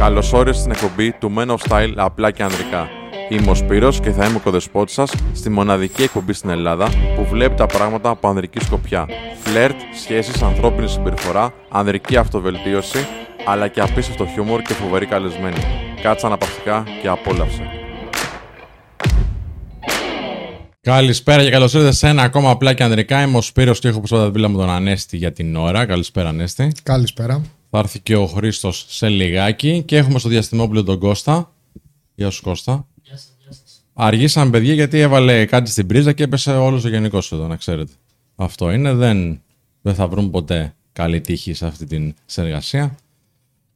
Καλώ όρισε στην εκπομπή του Men of Style απλά και ανδρικά. Είμαι ο Σπύρος και θα είμαι ο κοδεσπότης σας στη μοναδική εκπομπή στην Ελλάδα που βλέπει τα πράγματα από ανδρική σκοπιά. Φλερτ, σχέσεις, ανθρώπινη συμπεριφορά, ανδρική αυτοβελτίωση, αλλά και απίστευτο χιούμορ και φοβερή καλεσμένη. Κάτσε αναπαυτικά και απόλαυσε. Καλησπέρα και καλώς ήρθατε σε ένα ακόμα απλά και ανδρικά. Είμαι ο Σπύρος και έχω προσφέρει δίπλα μου τον Ανέστη για την ώρα. Καλησπέρα, Ανέστη. Καλησπέρα. Θα έρθει και ο Χρήστος σε λιγάκι και έχουμε στο διαστημόπλαιο τον Κώστα. Γεια σου, Κώστα. Αργήσαμε, παιδιά, γιατί έβαλε κάτι στην πρίζα και έπεσε όλος ο γενικός εδώ, να ξέρετε. Αυτό είναι. Δεν, δεν θα βρούμε ποτέ καλή τύχη σε αυτή την συνεργασία.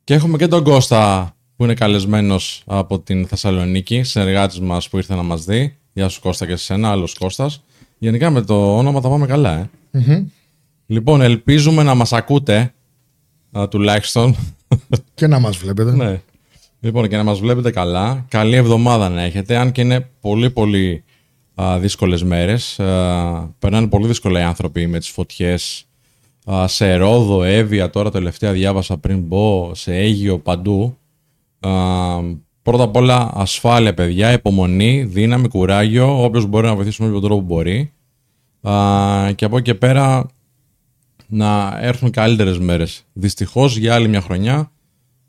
Και έχουμε και τον Κώστα που είναι καλεσμένος από την Θεσσαλονίκη, συνεργάτης μας που ήρθε να μας δει. Γεια σου Κώστα και σε ένα άλλος Κώστας. Γενικά με το όνομα θα πάμε καλά, ε. Λοιπόν, ελπίζουμε να μας ακούτε α, τουλάχιστον. Και να μας βλέπετε. ναι. Λοιπόν, και να μας βλέπετε καλά. Καλή εβδομάδα να έχετε, αν και είναι πολύ πολύ α, δύσκολες μέρες. Α, περνάνε πολύ δύσκολα οι άνθρωποι με τις φωτιές α, σε Ρόδο, Εύβοια, τώρα τελευταία διάβασα πριν μπω, σε Αίγυο, παντού. Α, πρώτα απ' όλα ασφάλεια παιδιά, υπομονή, δύναμη, κουράγιο, όποιος μπορεί να βοηθήσει με όποιο τρόπο μπορεί. Α, και από εκεί και πέρα να έρθουν καλύτερες μέρες. Δυστυχώς για άλλη μια χρονιά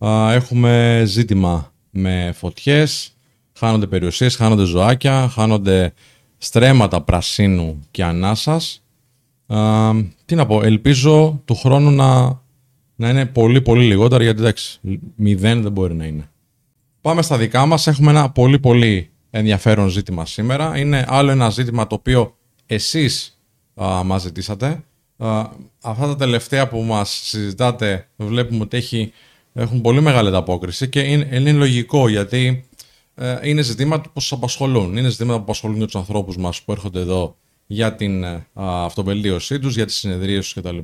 α, έχουμε ζήτημα με φωτιές, χάνονται περιουσίες, χάνονται ζωάκια, χάνονται στρέμματα πρασίνου και ανάσας. Α, τι να πω, ελπίζω του χρόνου να, να είναι πολύ πολύ λιγότερο γιατί εντάξει, μηδέν δεν μπορεί να είναι. Πάμε στα δικά μας, έχουμε ένα πολύ πολύ ενδιαφέρον ζήτημα σήμερα. Είναι άλλο ένα ζήτημα το οποίο εσείς α, μας ζητήσατε. Α, αυτά τα τελευταία που μας συζητάτε βλέπουμε ότι έχει, έχουν πολύ μεγάλη ανταπόκριση και είναι, είναι λογικό γιατί ε, είναι ζητήματα που σας απασχολούν. Είναι ζητήματα που απασχολούν και τους ανθρώπους μας που έρχονται εδώ για την ε, α, αυτοβελτίωσή τους, για τις συνεδρίες τους κτλ.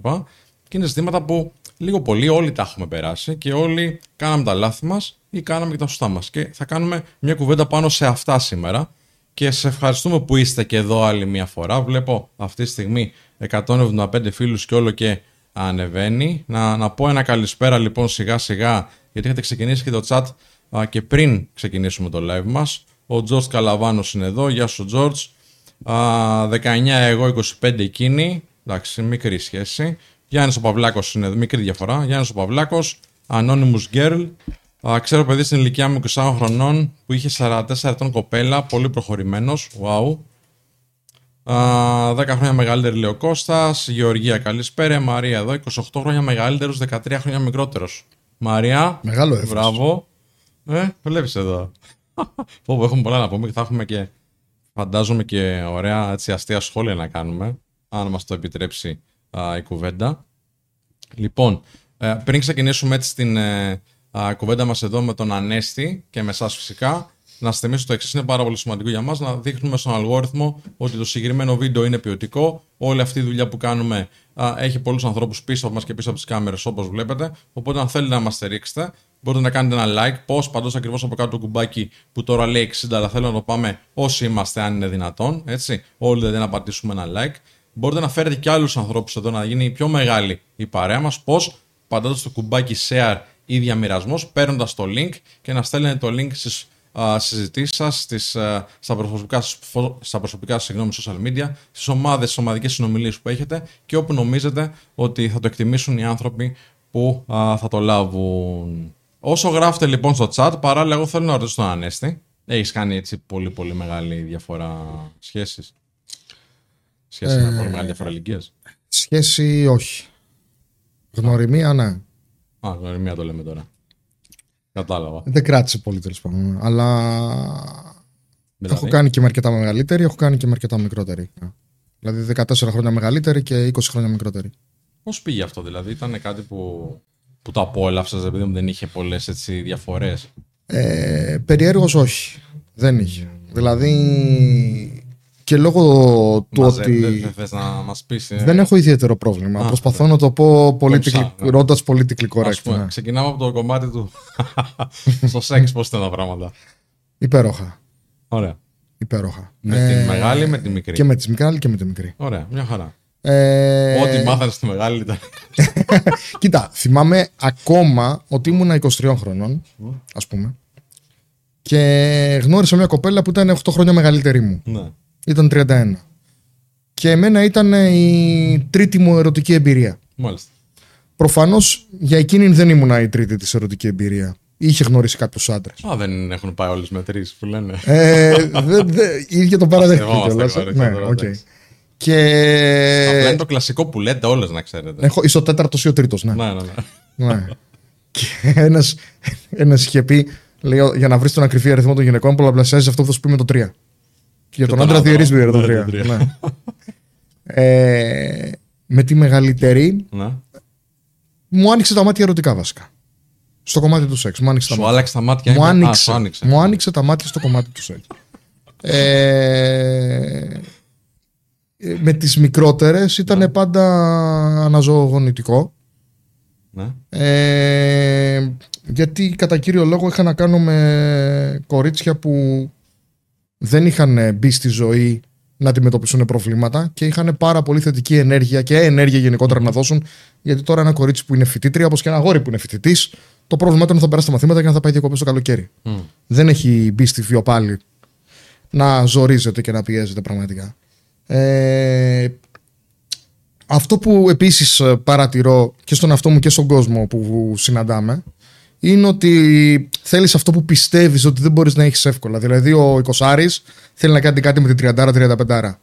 Και είναι ζητήματα που λίγο πολύ όλοι τα έχουμε περάσει και όλοι κάναμε τα λάθη μας ή κάναμε και τα σωστά μας. Και θα κάνουμε μια κουβέντα πάνω σε αυτά σήμερα και σε ευχαριστούμε που είστε και εδώ άλλη μια φορά. Βλέπω αυτή τη στιγμή 175 φίλους και όλο και ανεβαίνει. Να, να πω ένα καλησπέρα λοιπόν σιγά σιγά γιατί είχατε ξεκινήσει και το chat α, και πριν ξεκινήσουμε το live μας. Ο Τζορτζ Καλαβάνος είναι εδώ. Γεια σου Τζορτζ. 19 εγώ, 25 εκείνη. Εντάξει, μικρή σχέση. Γιάννης ο Παυλάκος είναι εδώ, μικρή διαφορά. Γιάννης ο Παυλάκος, Anonymous Girl. Α, ξέρω παιδί στην ηλικία μου 24 χρονών που είχε 44 ετών κοπέλα, πολύ προχωρημένος. Wow. Α, 10 χρόνια μεγαλύτερη λέει ο Κώστας. Γεωργία καλησπέρα. Μαρία εδώ, 28 χρόνια μεγαλύτερος, 13 χρόνια μικρότερος. Μαρία, Μεγάλο εύρο. μπράβο. Ε, βλέπεις εδώ. Πω, πω, έχουμε πολλά να πούμε και θα έχουμε και φαντάζομαι και ωραία έτσι, αστεία σχόλια να κάνουμε, αν μας το επιτρέψει α, η κουβέντα. Λοιπόν, ε, πριν ξεκινήσουμε έτσι την ε, α, κουβέντα μας εδώ με τον Ανέστη και με εσάς φυσικά, να σας θυμίσω το εξής είναι πάρα πολύ σημαντικό για μας, να δείχνουμε στον αλγόριθμο ότι το συγκεκριμένο βίντεο είναι ποιοτικό, όλη αυτή η δουλειά που κάνουμε α, έχει πολλούς ανθρώπους πίσω από μας και πίσω από τις κάμερες όπως βλέπετε, οπότε αν θέλετε να μας στηρίξετε, μπορείτε να κάνετε ένα like, πώς παντός ακριβώς από κάτω το κουμπάκι που τώρα λέει 60, αλλά θέλω να το πάμε όσοι είμαστε αν είναι δυνατόν, έτσι, όλοι δηλαδή να πατήσουμε ένα like. Μπορείτε να φέρετε και άλλους ανθρώπους εδώ να γίνει πιο μεγάλη η παρέα μας, πώς πατώντας το κουμπάκι share ή διαμοιρασμό, παίρνοντας το link και να στέλνετε το link στις α, συζητήσεις σας, στις, α, στα προσωπικά, σας φω- στα προσωπικά σας, συγγνώμη, social media, στις ομάδες, στις ομαδικές συνομιλίες που έχετε και όπου νομίζετε ότι θα το εκτιμήσουν οι άνθρωποι που α, θα το λάβουν. Όσο γράφετε λοιπόν στο chat, παράλληλα εγώ θέλω να ρωτήσω τον Ανέστη. Έχεις κάνει έτσι πολύ πολύ μεγάλη διαφορά σχέσεις; Σχέση με πολύ μεγάλη διαφορά ηλικίας; Σχέση όχι. Γνωριμία ναι. Α, γνωριμία το λέμε τώρα. Κατάλαβα. Δεν κράτησε πολύ τέλος πάντων. Αλλά Δηλαδή, έχω κάνει και με αρκετά μεγαλύτερη, έχω κάνει και με αρκετά μικρότερη. Δηλαδή 14 χρόνια μεγαλύτερη και 20 χρόνια μικρότερη. Πώς πήγε αυτό, δηλαδή, ήταν κάτι που, που το απόλαυσες, επειδή δεν είχε πολλές έτσι, διαφορές; Ε, περιέργως όχι. Δεν είχε. Δηλαδή και λόγω του Μαζε- ότι Δεν δεν θες να μας πεις... ε, δεν έχω ιδιαίτερο πρόβλημα. Α, Προσπαθώ να το πω Κομψά, politically, ναι. ρώντας politically ας correct. πούμε, ναι. Ξεκινάμε από το κομμάτι του στο σεξ, πώς ήταν τα πράγματα. Υπέροχα. Ωραία. Υπέροχα. Με Ε, τη μεγάλη, με τη μικρή; Και με τη μεγάλη και με τη μικρή. Ωραία, μια χαρά. Ε, Ό,τι μάθανε στη μεγάλη ήταν. Κοίτα, θυμάμαι ακόμα ότι ήμουν 23 χρονών, ας πούμε, και γνώρισα μια κοπέλα που ήταν 8 χρόνια μεγαλύτερη μου. ναι. Ήταν 31. Και εμένα ήταν η τρίτη μου ερωτική εμπειρία. Μάλιστα. Προφανώς για εκείνη δεν ήμουνα η τρίτη της ερωτική εμπειρία. Είχε γνωρίσει κάποιους άντρες. Α, δεν έχουν πάει όλες με τρεις που λένε. Ε, δε, δε, η ίδια το παραδέχτηκε Αστευόμαστε, κιόλας. κορίτσια, Ναι, τώρα, οκ. εντάξει. Και. Απλά είναι το κλασικό που λέτε όλες, να ξέρετε. Έχω, είσαι ο τέταρτος ή ο τρίτος, ναι. Ναι, ναι, ναι. ναι. και ένας ένας είχε πει, λέει, για να βρεις τον ακριβή αριθμό των γυναικών, πολλαπλασιάζεις αυτό που θα σου πει με το 3. Και για τον τον άντρα άντρα, διαιρείς με το ναι, 3. το τρία. Ναι. ε, με τη μεγαλύτερη ναι. μου άνοιξε τα μάτια ερωτικά βασικά. Στο κομμάτι του σεξ. Μου άνοιξε τα Σου μάτια. άλλαξε τα μάτια. Μου είπε- Α, άνοιξε, σου άνοιξε. μου άνοιξε τα μάτια στο κομμάτι του σεξ. Ε, ε, με τις μικρότερες ήταν πάντα αναζωογονητικό. Ναι. Ε, γιατί κατά κύριο λόγο είχα να κάνω με κορίτσια που δεν είχαν μπει στη ζωή να αντιμετωπίσουν προβλήματα και είχαν πάρα πολύ θετική ενέργεια και ενέργεια γενικότερα να δώσουν. Γιατί τώρα ένα κορίτσι που είναι φοιτήτρια, όπως και ένα αγόρι που είναι φοιτητής, το πρόβλημά του είναι θα περάσει τα μαθήματα και να θα πάει διακοπές το καλοκαίρι. Μμ. Δεν έχει μπει στη βιοπάλη να ζορίζεται και να πιέζεται πραγματικά. Ε, αυτό που επίσης παρατηρώ και στον εαυτό μου και στον κόσμο που συναντάμε είναι ότι θέλεις αυτό που πιστεύεις ότι δεν μπορείς να έχεις εύκολα. Δηλαδή ο 20 θέλει να κάνει κάτι με την 30-35.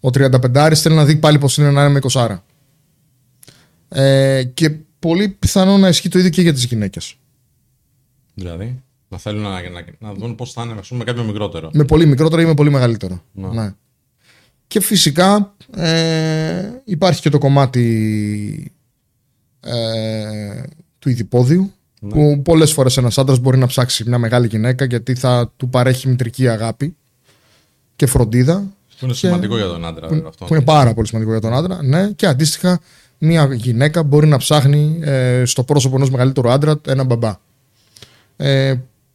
Ο 35 θέλει να δει πάλι πώς είναι να είναι με 20. Ε, και πολύ πιθανό να ισχύει το ίδιο και για τις γυναίκες. Δηλαδή, να θέλουν να, να, να δουν πώς θα είναι ας πούμε, με κάποιο μικρότερο. Με πολύ μικρότερο ή με πολύ μεγαλύτερο. Ναι. Ναι. Και φυσικά ε, υπάρχει και το κομμάτι ε, του ιδιπόδιου Ναι. που πολλές φορές ένας άντρας μπορεί να ψάξει μια μεγάλη γυναίκα γιατί θα του παρέχει μητρική αγάπη και φροντίδα Που είναι και- σημαντικό για τον άντρα, βέβαια, που, αυτό. που είναι πάρα πολύ σημαντικό για τον άντρα ναι, και αντίστοιχα μια γυναίκα μπορεί να ψάχνει ε, στο πρόσωπο ενός μεγαλύτερου άντρα ένα μπαμπά ε,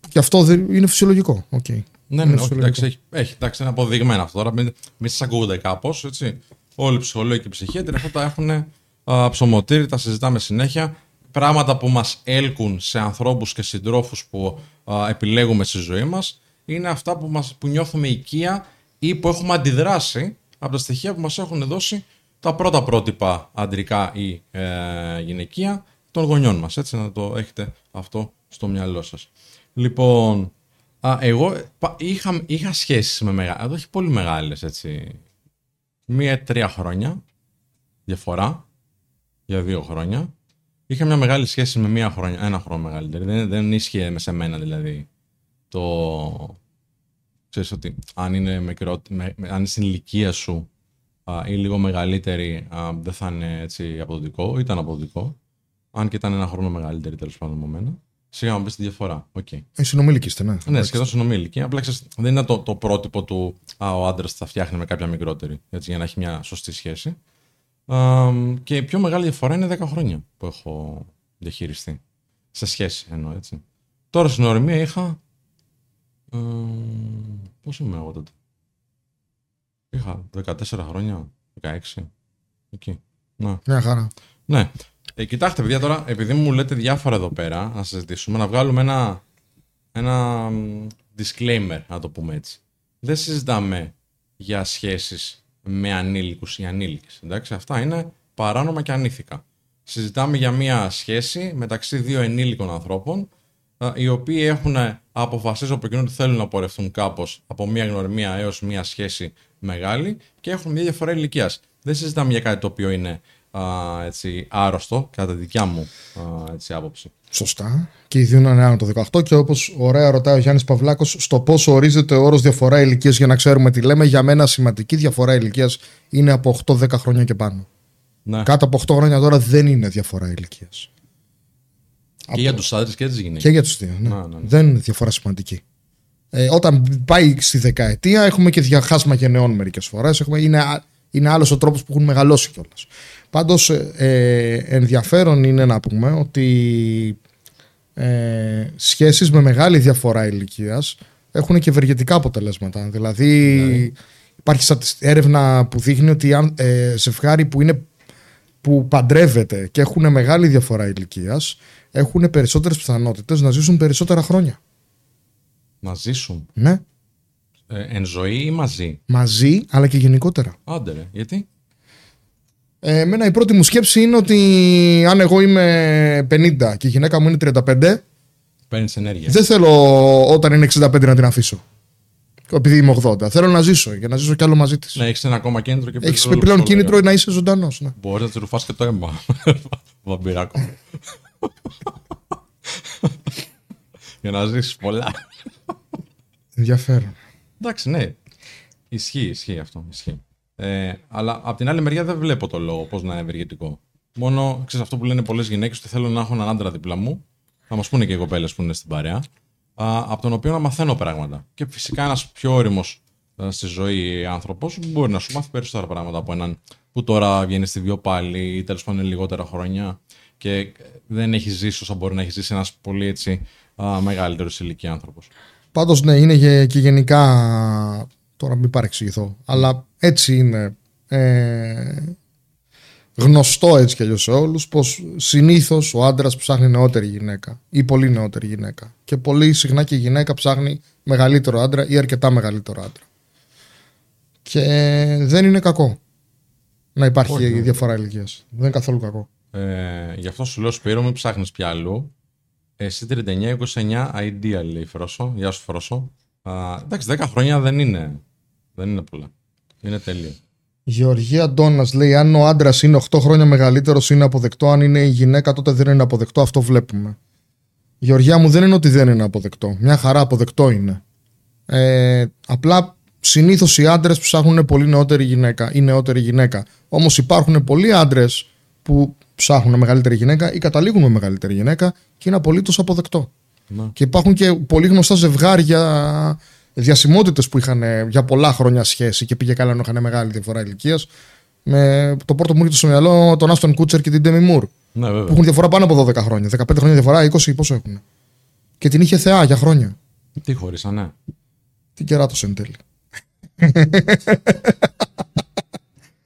και αυτό δεν- είναι φυσιολογικό okay. Ναι, Είναι ναι, όχι, φυσιολογικό. εντάξει, έχει, έχει, εντάξει, είναι αποδειγμένο αυτό τώρα. Μην, μην σας ακούγονται κάπως, έτσι. Όλοι οι ψυχολόγοι και οι ψυχίατροι αυτά τα έχουν α, ψωμοτήρι, τα συζητάμε συνέχεια. Πράγματα που μας έλκουν σε ανθρώπους και συντρόφους που α, επιλέγουμε στη ζωή μας είναι αυτά που, μας, που νιώθουμε οικία ή που έχουμε αντιδράσει από τα στοιχεία που μας έχουν δώσει τα πρώτα πρότυπα αντρικά ή ε, γυναικεία των γονιών μας. Έτσι να το έχετε αυτό στο μυαλό σας. Λοιπόν, Α, εγώ πα- είχα, είχα σχέσεις με μεγάλες, εδώ έχει πολύ μεγάλες έτσι. Μία τρία χρόνια διαφορά για δύο χρόνια. Είχα μια μεγάλη σχέση με μία χρόνια, ένα χρόνο μεγαλύτερη. Δεν, δεν ίσχυε με σε μένα δηλαδή το... Ξέρεις ότι αν είναι, μικρό, με, με- αν είναι στην ηλικία σου α, ή λίγο μεγαλύτερη α, δεν θα είναι έτσι αποδοτικό. Ήταν αποδοτικό. Αν και ήταν ένα χρόνο μεγαλύτερη τέλος πάντων με μένα. Σιγά μην πεις τη διαφορά. Οκ. Ε, συνομιλική είστε, ναι. Ναι, σχεδόν συνομήλικη. Απλά ξέρεις, δεν είναι το, το πρότυπο του Α, ο άντρας θα φτιάχνει με κάποια μικρότερη. Έτσι, για να έχει μια σωστή σχέση. Α, και η πιο μεγάλη διαφορά είναι 10 χρόνια που έχω διαχειριστεί. Σε σχέση εννοώ, έτσι. Τώρα στην ορμία είχα. Ε, πόσο ήμουν εγώ τότε; Είχα 14 χρόνια, 16. Εκεί. Να. Μια χαρά. Ναι. Ε, κοιτάξτε, παιδιά, τώρα, επειδή μου λέτε διάφορα εδώ πέρα, να συζητήσουμε, να βγάλουμε ένα, ένα μ, disclaimer, να το πούμε έτσι. Δεν συζητάμε για σχέσεις με ανήλικους ή ανήλικες. Εντάξει, αυτά είναι παράνομα και ανήθικα. Συζητάμε για μια σχέση μεταξύ δύο ενήλικων ανθρώπων, α, οι οποίοι έχουν αποφασίσει από εκείνο ότι θέλουν να πορευτούν κάπως από μια γνωριμία έως μια σχέση μεγάλη και έχουν μια διαφορά ηλικίας. Δεν συζητάμε για κάτι το οποίο είναι α, έτσι, άρρωστο, κατά τη δικιά μου α, έτσι, άποψη. Σωστά. Και οι δύο είναι άνω το 18. Και όπως ωραία ρωτάει ο Γιάννης Παυλάκος, στο πόσο ορίζεται ο όρος διαφορά ηλικίας για να ξέρουμε τι λέμε. Για μένα σημαντική διαφορά ηλικίας είναι από 8-10 χρόνια και πάνω. Ναι. Κάτω από 8 χρόνια τώρα δεν είναι διαφορά ηλικίας. Και για τους άντρες και τις γυναίκες. Και για τους δύο. Ναι. Ναι, ναι, ναι. Δεν είναι διαφορά σημαντική. Ε, όταν πάει στη δεκαετία, έχουμε και διαχάσμα γενεών μερικές φορές. Είναι, α- είναι άλλος ο τρόπος που έχουν μεγαλώσει κιόλας. Πάντως, ε, ενδιαφέρον είναι να πούμε ότι ε, σχέσεις με μεγάλη διαφορά ηλικίας έχουν και ευεργετικά αποτελέσματα. Δηλαδή, Υπάρχει στατισ- έρευνα που δείχνει ότι αν, ε, ζευγάρι που, είναι, που παντρεύεται και έχουν μεγάλη διαφορά ηλικίας έχουν περισσότερες πιθανότητες να ζήσουν περισσότερα χρόνια. Να ζήσουν. Ναι, Ε, εν ζωή ή μαζί; μαζί αλλά και γενικότερα. Άντε ρε, γιατί; Ε, εμένα η πρώτη μου σκέψη είναι ότι αν εγώ είμαι 50 και η γυναίκα μου είναι 35, Παίρνεις ενέργεια. δεν θέλω όταν είναι 65 να την αφήσω. Επειδή είμαι 80. Θέλω να ζήσω για να ζήσω κι άλλο μαζί της. Ναι, έχεις ένα ακόμα κίνητρο και Έχεις περισσότερο επιπλέον λεπτό, κίνητρο λέγα. να είσαι ζωντανός. Ναι. Μπορείς να του ρουφά και το αίμα. Βαμπυράκο. Για να ζήσεις πολλά. Ενδιαφέρον. Εντάξει, ναι. Ισχύει, ισχύει αυτό. Ισχύει. Ε, αλλά απ' την άλλη μεριά δεν βλέπω το λόγο πώς να είναι ευεργετικό. Μόνο ξέρεις αυτό που λένε πολλές γυναίκες ότι θέλω να έχω έναν άντρα δίπλα μου. Θα μας πούνε και οι κοπέλες που είναι στην παρέα. Α, από τον οποίο να μαθαίνω πράγματα. Και φυσικά ένας πιο όριμος στη ζωή άνθρωπος μπορεί να σου μάθει περισσότερα πράγματα από έναν που τώρα βγαίνει στη βίο πάλι ή τέλος πάντων είναι λιγότερα χρόνια και δεν έχει ζήσει όσα μπορεί να έχει ζήσει ένας πολύ έτσι μεγαλύτερος ηλικία άνθρωπος. Πάντως ναι, είναι γε- και γενικά, τώρα μην παρεξηγηθώ, αλλά έτσι είναι ε, γνωστό έτσι κι αλλιώς σε όλους πως συνήθως ο άντρας ψάχνει νεότερη γυναίκα ή πολύ νεότερη γυναίκα και πολύ συχνά και η γυναίκα ψάχνει μεγαλύτερο άντρα ή αρκετά μεγαλύτερο άντρα. Και δεν είναι κακό να υπάρχει Όχι, ναι. διαφορά ηλικίας. Δεν είναι καθόλου κακό. Ε, γι' αυτό σου λέω Σπύρο, μην ψάχνεις πια αλλού. Εσύ 39-29 ideal λέει Φρόσο. Γεια σου Φρόσο. Α, εντάξει, 10 χρόνια δεν είναι, δεν είναι πολλά. Είναι τέλειο. Γεωργία Ντόνα λέει: Αν ο άντρας είναι 8 χρόνια μεγαλύτερος, είναι αποδεκτό. Αν είναι η γυναίκα, τότε δεν είναι αποδεκτό. Αυτό βλέπουμε. Γεωργία μου δεν είναι ότι δεν είναι αποδεκτό. Μια χαρά αποδεκτό είναι. Ε, απλά συνήθως οι άντρες ψάχνουν πολύ νεότερη γυναίκα ή νεότερη γυναίκα. Όμως υπάρχουν πολλοί άντρες που ψάχνουν μεγαλύτερη γυναίκα ή καταλήγουν με μεγαλύτερη γυναίκα και είναι απολύτως αποδεκτό. Να. Και υπάρχουν και πολύ γνωστά ζευγάρια διασημότητες που είχαν ε, για πολλά χρόνια σχέση και πήγε καλά ενώ είχαν μεγάλη διαφορά ηλικίας. Με το πρώτο μου έρχεται στο μυαλό τον Άστον Κούτσερ και την Ντέμι Μουρ. Ναι, Που βέβαια. έχουν διαφορά πάνω από 12 χρόνια. 15 χρόνια διαφορά, 20 πόσο έχουν. Και την είχε θεά για χρόνια. Τι χωρίσανε; Την κεράτωσε εν τέλει.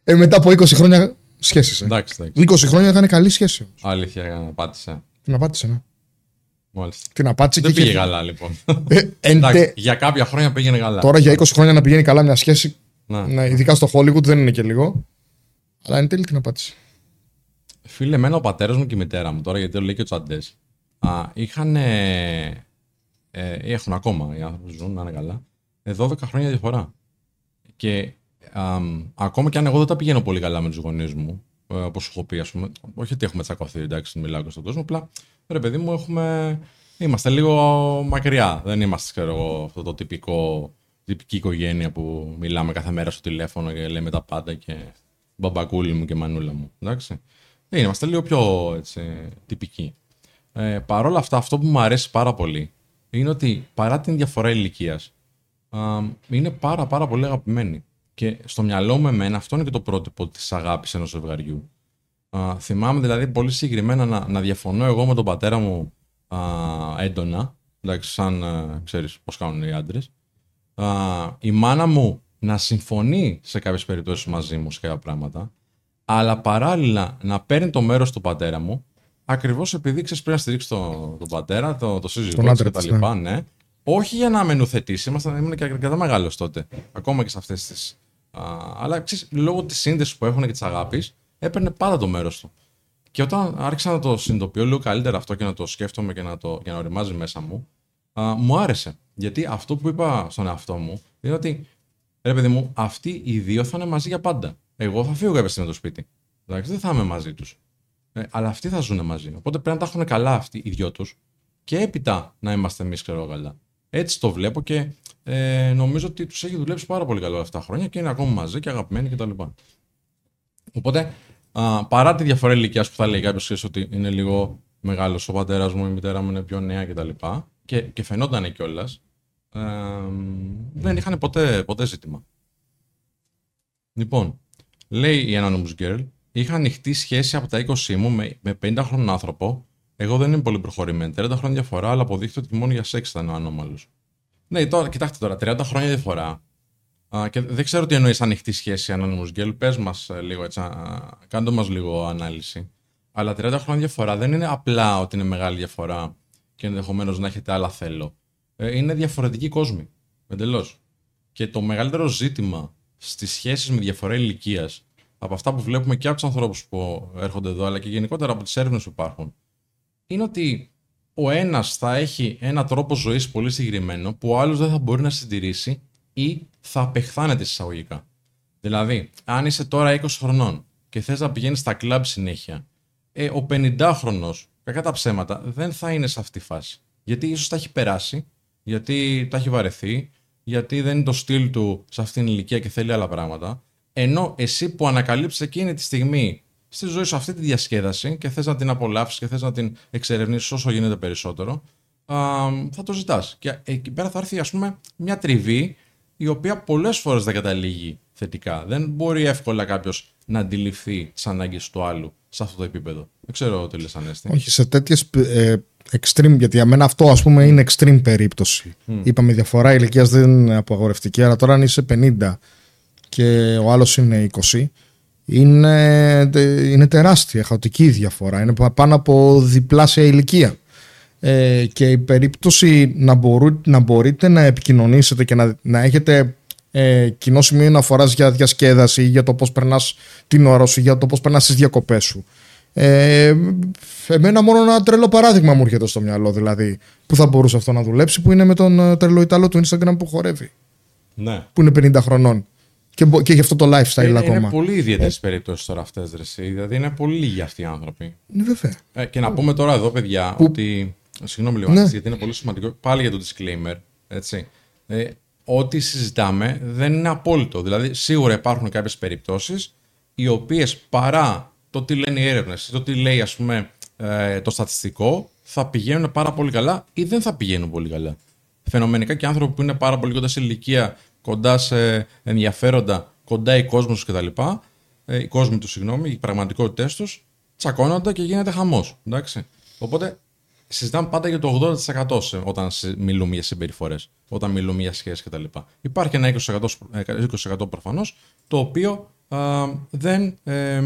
ε, μετά από 20 χρόνια σχέσει. Εντάξει, εντάξει. 20 χρόνια είχαν καλή σχέση. Αλήθεια, πάτησε. Την απάτησε, ναι. Μάλιστα. Την απάτησε Δεν και πήγε είχε- καλά λοιπόν. Ε, εν Εντάξει, τε- για κάποια χρόνια πήγαινε καλά. Τώρα για 20 χρόνια να πηγαίνει καλά μια σχέση, Να. ναι, ειδικά στο Hollywood δεν είναι και λίγο. Αλλά εν τέλει την απάτησε. Φίλε, εμένα ο πατέρας μου και η μητέρα μου, τώρα γιατί το λέει και ο Τσαντές, είχαν. Ε, ε, έχουν ακόμα οι άνθρωποι που ζουν, να είναι καλά, ε, 12 χρόνια διαφορά. Και α, μ, ακόμα και αν εγώ δεν τα πηγαίνω πολύ καλά με τους γονείς μου, ε, όπως σου έχω πει, ας πούμε, όχι ότι έχουμε τσακωθεί, εντάξει, μιλάω και στον κόσμο, απλά ρε παιδί μου, έχουμε, είμαστε λίγο μακριά. Δεν είμαστε, ξέρω εγώ, αυτό το τυπικό, τυπική οικογένεια που μιλάμε κάθε μέρα στο τηλέφωνο και λέμε τα πάντα και μπαμπακούλη μου και μανούλα μου. Εντάξει. Δεν είμαστε λίγο πιο έτσι, τυπικοί. Ε, Παρ' όλα αυτά, αυτό που μου αρέσει πάρα πολύ είναι ότι παρά την διαφορά ηλικίας, είναι πάρα πάρα πολύ αγαπημένοι. Και στο μυαλό μου εμένα αυτό είναι και το πρότυπο της αγάπης ενός ζευγαριού. Α, θυμάμαι δηλαδή πολύ συγκεκριμένα να, να διαφωνώ εγώ με τον πατέρα μου α, έντονα, εντάξει, σαν α, ξέρεις πώς κάνουν οι άντρες. Α, η μάνα μου να συμφωνεί σε κάποιες περιπτώσεις μαζί μου σε κάποια πράγματα, αλλά παράλληλα να παίρνει το μέρος του πατέρα μου, ακριβώς επειδή ξέρεις πρέπει να στηρίξει τον, τον πατέρα, το, το σύζυγό Τον της άντρα και τα της, λοιπά, ναι. Όχι για να με νουθετήσει, ήμασταν, ήμουν και αρκετά μεγάλος τότε, ακόμα και σε αυτές τις... Α, αλλά ξέρεις, λόγω της σύνδεσης που έχουν και της αγάπης, έπαιρνε πάντα το μέρος του. Και όταν άρχισα να το συνειδητοποιώ λίγο καλύτερα αυτό και να το σκέφτομαι και να το, και να οριμάζει μέσα μου, α, μου άρεσε. Γιατί αυτό που είπα στον εαυτό μου είναι ότι, ρε παιδί μου, αυτοί οι δύο θα είναι μαζί για πάντα. Εγώ θα φύγω κάποια στιγμή από το σπίτι. Εντάξει, δεν θα είμαι μαζί τους. Ε, αλλά αυτοί θα ζουν μαζί. Οπότε πρέπει να τα έχουν καλά αυτοί οι δυο τους και έπειτα να είμαστε εμείς, ξέρω εγώ, καλά. Έτσι το βλέπω και ε, νομίζω ότι τους έχει δουλέψει πάρα πολύ καλά όλα αυτά τα χρόνια και είναι ακόμα μαζί και αγαπημένοι κτλ. Οπότε, α, παρά τη διαφορά ηλικίας που θα λέει κάποιος ότι είναι λίγο μεγάλος ο πατέρας μου, η μητέρα μου είναι πιο νέα κτλ. Και, και φαινόταν κιόλας, ε, δεν είχαν ποτέ, ποτέ ζήτημα. Λοιπόν, λέει η Anonymous Girl, είχα ανοιχτή σχέση από τα 20 μου με, με 50 χρόνων άνθρωπο. Εγώ δεν είμαι πολύ προχωρημένη. 30 χρόνια διαφορά, αλλά αποδείχθηκε ότι μόνο για σεξ ήταν ο ανώμαλος. Ναι, τώρα, κοιτάξτε τώρα, 30 χρόνια διαφορά. Α, και δεν ξέρω τι εννοείς ανοιχτή σχέση Anonymous Γκέλ. Πες μας λίγο έτσι, κάντε μας λίγο ανάλυση. Αλλά 30 χρόνια διαφορά δεν είναι απλά ότι είναι μεγάλη διαφορά και ενδεχομένως να έχετε άλλα θέλω. Ε, είναι διαφορετικοί κόσμοι. Εντελώς. Και το μεγαλύτερο ζήτημα στις σχέσεις με διαφορά ηλικίας, από αυτά που βλέπουμε και από τους ανθρώπους που έρχονται εδώ, αλλά και γενικότερα από τις έρευνες που υπάρχουν, είναι ότι ο ένας θα έχει ένα τρόπο ζωής πολύ συγκεκριμένο που ο άλλος δεν θα μπορεί να συντηρήσει ή θα απεχθάνεται εισαγωγικά. Δηλαδή, αν είσαι τώρα 20 χρονών και θες να πηγαίνεις στα κλαμπ συνέχεια, ε, ο 50χρονο, κακά τα ψέματα, δεν θα είναι σε αυτή τη φάση. Γιατί ίσως τα έχει περάσει, γιατί τα έχει βαρεθεί, γιατί δεν είναι το στυλ του σε αυτήν την ηλικία και θέλει άλλα πράγματα. Ενώ εσύ που ανακαλύψεις εκείνη τη στιγμή στη ζωή σου αυτή τη διασκέδαση και θες να την απολαύσεις και θες να την εξερευνήσεις όσο γίνεται περισσότερο, θα το ζητάς. Και εκεί πέρα θα έρθει, ας πούμε, μια τριβή η οποία πολλές φορές δεν καταλήγει θετικά. Δεν μπορεί εύκολα κάποιος να αντιληφθεί τις ανάγκες του άλλου σε αυτό το επίπεδο. Δεν ξέρω τι λες, Ανέστη. Όχι, σε τέτοιες ε, extreme, γιατί για μένα αυτό ας πούμε είναι extreme περίπτωση. Mm. Είπαμε η διαφορά ηλικίας δεν είναι απαγορευτική, αλλά τώρα αν είσαι 50 και ο άλλος είναι 20, είναι, είναι τεράστια, χαοτική διαφορά. Είναι πάνω από διπλάσια ηλικία. Ε, και η περίπτωση να, μπορού, να μπορείτε να επικοινωνήσετε και να, να έχετε ε, κοινό σημείο αναφοράς για διασκέδαση, για το πώς περνάς την ώρα σου, για το πώς περνάς τις διακοπές σου. Ε, εμένα μόνο ένα τρελό παράδειγμα μου έρχεται στο μυαλό δηλαδή που θα μπορούσε αυτό να δουλέψει που είναι με τον ε, τρελό Ιταλό του Instagram που χορεύει. Ναι. Που είναι 50 χρονών. Και, και γι' αυτό το lifestyle είναι, ακόμα. Είναι πολύ ιδιαίτερες ε. περιπτώσεις τώρα αυτές, Δηλαδή είναι πολύ λίγοι αυτοί οι άνθρωποι. Ναι, βέβαια. Ε, και να πούμε τώρα εδώ, παιδιά, που... ότι. Συγγνώμη λίγο, ναι. γιατί είναι πολύ σημαντικό. Πάλι για το disclaimer. Έτσι. Ε, ό,τι συζητάμε δεν είναι απόλυτο. Δηλαδή, σίγουρα υπάρχουν κάποιες περιπτώσεις οι οποίες παρά το τι λένε οι έρευνες, το τι λέει ας πούμε, ε, το στατιστικό, θα πηγαίνουν πάρα πολύ καλά ή δεν θα πηγαίνουν πολύ καλά. Φαινομενικά και άνθρωποι που είναι πάρα πολύ κοντά σε ηλικία, κοντά σε ενδιαφέροντα, κοντά οι κόσμοι τους κτλ. Ε, οι κόσμοι τους, συγγνώμη, οι πραγματικότητέ τους, τσακώνονται και γίνεται χαμός. Οπότε συζητάμε πάντα για το 80% όταν μιλούμε για συμπεριφορές, όταν μιλούμε για σχέσεις κτλ. Υπάρχει ένα 20%, 20% προφανώς, το οποίο α, δεν, ε,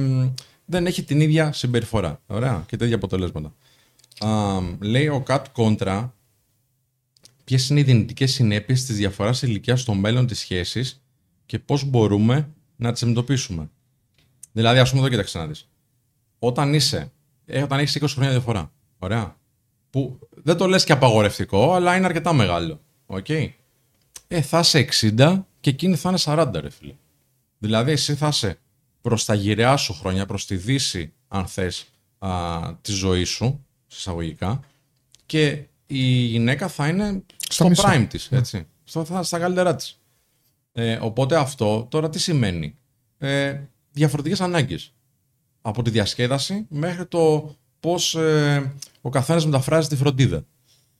δεν έχει την ίδια συμπεριφορά. Ωραία, και τέτοια αποτελέσματα. Α, λέει ο Κατ Κόντρα ποιες είναι οι δυνητικές συνέπειες της διαφοράς ηλικίας στο μέλλον της σχέσης και πώς μπορούμε να τις αντιμετωπίσουμε. Δηλαδή, ας πούμε εδώ, κοίταξε να δεις. Όταν είσαι, ε, όταν έχεις 20 χρόνια διαφορά, ωραία, που δεν το λες και απαγορευτικό, αλλά είναι αρκετά μεγάλο. Okay. Ε, θα είσαι 60 και εκείνη θα είναι 40, ρε φίλε. Δηλαδή, εσύ θα είσαι προς τα γυραιά σου χρόνια, προς τη δύση, αν θες, τη ζωή σου, εισαγωγικά, και η γυναίκα θα είναι στο prime της, ναι. έτσι. στα, στα καλύτερά της. Ε, οπότε αυτό τώρα τι σημαίνει; Ε, διαφορετικές ανάγκες. Από τη διασκέδαση μέχρι το πώς ε, ο καθένας μεταφράζει τη φροντίδα.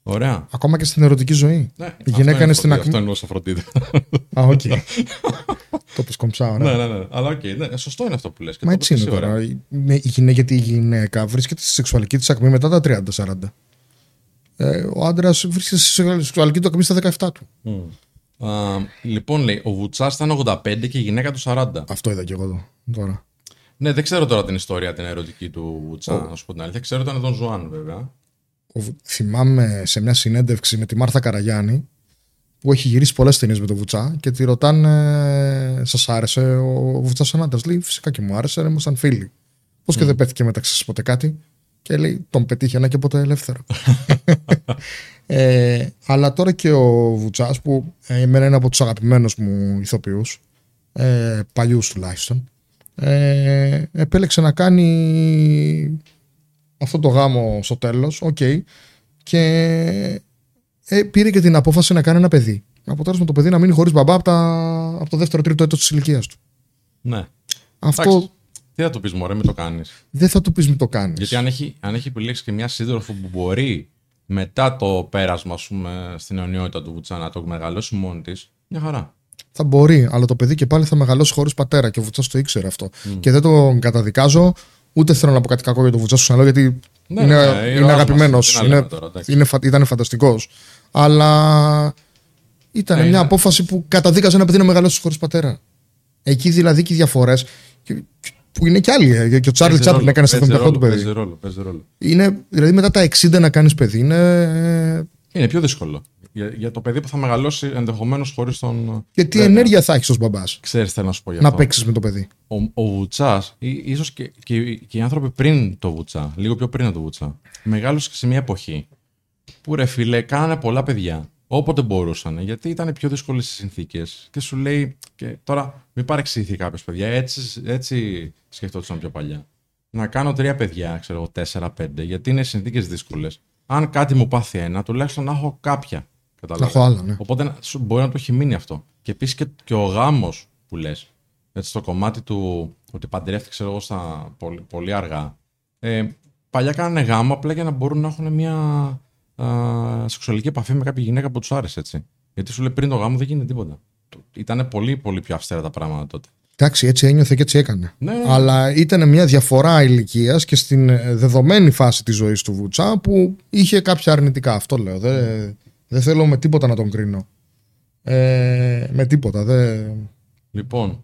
Ωραία. Ακόμα και στην ερωτική ζωή. Ναι, η γυναίκα είναι στην ακμή. Αυτό εννοούσα φροντίδα. Α, οκ. το πει κομψά, Ναι, ναι, ναι. Αλλά OK, okay, ναι, σωστό είναι αυτό που λες. Μα έτσι είναι τώρα. γιατί η γυναίκα βρίσκεται στη σεξουαλική της ακμή μετά τα 30-40. Ε, ο άντρας βρίσκεται στη σεξουαλική του ακμή στα 17 του. Mm. Uh, λοιπόν, λέει, ο Βουτσάς ήταν 85 και η γυναίκα του 40. Αυτό είδα και εγώ εδώ, τώρα. Ναι, δεν ξέρω τώρα την ιστορία την ερωτική του Βουτσά, να σου πω την αλήθεια. Ξέρω ότι ήταν Δον Ζουάν, βέβαια. θυμάμαι σε μια συνέντευξη με τη Μάρθα Καραγιάννη που έχει γυρίσει πολλές ταινίες με τον Βουτσά και τη ρωτάνε, Σας άρεσε ο Βουτσά σαν άντρα. Λέει, Φυσικά και μου άρεσε, ήμασταν φίλοι. Πώς και δεν πέθηκε μεταξύ σα ποτέ κάτι. Και λέει, Τον πετύχαινα και ποτέ ελεύθερο. ε, αλλά τώρα και ο Βουτσά, που ε, εμένα είναι από τους αγαπημένους μου ηθοποιούς, ε, παλιούς τουλάχιστον, ε, επέλεξε να κάνει αυτό το γάμο στο τέλος, οκ, και ε, πήρε και την απόφαση να κάνει ένα παιδί. Αποτέλεσμα το παιδί να μείνει χωρίς μπαμπά από, τα, από το δεύτερο τρίτο έτος της ηλικίας του. Ναι. Αυτό... Εντάξει, τι θα του πεις μωρέ, μην το κάνεις. Δεν θα του πεις μην το κάνεις. Γιατί αν έχει, αν έχει επιλέξει και μια σύντροφο που μπορεί μετά το πέρασμα πούμε, στην αιωνιότητα του Βουτσά να το μεγαλώσει μόνη της, μια χαρά. Θα μπορεί, αλλά το παιδί και πάλι θα μεγαλώσει χωρίς πατέρα και ο Βουτσάς το ήξερε αυτό. Και δεν το καταδικάζω, ούτε θέλω να πω κάτι κακό για τον Βουτσά στο σαλό, γιατί ναι, είναι, ναι, είναι αγαπημένος. Είναι, είναι, ήταν φανταστικός. Αλλά Ήταν Ναι, μια είναι. απόφαση που καταδίκαζε ένα παιδί να μεγαλώσει χωρίς πατέρα. Εκεί δηλαδή και οι διαφορές. Που είναι κι άλλοι. ε, Και ο Τσάρλι Παίζει Τσάπλιν ρόλο, έκανε στα παίζει 78 ρόλο, του παιδί. Παίζει ρόλο, παίζει ρόλο. Είναι, δηλαδή μετά τα 60 να κάνεις παιδί είναι. ε, Είναι πιο δύσκολο. Για, για το παιδί που θα μεγαλώσει ενδεχομένως χωρίς τον. Και τι Βέβαια. ενέργεια θα έχεις ως μπαμπάς; Ξέρεις, θέλω να σου πω για να αυτό. παίξεις με το παιδί. Ο, ο Βουτσάς, ίσως και, και, και οι άνθρωποι πριν το Βουτσά, λίγο πιο πριν από το Βουτσά, μεγάλωσε σε μια εποχή που ρε φίλε, κάνανε πολλά παιδιά. Όποτε μπορούσαν, γιατί ήταν πιο δύσκολες οι συνθήκες. Και σου λέει, και τώρα μην παρεξηγηθεί κάποιος παιδιά, έτσι, έτσι σκεφτόταν πιο παλιά. Να κάνω τρία παιδιά, ξέρω εγώ, τέσσερα-πέντε, γιατί είναι συνθήκες δύσκολες. Αν κάτι μου πάθει ένα, τουλάχιστον να έχω κάποια. Να Καταλάβες. έχω άλλα, ναι. Οπότε να- σου- μπορεί να του έχει μείνει αυτό. Και επίσης και, και ο γάμος που λες. Έτσι, στο κομμάτι του ότι παντρεύτηκε, ξέρω εγώ, στα πολύ, πολύ αργά. Ε, παλιά κάνανε γάμο απλά για να μπορούν να έχουν μια α, σεξουαλική επαφή με κάποια γυναίκα που τους άρεσε, έτσι. Γιατί σου λέει πριν το γάμο δεν γίνεται τίποτα. Ήταν πολύ, πολύ πιο αυστηρά τα πράγματα τότε. Εντάξει, έτσι ένιωθε και έτσι έκανε. Ναι, ναι. Αλλά ήταν μια διαφορά ηλικίας και στην ε, δεδομένη φάση της ζωής του Βουτσά που είχε κάποια αρνητικά. Αυτό λέω. Δεν, δεν θέλω με τίποτα να τον κρίνω. Ε, με τίποτα. Δεν... Λοιπόν,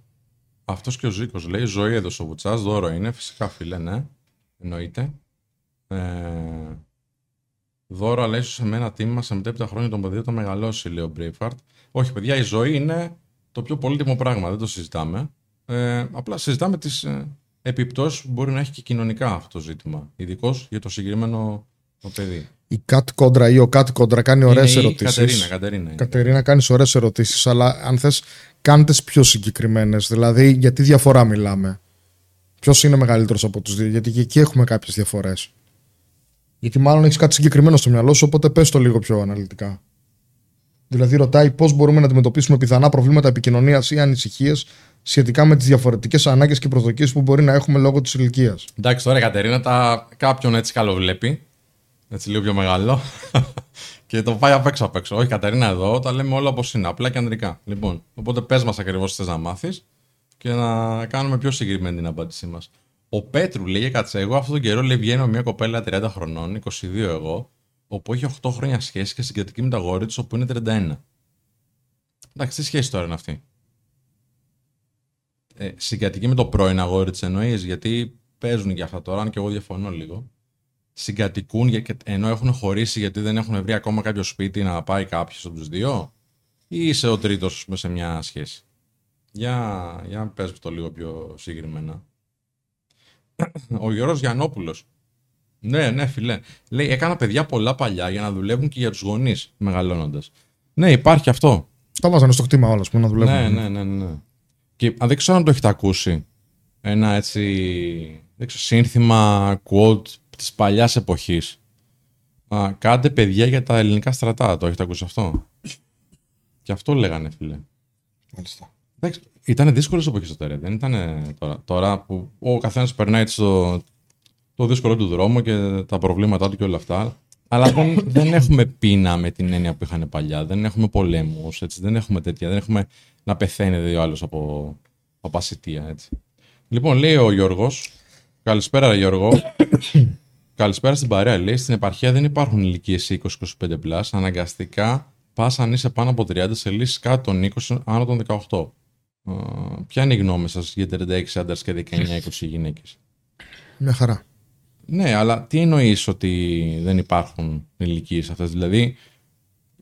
αυτός και ο Ζήκος λέει: Ζωή έδωσε ο Βουτσάς, δώρο είναι. Φυσικά, φίλε, ναι. Εννοείται. Ε, δώρο, αλλά ίσως σε μένα τίμημα σε μετέπειτα χρόνια τον παιδί όταν μεγαλώσει, λέει ο Μπρέιφαρτ. Όχι, παιδιά, η ζωή είναι το πιο πολύτιμο πράγμα. Δεν το συζητάμε. Ε, απλά συζητάμε τις ε, επιπτώσεις που μπορεί να έχει και κοινωνικά αυτό το ζήτημα. Ειδικώς για το συγκεκριμένο το παιδί. Η Κατ Κόντρα ή ο Κατ Κόντρα κάνει ωραίες Είναι η ερωτήσεις. Κατερίνα, Κατερίνα. είναι. Κατερίνα, κάνει ωραίες ερωτήσεις, αλλά αν θες, κάντε πιο συγκεκριμένες. Δηλαδή, γιατί διαφορά μιλάμε. Ποιος είναι μεγαλύτερος από τους δύο, Γιατί και εκεί έχουμε κάποιες διαφορές. Γιατί μάλλον έχεις κάτι συγκεκριμένο στο μυαλό σου, οπότε πες το λίγο πιο αναλυτικά. Δηλαδή, ρωτάει πώς μπορούμε να αντιμετωπίσουμε πιθανά προβλήματα επικοινωνίας ή ανησυχίες σχετικά με τις διαφορετικές ανάγκες και προσδοκίες που μπορεί να έχουμε λόγω της ηλικίας. Εντάξει, τώρα η Κατερίνα τα... κάποιον έτσι καλοβλέπει. Έτσι λίγο πιο μεγάλο. και το πάει απ' έξω απ' έξω. Όχι, Κατερίνα, εδώ τα λέμε όλα όπως είναι. Απλά και ανδρικά. Λοιπόν, οπότε πες μας ακριβώς τι θες να μάθεις και να κάνουμε πιο συγκεκριμένη την απάντησή μας. Ο Πέτρου λέει: Κάτσε, εγώ αυτόν τον καιρό λέει, βγαίνω με μια κοπέλα 30 χρονών, 22 εγώ, όπου έχει 8 χρόνια σχέση και συγκρατική με τα αγόρι της, όπου είναι 31. Εντάξει, τι σχέση τώρα είναι αυτή; Ε, συγκατοικεί με το πρώην αγόρι της εννοείς, γιατί παίζουν και αυτά τώρα, αν και εγώ διαφωνώ λίγο. Συγκατοικούν για- και- ενώ έχουν χωρίσει γιατί δεν έχουν βρει ακόμα κάποιο σπίτι να πάει κάποιος από τους δύο, ή είσαι ο τρίτος σε μια σχέση; Για, για να πες το λίγο πιο συγκεκριμένα. Ο Γιώργος Γιαννόπουλος. Ναι, ναι, φιλέ. Λέει, έκανα παιδιά πολλά παλιά για να δουλεύουν και για τους γονείς μεγαλώνοντας. Ναι, υπάρχει αυτό. Τα βάζανε στο χτήμα όλα, πούμε, να δουλεύουν. Ναι, ναι, ναι, ναι. Και αν δεν ξέρω αν το έχετε ακούσει. Ένα έτσι δεν ξέρω, σύνθημα quote της παλιάς εποχής. Α, κάντε παιδιά για τα ελληνικά στρατά. Το έχετε ακούσει αυτό; Και αυτό λέγανε, φίλε. Μάλιστα. Εντάξει, ήταν δύσκολες εποχές τότε, ρε. Δεν ήταν τώρα. Τώρα που ο καθένας περνάει έτσι το, το δύσκολο του δρόμο και τα προβλήματά του και όλα αυτά. Αλλά δεν, δεν έχουμε πείνα με την έννοια που είχαν παλιά. Δεν έχουμε πολέμους, δεν έχουμε τέτοια. Δεν έχουμε να πεθαίνει δύο άλλος από, από ασυτεία, έτσι. Λοιπόν, λέει ο Γιώργος. Καλησπέρα, ρε Γιώργο. Καλησπέρα στην παρέα. Λέει στην επαρχία δεν υπάρχουν ηλικίες 20-25 plus. Αναγκαστικά πας αν είσαι πάνω από 30 σε λύσεις κάτω των 20 άνω των 18. Α, ποια είναι η γνώμη σας για 36 άντρες και 19-20 γυναίκες; Μια χαρά. Ναι, αλλά τι εννοείς ότι δεν υπάρχουν ηλικίες αυτές; Δηλαδή,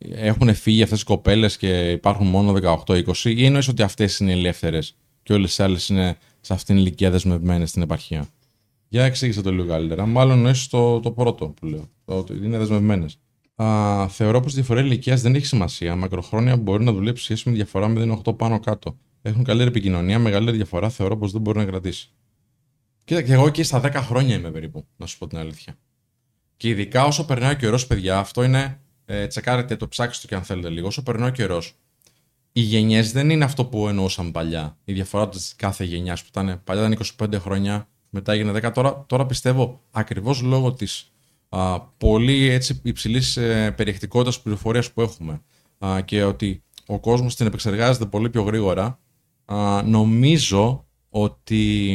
έχουν φύγει αυτές οι κοπέλες και υπάρχουν μόνο 18-20, ή εννοείς ότι αυτές είναι ελεύθερες και όλες οι άλλες είναι σε αυτήν την ηλικία δεσμευμένες στην επαρχία; Για εξήγησε το λίγο καλύτερα. Μάλλον εννοείς το, το πρώτο που λέω. Το ότι είναι δεσμευμένες. Θεωρώ πως η διαφορά ηλικίας δεν έχει σημασία. Μακροχρόνια μπορεί να δουλέψει σχέση με διαφορά 0,8 πάνω κάτω. Έχουν καλύτερη επικοινωνία, μεγαλύτερη διαφορά θεωρώ πως δεν μπορεί να κρατήσει. Κοίτα, και εγώ εκεί στα 10 χρόνια είμαι περίπου, να σου πω την αλήθεια. Και ειδικά όσο περνάει ο καιρός, παιδιά, αυτό είναι. Ε, τσεκάρετε το, ψάξτε το και αν θέλετε λίγο. Όσο περνάει ο καιρός, οι γενιές δεν είναι αυτό που εννοούσαν παλιά. Η διαφορά της κάθε γενιάς που ήταν παλιά ήταν 25 χρόνια, μετά έγινε 10. Τώρα, τώρα πιστεύω ακριβώς λόγω της πολύ έτσι, υψηλής ε, περιεκτικότητας πληροφορίας που έχουμε α, και ότι ο κόσμος την επεξεργάζεται πολύ πιο γρήγορα, α, νομίζω ότι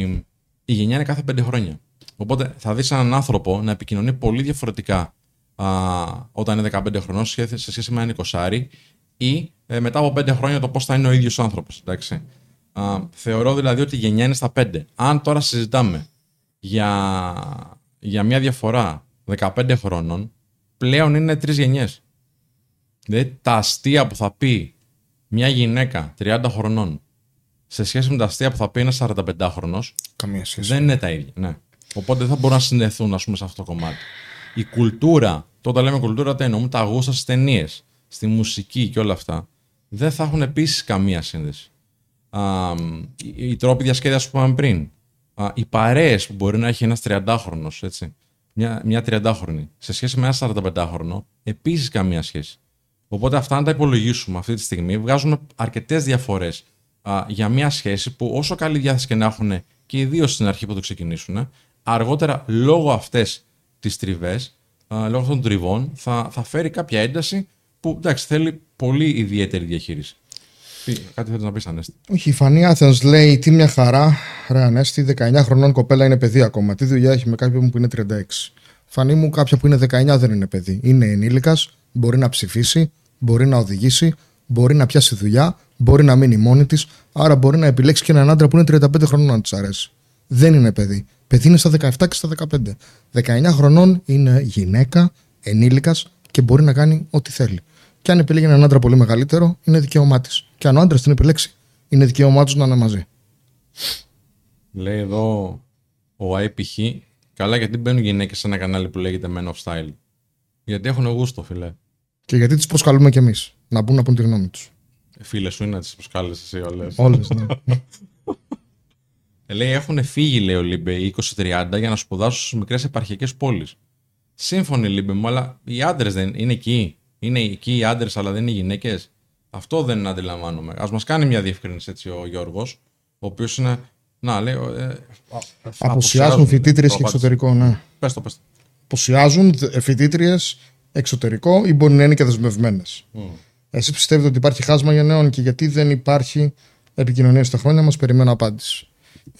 η γενιά είναι κάθε 5 χρόνια. Οπότε θα δεις έναν άνθρωπο να επικοινωνεί πολύ διαφορετικά α, όταν είναι 15 χρονών σε σχέση- σε σχέση με έναν 20 ή ε, μετά από πέντε χρόνια το πώς θα είναι ο ίδιος άνθρωπος. Θεωρώ δηλαδή ότι η γενιά είναι στα πέντε. Αν τώρα συζητάμε για, για μια διαφορά 15 χρόνων, πλέον είναι τρεις γενιές. Δηλαδή τα αστεία που θα πει μια γυναίκα 30 χρονών σε σχέση με τα αστεία που θα πει ένας 45χρονο. Καμία σχέση. Δεν είναι τα ίδια. Ναι. Οπότε δεν θα μπορούν να συνδεθούν ας πούμε, σε αυτό το κομμάτι. Η κουλτούρα, τότε λέμε κουλτούρα, τι εννοούμε, τα γούστα στις ταινίες, στη μουσική και όλα αυτά, δεν θα έχουν επίσης καμία σύνδεση. Α, οι, οι τρόποι διασκέδασης που είπαμε πριν, α, οι παρέες που μπορεί να έχει ένας 30χρονο, έτσι, μια, μια 30χρονη, σε σχέση με ένα 45χρονο, επίσης καμία σχέση. Οπότε αυτά, αν τα υπολογίσουμε αυτή τη στιγμή, βγάζουν αρκετές διαφορές για μια σχέση που όσο καλή διάθεση και να έχουν και ιδίω στην αρχή που το ξεκινήσουν, αργότερα λόγω αυτές τις τριβές, λόγω αυτών των τριβών, θα, θα φέρει κάποια ένταση που εντάξει, θέλει πολύ ιδιαίτερη διαχείριση. Τι, κάτι θέλει να πεις, Ανέστη. Όχι, η Φανή Άθενς λέει τι μια χαρά. Ρε Ανέστη, 19 χρονών κοπέλα είναι παιδί ακόμα. Τι δουλειά έχει με κάποιον που είναι 36. Φανή μου, κάποια που είναι 19 δεν είναι παιδί. Είναι ενήλικας, μπορεί να ψηφίσει, μπορεί να οδηγήσει, μπορεί να πιάσει δουλειά, μπορεί να μείνει μόνη της, άρα μπορεί να επιλέξει και έναν άντρα που είναι 35 χρονών να της αρέσει. Δεν είναι παιδί. Παιδί είναι στα 17 και στα 15. 19 χρονών είναι γυναίκα, ενήλικας και μπορεί να κάνει ό,τι θέλει. Και αν επιλέγει έναν άντρα πολύ μεγαλύτερο, είναι δικαίωμά της. Και αν ο άντρας την επιλέξει, είναι δικαίωμά τους να είναι μαζί. Λέει εδώ ο IPH, καλά γιατί μπαίνουν γυναίκες σε ένα κανάλι που λέγεται Men of Style. Γιατί έχουν γούστο, φίλε. Και γιατί τις προσκαλούμε κι εμείς να μπουν να πούν τη γνώμη τους. Φίλε σου είναι να τις προσκάλεσε εσύ όλες. Όλες, ναι. Ε, λέει, έχουν φύγει, λέει ο Λίμπε, 20-30 για να σπουδάσουν στις μικρές επαρχιακές πόλεις. Σύμφωνοι, Λίμπε μου, αλλά οι άντρες δεν είναι εκεί. Είναι εκεί οι άντρες, αλλά δεν είναι οι γυναίκες. Αυτό δεν αντιλαμβάνομαι. Α μας κάνει μια διευκρίνηση έτσι ο Γιώργος, ο οποίος είναι. Να, λέει. Ε, Αποσιάζουν φοιτήτριες και εξωτερικό, ναι. Πες το, πες το. Αποσιάζουν φοιτήτριες εξωτερικό ή μπορεί να είναι και δεσμευμένες. Mm. Εσύ πιστεύετε ότι υπάρχει χάσμα γενναίων και γιατί δεν υπάρχει επικοινωνία στα χρόνια μας, περιμένω απάντηση.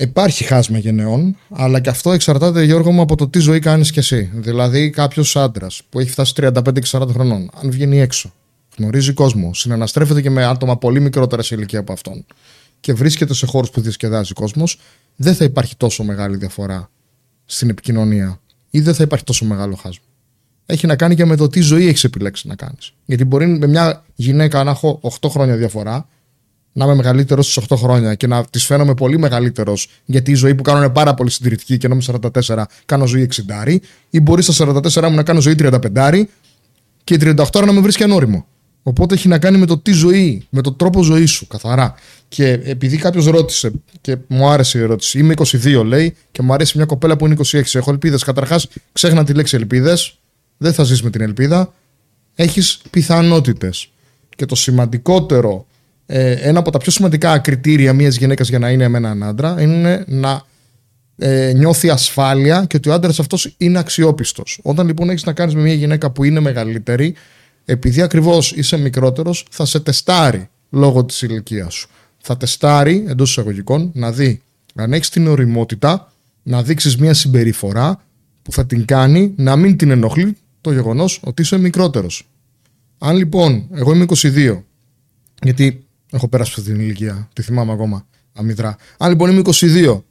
Υπάρχει χάσμα γενναιών, αλλά και αυτό εξαρτάται, Γιώργο μου, από το τι ζωή κάνεις κι εσύ. Δηλαδή, κάποιος άντρας που έχει φτάσει 35-40 χρονών, αν βγαίνει έξω, γνωρίζει κόσμο, συναναστρέφεται και με άτομα πολύ μικρότερα σε ηλικία από αυτόν και βρίσκεται σε χώρους που διασκεδάζει κόσμος, δεν θα υπάρχει τόσο μεγάλη διαφορά στην επικοινωνία ή δεν θα υπάρχει τόσο μεγάλο χάσμα έχει να κάνει και με το τι ζωή έχεις επιλέξει να κάνεις. Γιατί μπορεί με μια γυναίκα να έχω 8 χρόνια διαφορά, να είμαι μεγαλύτερος στι 8 χρόνια και να τη φαίνομαι πολύ μεγαλύτερος, γιατί η ζωή που κάνω είναι πάρα πολύ συντηρητική και ενώ με 44 κάνω ζωή 60, ή μπορεί στα 44 μου να κάνω ζωή 35 και η 38 να με βρίσκει ανώριμο. Οπότε έχει να κάνει με το τι ζωή, με τον τρόπο ζωής σου, καθαρά. Και επειδή κάποιος ρώτησε και μου άρεσε η ερώτηση, είμαι 22 λέει και μου αρέσει μια κοπέλα που είναι 26. Έχω ελπίδες. Καταρχάς, ξέχνα τη λέξη ελπίδες δεν θα ζεις με την ελπίδα, έχεις πιθανότητες. Και το σημαντικότερο, ε, ένα από τα πιο σημαντικά κριτήρια μιας γυναίκας για να είναι με έναν άντρα είναι να ε, νιώθει ασφάλεια και ότι ο άντρας αυτός είναι αξιόπιστος. Όταν λοιπόν έχεις να κάνεις με μια γυναίκα που είναι μεγαλύτερη, επειδή ακριβώς είσαι μικρότερος, θα σε τεστάρει λόγω της ηλικίας σου. Θα τεστάρει εντός εισαγωγικών να δει αν έχεις την οριμότητα, να δείξεις μια συμπεριφορά που θα την κάνει να μην την ενοχλεί το γεγονός ότι είσαι μικρότερος. Αν λοιπόν, εγώ είμαι 22, γιατί έχω πέρασει αυτή την ηλικία, τη θυμάμαι ακόμα αμυδρά. Αν λοιπόν είμαι 22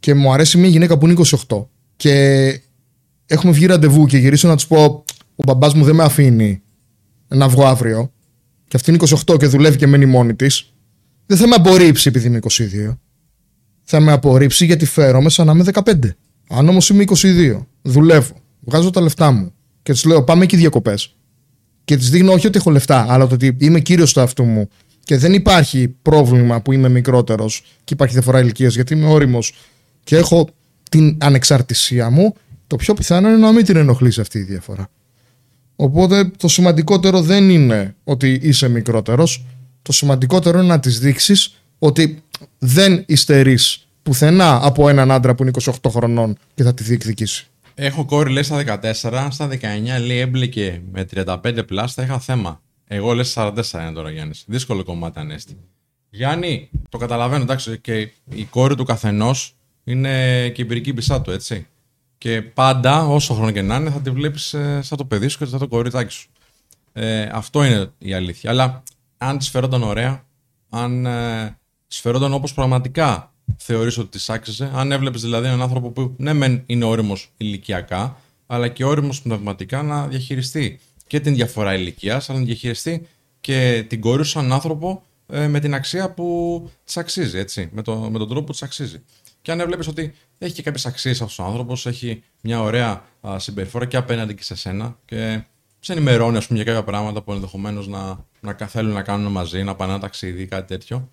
και μου αρέσει μια γυναίκα που είναι 28 και έχουμε βγει ραντεβού και γυρίσω να τους πω: Ο μπαμπάς μου δεν με αφήνει να βγω αύριο, και αυτή είναι 28 και δουλεύει και μένει μόνη της, δεν θα με απορρίψει επειδή είμαι 22. Θα με απορρίψει γιατί φέρομαι σαν να είμαι 15. Αν όμως είμαι 22, δουλεύω, βγάζω τα λεφτά μου, και τη λέω πάμε εκεί διακοπές. Και της δείχνω όχι ότι έχω λεφτά, αλλά ότι είμαι κύριος του αυτού μου και δεν υπάρχει πρόβλημα που είμαι μικρότερος και υπάρχει διαφορά ηλικίας γιατί είμαι όριμος και έχω την ανεξαρτησία μου, το πιο πιθανό είναι να μην την ενοχλήσει αυτή η διαφορά. Οπότε το σημαντικότερο δεν είναι ότι είσαι μικρότερος. Το σημαντικότερο είναι να της δείξεις ότι δεν υστερείς πουθενά από έναν άντρα που είναι 28 χρονών και θα τη διεκδικήσει. Έχω κόρη λέει στα 14, στα 19 λέει έμπλεκε με 35 πλάστα, θα είχα θέμα. Εγώ λες 44 είναι τώρα Γιάννης. Δύσκολο κομμάτι ανέστη. Γιάννη, το καταλαβαίνω, εντάξει, και η κόρη του καθενός είναι και η πυρική πισά του, έτσι. Και πάντα, όσο χρόνο και να είναι, θα τη βλέπεις ε, σαν το παιδί σου και σαν το κοριτσάκι σου. Ε, αυτό είναι η αλήθεια. Αλλά αν της φερόταν ωραία, αν ε, της φερόταν όπως πραγματικά θεωρείς ότι της άξιζε, αν έβλεπες δηλαδή έναν άνθρωπο που ναι, μεν είναι όριμος ηλικιακά, αλλά και όριμος πνευματικά να διαχειριστεί και την διαφορά ηλικίας, αλλά να διαχειριστεί και την κόρη σου σαν άνθρωπο ε, με την αξία που της αξίζει, έτσι, με, το, με τον τρόπο που της αξίζει. Και αν έβλεπες ότι έχει και κάποιες αξίες αυτός ο άνθρωπος, έχει μια ωραία α, συμπεριφορά και απέναντι και σε σένα και σε ενημερώνει ας πούμε, για κάποια πράγματα που ενδεχομένως να, να θέλουν να κάνουν μαζί, να πάνε ένα ταξίδι ή κάτι τέτοιο,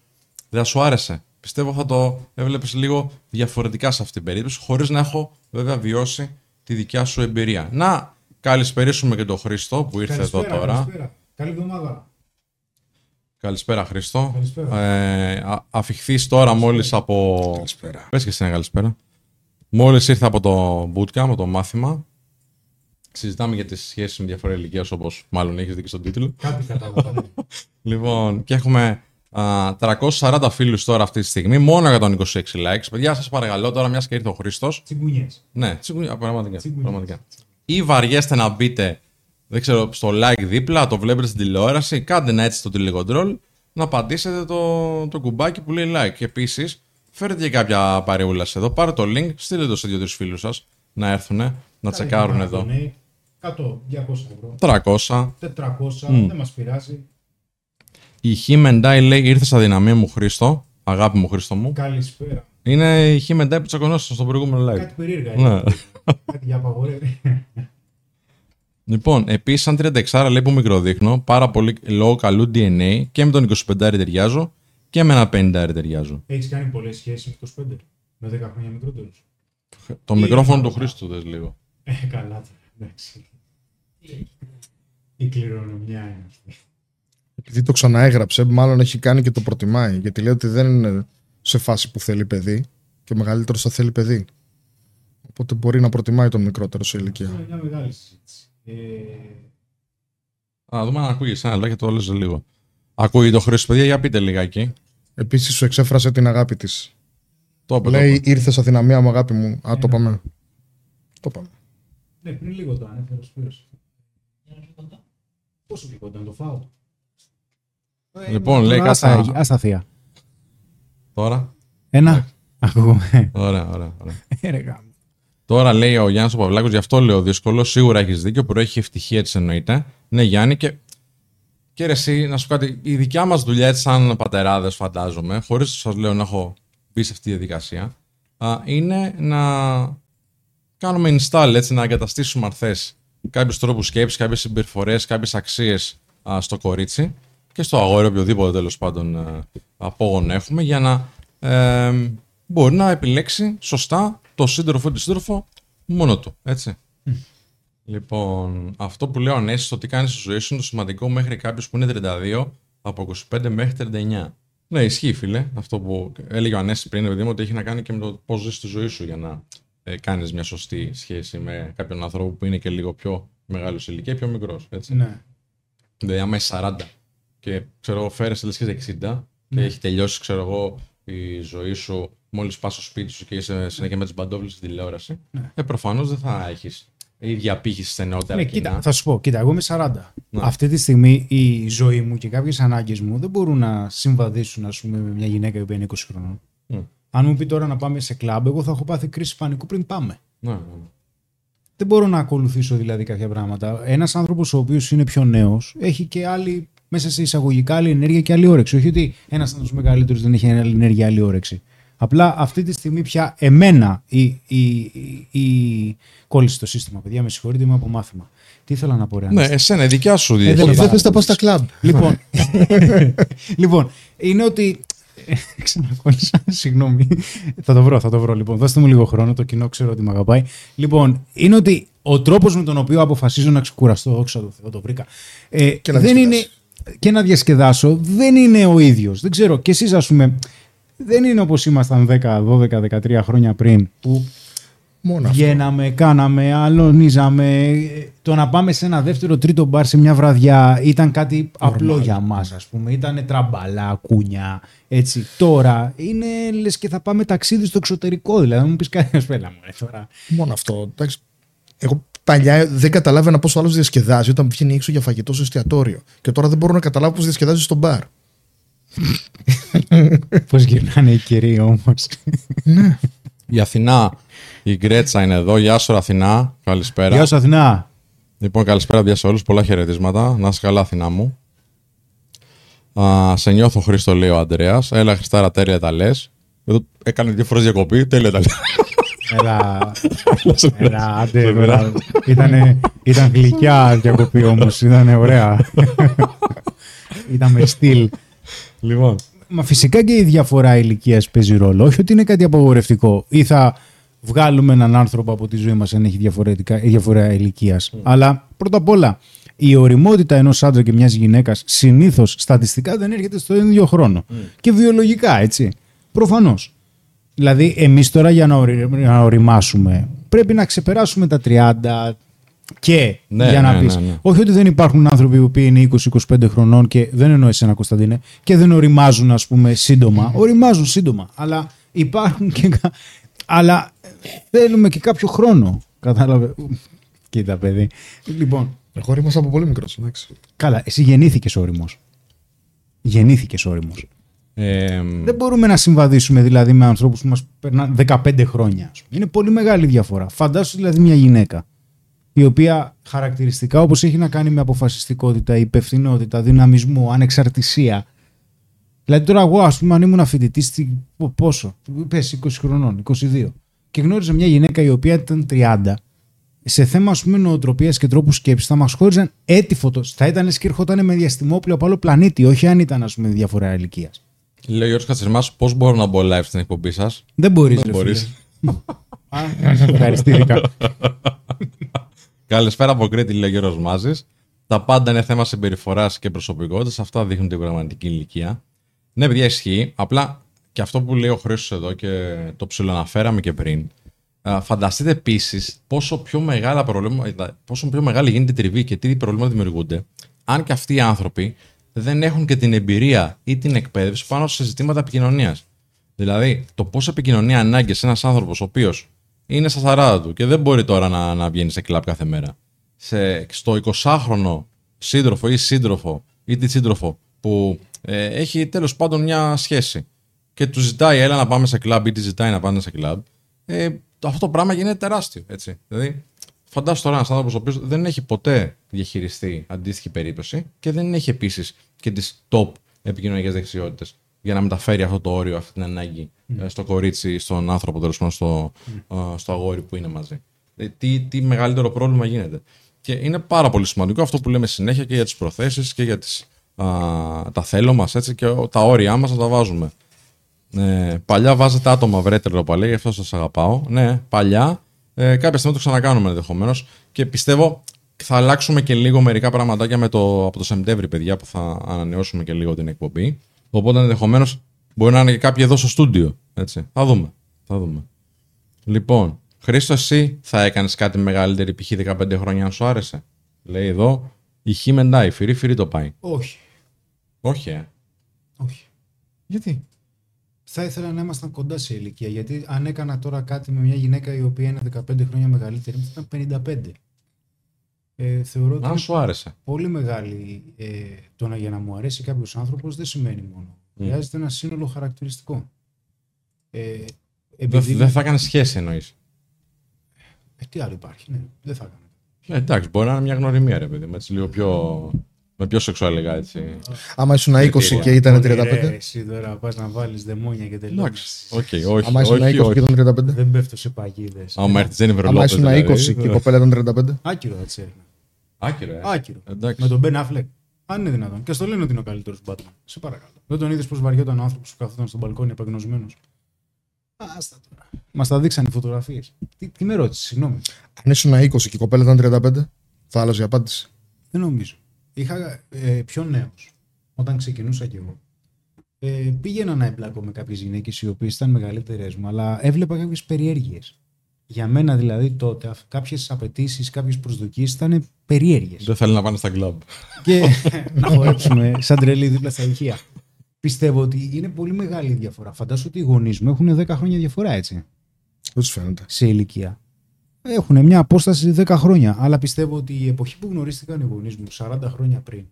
δεν θα σου άρεσε. Πιστεύω θα το έβλεπες λίγο διαφορετικά σε αυτή την περίπτωση, χωρίς να έχω βέβαια βιώσει τη δικιά σου εμπειρία. Να καλησπερίσουμε και τον Χρήστο που ήρθε Καλησπέρα, εδώ τώρα. Καλησπέρα. Καλή εβδομάδα. Καλησπέρα, Χρήστο. Καλησπέρα. Ε, α- αφιχθείς τώρα μόλις από... Καλησπέρα. Πες και εσύ ένα καλησπέρα. Μόλις ήρθα από το bootcamp, από το μάθημα. Συζητάμε για τις σχέσεις με διαφορά ηλικία όπως μάλλον έχεις δει και στον τίτλο. Κάτι κατάλαβα. ναι. Λοιπόν, και έχουμε α, 340 φίλους τώρα αυτή τη στιγμή, μόνο 126 likes. Παιδιά, σας παρακαλώ τώρα, μιας και ήρθε ο Χρήστος, Τσιγκουνιές. ναι, τσιγκουνιά, πραγματικά. Τσιγκουνιά. πραγματικά. Ή βαριέστε να μπείτε, δεν ξέρω, στο like δίπλα, το βλέπετε στην τηλεόραση, κάντε ένα έτσι το τηλεκοντρόλ, να πατήσετε το, το κουμπάκι που λέει like. Και επίσης, φέρετε και κάποια παρεούλα σε εδώ, πάρε το link, στείλτε το σε δύο-τρεις φίλους σας να έρθουν να τσεκάρουν Κάντε εδώ. donate. 100, 200 ευρώ. 300. 400, δεν μας πειράζει. Η Χιμεντάι λέει: Ήρθε στα δυναμία μου, Χρήστο. Αγάπη μου, Χρήστο μου. Καλησπέρα. Είναι η Χιμεντάι που τσακωνόσασταν στο προηγούμενο live. Κάτι περίεργα Ναι. Είναι. Κάτι για απαγορεύει. Λοιπόν, επίσης, σαν 36 λέει που μικροδείχνω, πάρα πολύ λόγω καλού DNA και με τον 25 ταιριάζω και με ένα 50 ταιριάζω. Έχεις κάνει πολλές σχέσεις με το 25. Με 10 χρόνια μικρότερους. Το Ή μικρόφωνο είναι του Χρήστου δες λίγο. Ε, καλά τώρα. Εντάξει. Η κληρονομιά είναι αυτή. Επειδή το ξαναέγραψε, μάλλον έχει κάνει και το προτιμάει. Γιατί λέει ότι δεν είναι σε φάση που θέλει παιδί και ο μεγαλύτερο θα θέλει παιδί. Οπότε μπορεί να προτιμάει τον μικρότερο σε Αυτό ηλικία. είναι μια μεγάλη συζήτηση. Ε, Α, δούμε αν ακούγεται ένα και το όλες λίγο. Ακούγεται το Χρήστο, παιδιά, για πείτε λιγάκι. Επίσης σου εξέφρασε την αγάπη της. Το είπε, το Λέει: είπε. Ήρθες στα δυναμία μου, αγάπη μου. Α, το πάμε. Το πάμε. ναι, πριν λίγο το ανέφερες ο Σπύρος. Πόσο λίγο ήταν το φάουλ. Λοιπόν, λέει Άστα, κάτι. άστα θεία. Τώρα. Ένα. Ακούγομαι. Ωραία, ωραία. ωραία. Ε, ρε γάμο. Τώρα λέει ο Γιάννης ο Παυλάκος, γι' αυτό λέω δύσκολο. Σίγουρα έχεις δίκιο, προέχει ευτυχία της εννοείται. Ναι, Γιάννη, και. Και ρε, εσύ, να σου πω κάτι, η δικιά μας δουλειά έτσι, σαν πατεράδες, φαντάζομαι, χωρίς σας λέω να έχω μπει σε αυτή τη διαδικασία, α, είναι να κάνουμε install, έτσι, να εγκαταστήσουμε αρθές κάποιους τρόπους σκέψης, κάποιες συμπεριφορές, κάποιες αξίες στο κορίτσι και στο αγόρι, οποιοδήποτε τέλος πάντων ε, απόγονο έχουμε, για να ε, μπορεί να επιλέξει σωστά το σύντροφο ή τη σύντροφο μόνο του. Έτσι. Λοιπόν, αυτό που λέω ο Νέσης, το τι κάνεις στη ζωή σου είναι το σημαντικό μέχρι κάποιος που είναι 32, από 25 μέχρι 39. Ναι, ισχύει, φίλε. Αυτό που έλεγε ο Ανέσης πριν, επειδή μου, ότι έχει να κάνει και με το πώς ζεις τη ζωή σου για να ε, κάνεις μια σωστή σχέση με κάποιον άνθρωπο που είναι και λίγο πιο μεγάλος σε ηλικία ή πιο μικρός. Ναι. Δηλαδή, άμα είσαι 40 και ξέρω εγώ, φέρεσαι λες και είσαι 60 και έχει τελειώσει, ξέρω εγώ, η ζωή σου μόλις πας στο σπίτι σου και είσαι συνέχεια με τις μπαντόβλες στη τηλεόραση, ε, προφανώς δεν θα έχεις ίδια απήχηση στενότερα. Ναι, κοινά. κοίτα, θα σου πω, κοίτα, εγώ είμαι 40. Ναι. Αυτή τη στιγμή η ζωή μου και κάποιες ανάγκες μου δεν μπορούν να συμβαδίσουν ας πούμε, με μια γυναίκα που είναι 20 χρονών. Μμ. Αν μου πει τώρα να πάμε σε κλαμπ, εγώ θα έχω πάθει κρίση πανικού πριν πάμε. Ναι, ναι, Δεν μπορώ να ακολουθήσω δηλαδή κάποια πράγματα. Ένας άνθρωπος ο οποίος είναι πιο νέος έχει και άλλη, μέσα σε εισαγωγικά, άλλη ενέργεια και άλλη όρεξη. Όχι ότι ένας άνθρωπος μεγαλύτερος δεν έχει άλλη ενέργεια, άλλη όρεξη. Απλά αυτή τη στιγμή πια εμένα η, η, η, η κόλληση στο σύστημα, παιδιά, με συγχωρείτε, είμαι από μάθημα. Τι ήθελα να πω, ρε ναι, Ανέστη. εσένα, η δικιά σου δεν διεύθυνση. Δεν θες να πάω στα κλαμπ. Λοιπόν, λοιπόν, είναι ότι. Ξανακόλλησα, συγγνώμη. θα το βρω, θα το βρω. Λοιπόν, δώστε μου λίγο χρόνο, το κοινό ξέρω ότι με αγαπάει. Λοιπόν, είναι ότι ο τρόπος με τον οποίο αποφασίζω να ξεκουραστώ, δόξα τω Θεώ, το βρήκα. Ε, Και να δεν διασκεδάσεις. είναι. Και να διασκεδάσω, δεν είναι ο ίδιος. Δεν ξέρω. Και εσείς, ας πούμε, δεν είναι όπως ήμασταν 10, 12, 13 χρόνια πριν, που Μόνο αυτό. Βγαίναμε, κάναμε, αλωνίζαμε. Το να πάμε σε ένα δεύτερο, τρίτο μπαρ σε μια βραδιά ήταν κάτι απλό για μας, ας πούμε. Ήταν τραμπαλά, κούνια. Έτσι. Τώρα είναι λες και θα πάμε ταξίδι στο εξωτερικό. Δηλαδή, να μου πεις κάτι. Σπέλα μου, ρε, τώρα. Μόνο αυτό. Εντάξει, εγώ παλιά δεν καταλάβαινα πώς ο άλλος διασκεδάζει όταν βγαίνει έξω για φαγητό στο εστιατόριο. Και τώρα δεν μπορώ να καταλάβω πώς διασκεδάζει στο μπαρ. Πώς γυρνάνε οι κυρίοι όμως. ναι. Η Αθηνά, η Γκρέτσα είναι εδώ. Γεια σου, Αθηνά. Καλησπέρα. Γεια σου, Αθηνά. Λοιπόν, καλησπέρα παιδιά σε όλου. Πολλά χαιρετίσματα. Να είσαι καλά, Αθηνά μου. Α, σε νιώθω Χρήστο, λέει ο Αντρέας. Έλα, Χριστάρα, τέλεια τα λες. Εδώ έκανε δύο φορές διακοπή. Τέλεια τα λες. Έλα, έλα, άντε, έλα. Ήτανε, ήταν γλυκιά διακοπή όμως, ήταν ωραία. ήταν με στυλ. Λοιπόν. Μα φυσικά και η διαφορά ηλικίας παίζει ρόλο. Όχι ότι είναι κάτι απαγορευτικό. Ή θα βγάλουμε έναν άνθρωπο από τη ζωή μας αν έχει διαφορετικά, διαφορά ηλικίας. Αλλά πρώτα απ' όλα, η οριμότητα ενός άντρα και μιας γυναίκας συνήθως στατιστικά δεν έρχεται στο ίδιο χρόνο. Και βιολογικά, έτσι. Προφανώς. Δηλαδή, εμείς τώρα για να, ορι- να οριμάσουμε πρέπει να ξεπεράσουμε τα 30 και Ναι, για να ναι, πεις, ναι, ναι. όχι ότι δεν υπάρχουν άνθρωποι που είναι 20-25 χρονών και δεν εννοώ εσένα Κωνσταντίνε και δεν οριμάζουν ας πούμε σύντομα. Οριμάζουν σύντομα, αλλά υπάρχουν και... κα- Αλλά θέλουμε και κάποιο χρόνο. Κατάλαβε. Κοίτα παιδί. Λοιπόν, Εγώ ήμουν από πολύ μικρός. καλά, εσύ γεννήθηκες όριμος. Γεννήθηκες όριμος. Ε, Δεν μπορούμε να συμβαδίσουμε δηλαδή με ανθρώπους που μας περνάνε 15 χρόνια. ας πούμε. Είναι πολύ μεγάλη διαφορά. Φαντάσου δηλαδή μια γυναίκα η οποία χαρακτηριστικά όπως έχει να κάνει με αποφασιστικότητα, υπευθυνότητα, δυναμισμό, ανεξαρτησία. Δηλαδή τώρα εγώ ας πούμε αν ήμουν φοιτητής πόσο, πες 20 χρονών, 22 και γνώριζα μια γυναίκα η οποία ήταν 30 σε θέμα ας πούμε νοοτροπίας και τρόπους σκέψης θα μας χώριζαν έτη φωτος. Θα ήταν λες και ερχόταν με διαστημόπλαιο από άλλο πλανήτη, όχι αν ήταν ας πούμε διαφορά ηλικίας. λέει ο Γιώργος Κατσερμάς, πώς μπορώ να μπω live στην εκπομπή σας; Δεν μπορείς. Δεν ρε μπορείς. φίλε. Α, Ευχαριστήθηκα. Καλησπέρα από Κρήτη, λέει ο Γιώργος Μάζης. Τα πάντα είναι θέμα συμπεριφοράς και προσωπικότητας. Αυτά δείχνουν την πραγματική ηλικία. Ναι, παιδιά, ισχύει. Απλά και αυτό που λέει ο Χρήστος εδώ και το ψιλοαναφέραμε και πριν. α, Φανταστείτε επίσης πόσο πιο μεγάλα προβλήματα, πόσο πιο μεγάλη γίνεται η τριβή και τι προβλήματα δημιουργούνται, αν και αυτοί οι άνθρωποι δεν έχουν και την εμπειρία ή την εκπαίδευση πάνω σε ζητήματα επικοινωνίας. Δηλαδή, το πώς επικοινωνεί ανάγκε ένας άνθρωπος ο οποίος είναι στα 40 του και δεν μπορεί τώρα να, να βγαίνει σε κλαμπ κάθε μέρα. Σε, στο 20χρονο σύντροφο ή σύντροφο ή τη σύντροφο που ε, έχει τέλος πάντων μια σχέση και του ζητάει, έλα να πάμε σε κλαμπ ή τη ζητάει να πάνε σε κλαμπ, ε, αυτό το πράγμα γίνεται τεράστιο. Έτσι. Δηλαδή, φαντάσου τώρα ένας άνθρωπος ο οποίος δεν έχει ποτέ διαχειριστεί αντίστοιχη περίπτωση και δεν έχει επίσης και τις top επικοινωνιακέ δεξιότητες για να μεταφέρει αυτό το όριο, αυτή την ανάγκη ε, στο κορίτσι, στον άνθρωπο, τέλος πάντων, στο, ε, στο αγόρι που είναι μαζί. Ε, τι, τι μεγαλύτερο πρόβλημα γίνεται. Και είναι πάρα πολύ σημαντικό αυτό που λέμε συνέχεια και για τις προθέσεις και για τις, α, τα θέλω μας και ο- τα όρια μας να τα βάζουμε. Ε, παλιά βάζετε άτομα βρε τρελοπαλέ, γι' αυτό σας αγαπάω. Ναι, παλιά. Ε, κάποια στιγμή το ξανακάνουμε ενδεχομένως. Και πιστεύω θα αλλάξουμε και λίγο μερικά πραγματάκια με το, από το Σεπτέμβρη, παιδιά, που θα ανανεώσουμε και λίγο την εκπομπή. Οπότε ενδεχομένως μπορεί να είναι και κάποιοι εδώ στο στούντιο. Έτσι. Θα δούμε. Θα δούμε. Λοιπόν, Χρήστο, εσύ θα έκανες κάτι μεγαλύτερη π.χ. 15 χρόνια αν σου άρεσε; Λέει εδώ, η χ μεντάει, φυρί φυρί το πάει. Όχι. Όχι, ε. Όχι. Γιατί; Θα ήθελα να ήμασταν κοντά σε ηλικία. Γιατί αν έκανα τώρα κάτι με μια γυναίκα η οποία είναι 15 χρόνια μεγαλύτερη, θα ήταν 55. Ε, θεωρώ ότι Αν είναι σου άρεσε. πολύ μεγάλη. Ε, το να για να μου αρέσει κάποιος άνθρωπος δεν σημαίνει μόνο. Χρειάζεται ένα σύνολο χαρακτηριστικό. Ε, Δεν επειδή... δεν θα έκανε σχέση εννοείς. Ε, τι άλλο υπάρχει, ναι. Δεν θα έκανα. Ε, εντάξει, μπορεί να είναι μια γνωριμία, ρε παιδί μου. Έτσι, λίγο πιο. με πιο σεξουαλικά έτσι. Άμα ήσουν 20 Κριτήρια. και ήταν Πολύ, ρε, 35. Εσύ τώρα πας να βάλεις δαιμόνια και τελειώνεις. Εντάξει. Οκ, όχι. Άμα ήσουν 20 όχι, και όχι. ήταν 35. Δεν πέφτω σε παγίδες. Άμα έρθει Τζένιφερ Άμα Λόπες, ήσουν δηλαδή, 20 και η ε, κοπέλα ήταν 35. Άκυρο θα τις έριχνα. Άκυρο, ε. Άκυρο. Εντάξει. Με τον Μπεν Affleck. Αν είναι δυνατόν. Και στο λένε ότι είναι ο καλύτερος Batman. Σε παρακαλώ. Δεν τον είδες πώς βαριόταν ο άνθρωπος που καθόταν στο μπαλκόνι απεγνωσμένος; Άστα τώρα. Μας τα δείξανε φωτογραφίες. Τι, τι με ρώτησες, συγγνώμη. Αν ήσουν 20 και η κοπέλα ήταν 35, θα άλλαζε η απάντηση. Δεν νομίζω. Είχα ε, πιο νέος όταν ξεκινούσα κι εγώ. Ε, πήγαινα να εμπλάκω με κάποιες γυναίκες οι οποίες ήταν μεγαλύτερες μου, αλλά έβλεπα κάποιες περιέργειες. Για μένα δηλαδή τότε κάποιες απαιτήσεις, κάποιες προσδοκίες ήταν περίεργες. Δεν θέλει να πάνε στα κλαμπ. και να χορέψουμε σαν τρελή δίπλα στα ηχεία. Πιστεύω ότι είναι πολύ μεγάλη η διαφορά. Φαντάσου ότι οι γονείς μου έχουν 10 χρόνια διαφορά έτσι Δεν τους φαίνεται. σε ηλικία. έχουν μια απόσταση 10 χρόνια. Αλλά πιστεύω ότι η εποχή που γνωρίστηκαν οι γονείς μου 40 χρόνια πριν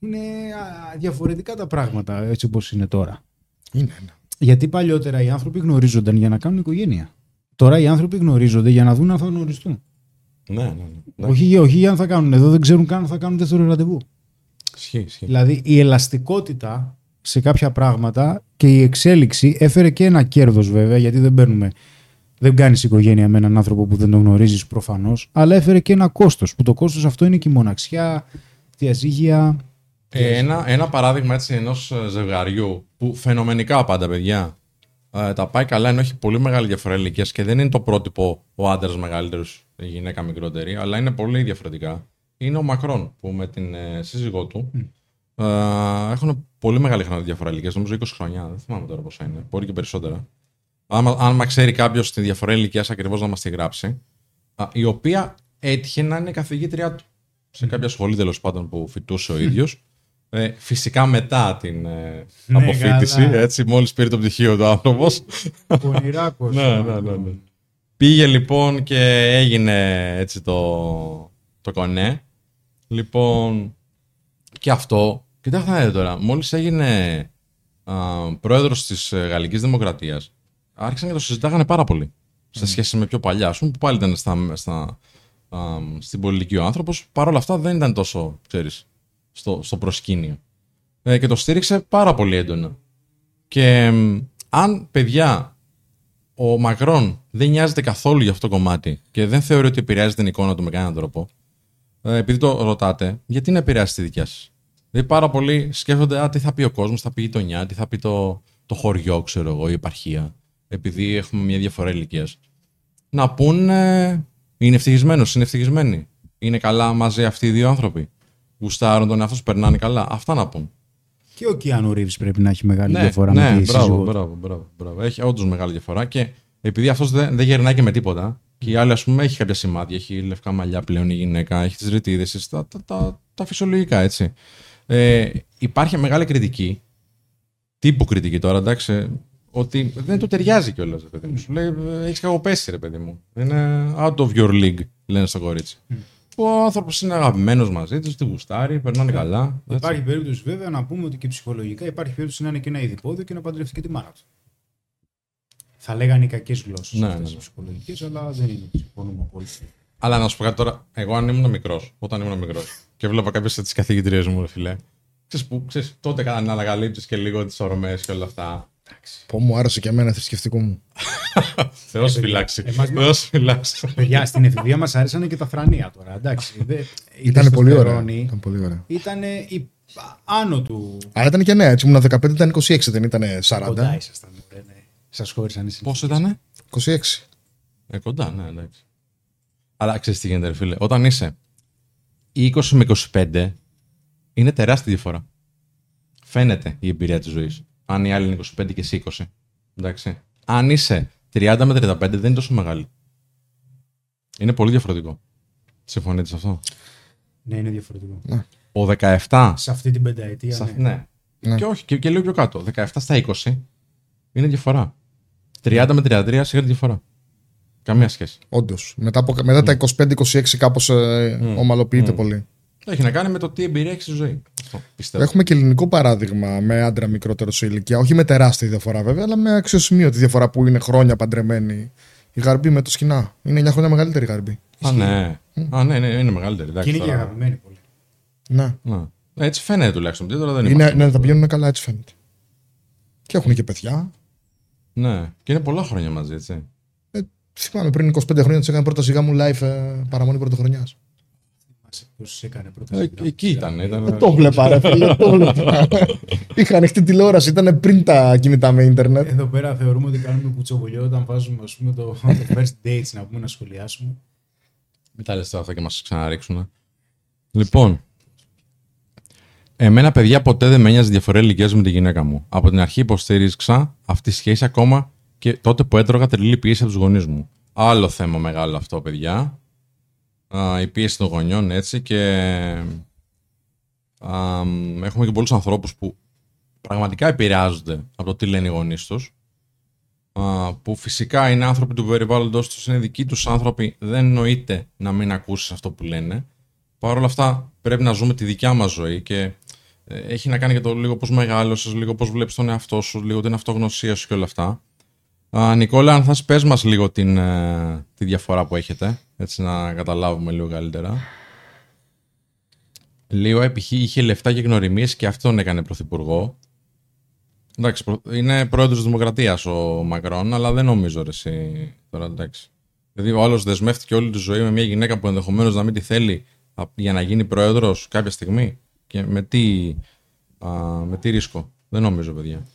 είναι α, διαφορετικά τα πράγματα έτσι όπως είναι τώρα. Είναι ένα. Γιατί παλιότερα οι άνθρωποι γνωρίζονταν για να κάνουν οικογένεια. Τώρα οι άνθρωποι γνωρίζονται για να δουν αν θα γνωριστούν. Ναι, ναι, ναι. Όχι, όχι για αν θα κάνουν. Εδώ δεν ξέρουν καν αν θα κάνουν δεύτερο ραντεβού. Ισχύει, ισχύει. Δηλαδή η ελαστικότητα σε κάποια πράγματα και η εξέλιξη έφερε και ένα κέρδος βέβαια, γιατί δεν παίρνουμε. Δεν κάνεις οικογένεια με έναν άνθρωπο που δεν τον γνωρίζεις προφανώς, αλλά έφερε και ένα κόστος. Που το κόστος αυτό είναι και η μοναξιά, διαζύγια. Ε, ένα, ένα παράδειγμα έτσι ενός ζευγαριού που φαινομενικά πάντα παιδιά ε, τα πάει καλά ενώ έχει πολύ μεγάλη διαφορά ηλικίας και δεν είναι το πρότυπο ο άντρας μεγαλύτερος, η γυναίκα μικρότερη, αλλά είναι πολύ διαφορετικά. Είναι ο Μακρόν που με την ε, σύζυγό του ε, έχουν πολύ μεγάλη χρονική διαφορά ηλικίας, νομίζω 20 χρόνια. Δεν θυμάμαι τώρα πόσα είναι, μπορεί και περισσότερα. Αν, αν μα ξέρει κάποιος τη διαφορά ηλικίας ακριβώς να μας τη γράψει, α, η οποία έτυχε να είναι καθηγήτριά του σε κάποια σχολή τέλος πάντων που φοιτούσε ο ίδιος. Ε, φυσικά μετά την ε, Ναι, αποφύτιση, καλά. έτσι, μόλις πήρε το πτυχίο του άνθρωπος. Πονηράκος. ναι, ναι, ναι, ναι. Πήγε λοιπόν και έγινε έτσι το, το κονέ. Λοιπόν, και αυτό, κοιτάξτε να δείτε τώρα, μόλις έγινε α, πρόεδρος της ε, Γαλλικής Δημοκρατίας, άρχισαν και το συζητάγανε πάρα πολύ. Σε σχέση με πιο παλιά, ας πούμε, που πάλι ήταν στα, στα, α, στην πολιτική ο άνθρωπος, παρόλα αυτά δεν ήταν τόσο, ξέρεις, στο, στο προσκήνιο. Ε, και το στήριξε πάρα πολύ έντονα. Και μ, αν, παιδιά, ο Μακρόν δεν νοιάζεται καθόλου για αυτό το κομμάτι και δεν θεωρεί ότι επηρεάζει την εικόνα του με κανέναν τρόπο, ε, επειδή το ρωτάτε, γιατί να επηρεάσει τη δικιά σας; Δηλαδή, πάρα πολλοί σκέφτονται, Α, τι θα πει ο κόσμος, θα πει η γειτονιά, τι θα πει το, το χωριό, ξέρω εγώ, η επαρχία, επειδή έχουμε μια διαφορά ηλικίας. Να πούνε, είναι ευτυχισμένος, είναι ευτυχισμένοι. Είναι καλά μαζί αυτοί οι δύο άνθρωποι. Γουστάρουν τον εαυτό του, περνάνε καλά. Αυτά να πούν. Και ο Κιάνου Ρίβ πρέπει να έχει μεγάλη Ναι, διαφορά ναι, με τη μπράβο, σύζυγό του. μπράβο, μπράβο, μπράβο. Έχει όντως μεγάλη διαφορά και επειδή αυτός δεν, δεν γερνάει και με τίποτα, και η άλλη, ας πούμε, έχει κάποια σημάδια. Έχει λευκά μαλλιά πλέον η γυναίκα, έχει τις ρητίδε, τα, τα, τα, τα φυσιολογικά έτσι. Ε, υπάρχει μεγάλη κριτική, τύπου κριτική τώρα, εντάξει, ότι δεν του ταιριάζει κιόλας, ρε παιδί μου. Σου λέει, έχεις κακοπέσει, ρε παιδί μου. Είναι out of your league, λένε στο κορίτσι. Ο άνθρωπος είναι αγαπημένος μαζί τη, τη γουστάρει, περνάνε καλά. έτσι. Υπάρχει περίπτωση βέβαια να πούμε ότι και ψυχολογικά υπάρχει περίπτωση να είναι και ένα ειδipόδιο και να παντρευτεί και τη μάνα του. Θα λέγανε οι κακές γλώσσες Ναι, αυτές ναι, οι ναι. ψυχολογικές, αλλά δεν είναι. Συμφωνούμε απόλυτα. Αλλά να σου πω κάτι τώρα, εγώ αν ήμουν μικρός, όταν ήμουν μικρός και βλέπα κάποιες από τι καθηγητρίε μου, ρε φιλέ. Ξέρεις που, ξέρεις, τότε κάνανε ανακαλύψεις και λίγο τις ορμές και όλα αυτά. Πω μου άρεσε και εμένα θρησκευτικό μου. Θεός φυλάξει. εμάς- Θεός φυλάξει. Παιδιά, στην εφηβεία μας άρεσαν και τα θρανία τώρα. Εντάξει. δε- η Ήταν πολύ ωραία. τεστοστερόνη Ήταν πολύ ωραία. Ήταν η- άνω του. Αλλά ήταν και νέα, έτσι ήμουν 15, ήταν 26, δεν ήταν 40. Κοντά ήσασταν. Ναι. Σας χώρισαν οι Πόσο ήτανε; 26. Ε, κοντά, ναι, εντάξει. Αλλά ξέρεις τι γίνεται, ρε φίλε. Όταν είσαι 20 με 25, είναι τεράστια διαφορά. Φαίνεται η εμπειρία της ζωής. Αν η άλλη είναι 25 και εσύ 20. Εντάξει. Αν είσαι 30 με 35, δεν είναι τόσο μεγάλη. Είναι πολύ διαφορετικό. Συμφωνείτε σε αυτό; Ναι, είναι διαφορετικό. Ο 17. Σε αυτή την πενταετία. σε- ναι. ναι. Ναι. Και όχι, και, και λίγο πιο κάτω. 17 στα 20 είναι διαφορά. 30 με 33 σίγουρα διαφορά. Καμία σχέση. Όντως. Μετά, από- μετά τα 25-26 κάπως ε, ομαλοποιείται πολύ. Έχει να κάνει με το τι εμπειρία έχεις στη ζωή. Αυτό πιστεύω. Έχουμε και ελληνικό παράδειγμα με άντρα μικρότερος σε ηλικία. Όχι με τεράστια διαφορά βέβαια, αλλά με αξιοσημείωτη διαφορά που είναι χρόνια παντρεμένη. Η Γαρμπή με το σκηνά. Είναι 9 χρόνια μεγαλύτερη η Γαρμπή. Α, ναι. Α, ναι, ναι, είναι μεγαλύτερη. Και Εντάξει, είναι και τώρα. αγαπημένη πολύ. Ναι. Να. Έτσι φαίνεται τουλάχιστον. Τώρα δεν Είναι, είμαστε. ναι, τα πηγαίνουν καλά, έτσι φαίνεται. Και έχουν και παιδιά. Ναι. Και είναι πολλά χρόνια μαζί, έτσι. Ε, θυμάμαι πριν 25 χρόνια τους έκανε πρώτα σιγά μου live ε, παραμονή πρωτοχρονιάς. Πώς έκανε πρώτα. Ε, σειρά. εκεί ήταν. ήταν... Το βλέπα, ρε φίλε, το βλέπα. Είχα ανοιχτή τηλεόραση, ήταν πριν τα κινητά με ίντερνετ. Εδώ πέρα θεωρούμε ότι κάνουμε κουτσοβολιό όταν βάζουμε ας πούμε, το, το first dates να πούμε να σχολιάσουμε. Μην τα λες τώρα αυτά και μας ξαναρίξουν. Λοιπόν, εμένα παιδιά ποτέ δεν με ένοιαζε διαφορά ηλικίας με τη γυναίκα μου. Από την αρχή υποστήριξα αυτή τη σχέση ακόμα και τότε που έτρωγα τρελή πίεση από τους γονείς μου. Άλλο θέμα μεγάλο αυτό, παιδιά. Α, η πίεση των γονιών, έτσι, και α, μ, έχουμε και πολλούς ανθρώπους που πραγματικά επηρεάζονται από το τι λένε οι γονείς τους. α, που φυσικά είναι άνθρωποι του περιβάλλοντος τους, είναι δικοί τους άνθρωποι, δεν νοείται να μην ακούσεις αυτό που λένε. Παρ' όλα αυτά πρέπει να ζούμε τη δικιά μας ζωή και ε, έχει να κάνει και το λίγο πώς μεγάλωσες, λίγο πώς βλέπεις τον εαυτό σου, λίγο την αυτογνωσία σου και όλα αυτά. Α, Νικόλα, αν θες πες μας λίγο την, ε, τη διαφορά που έχετε, έτσι να καταλάβουμε λίγο καλύτερα. Λίγο επιχεί είχε λεφτά και γνωριμίες και αυτόν έκανε πρωθυπουργό. Εντάξει, προ- είναι πρόεδρος της Δημοκρατίας ο Μακρόν, αλλά δεν νομίζω ρε εσύ τώρα, εντάξει. Δηλαδή ο άλλος δεσμεύτηκε όλη τη ζωή με μια γυναίκα που ενδεχομένως να μην τη θέλει α, για να γίνει πρόεδρος κάποια στιγμή. Και με τι, α, με τι ρίσκο. Δεν νομίζω, παιδιά.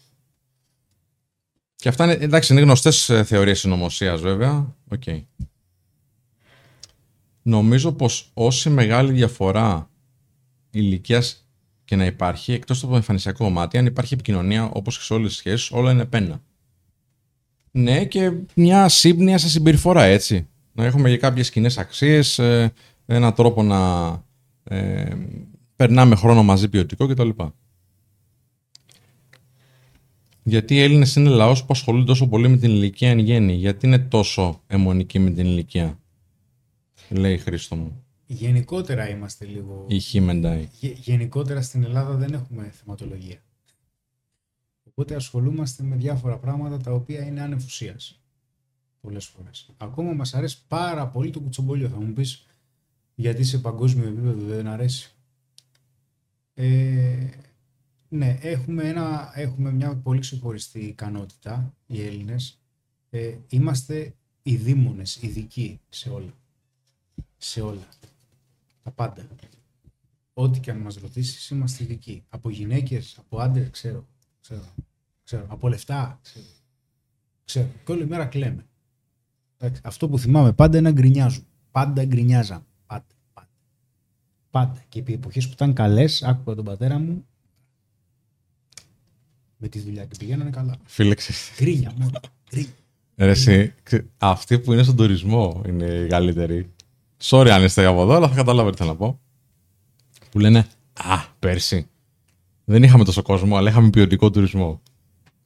Και αυτά είναι, εντάξει, είναι γνωστές ε, θεωρίες συνωμοσίας, βέβαια. Οκ. Νομίζω πως όση μεγάλη διαφορά ηλικίας και να υπάρχει, εκτός από το εμφανισιακό μάτι, αν υπάρχει επικοινωνία όπως και σε όλες τις σχέσεις, όλα είναι πέννα. Ναι, και μια σύμπνοια σε συμπεριφορά, έτσι. Να έχουμε και κάποιες κοινές αξίες, ε, ένα τρόπο να ε, περνάμε χρόνο μαζί ποιοτικό κτλ. Γιατί οι Έλληνες είναι λαός που ασχολούνται τόσο πολύ με την ηλικία εν γέννη. Γιατί είναι τόσο αιμονικοί με την ηλικία. Λέει η Χρήστο μου. Γενικότερα είμαστε λίγο. Η Χ Μεντάι. Γε- γενικότερα στην Ελλάδα δεν έχουμε θεματολογία. Οπότε ασχολούμαστε με διάφορα πράγματα τα οποία είναι άνευ ουσίας. Πολλές φορές. Ακόμα μας αρέσει πάρα πολύ το κουτσομπολιό. Θα μου πεις γιατί σε παγκόσμιο επίπεδο δεν αρέσει. Ε, ναι, έχουμε, ένα, έχουμε μια πολύ ξεχωριστή ικανότητα οι Έλληνες. Ε, είμαστε οι δήμονες, ειδικοί σε όλα. Σε όλα. Τα πάντα. Ό,τι και αν μας ρωτήσεις, είμαστε ειδικοί. Από γυναίκες, από άντρες, ξέρω. Ξέρω. ξέρω. Από λεφτά, ξέρω. ξέρω. Και όλη μέρα κλαίμε. Εντάξει, Αυτό που θυμάμαι πάντα είναι να γκρινιάζουν. Πάντα γκρινιάζαν. Πάντα. Πάντα. πάντα. Και επί εποχές που ήταν καλές, άκουγα τον πατέρα μου με τη δουλειά και πηγαίνανε καλά. Φίλε, ξέρεις, Γκρίνια μόνο. Γκρίνια. ρε, εσύ, ξε- αυτοί που είναι στον τουρισμό είναι οι καλύτεροι. Sorry αν είστε από εδώ, αλλά θα καταλάβετε τι θέλω να πω. Που λένε Α, πέρσι δεν είχαμε τόσο κόσμο, αλλά είχαμε ποιοτικό τουρισμό.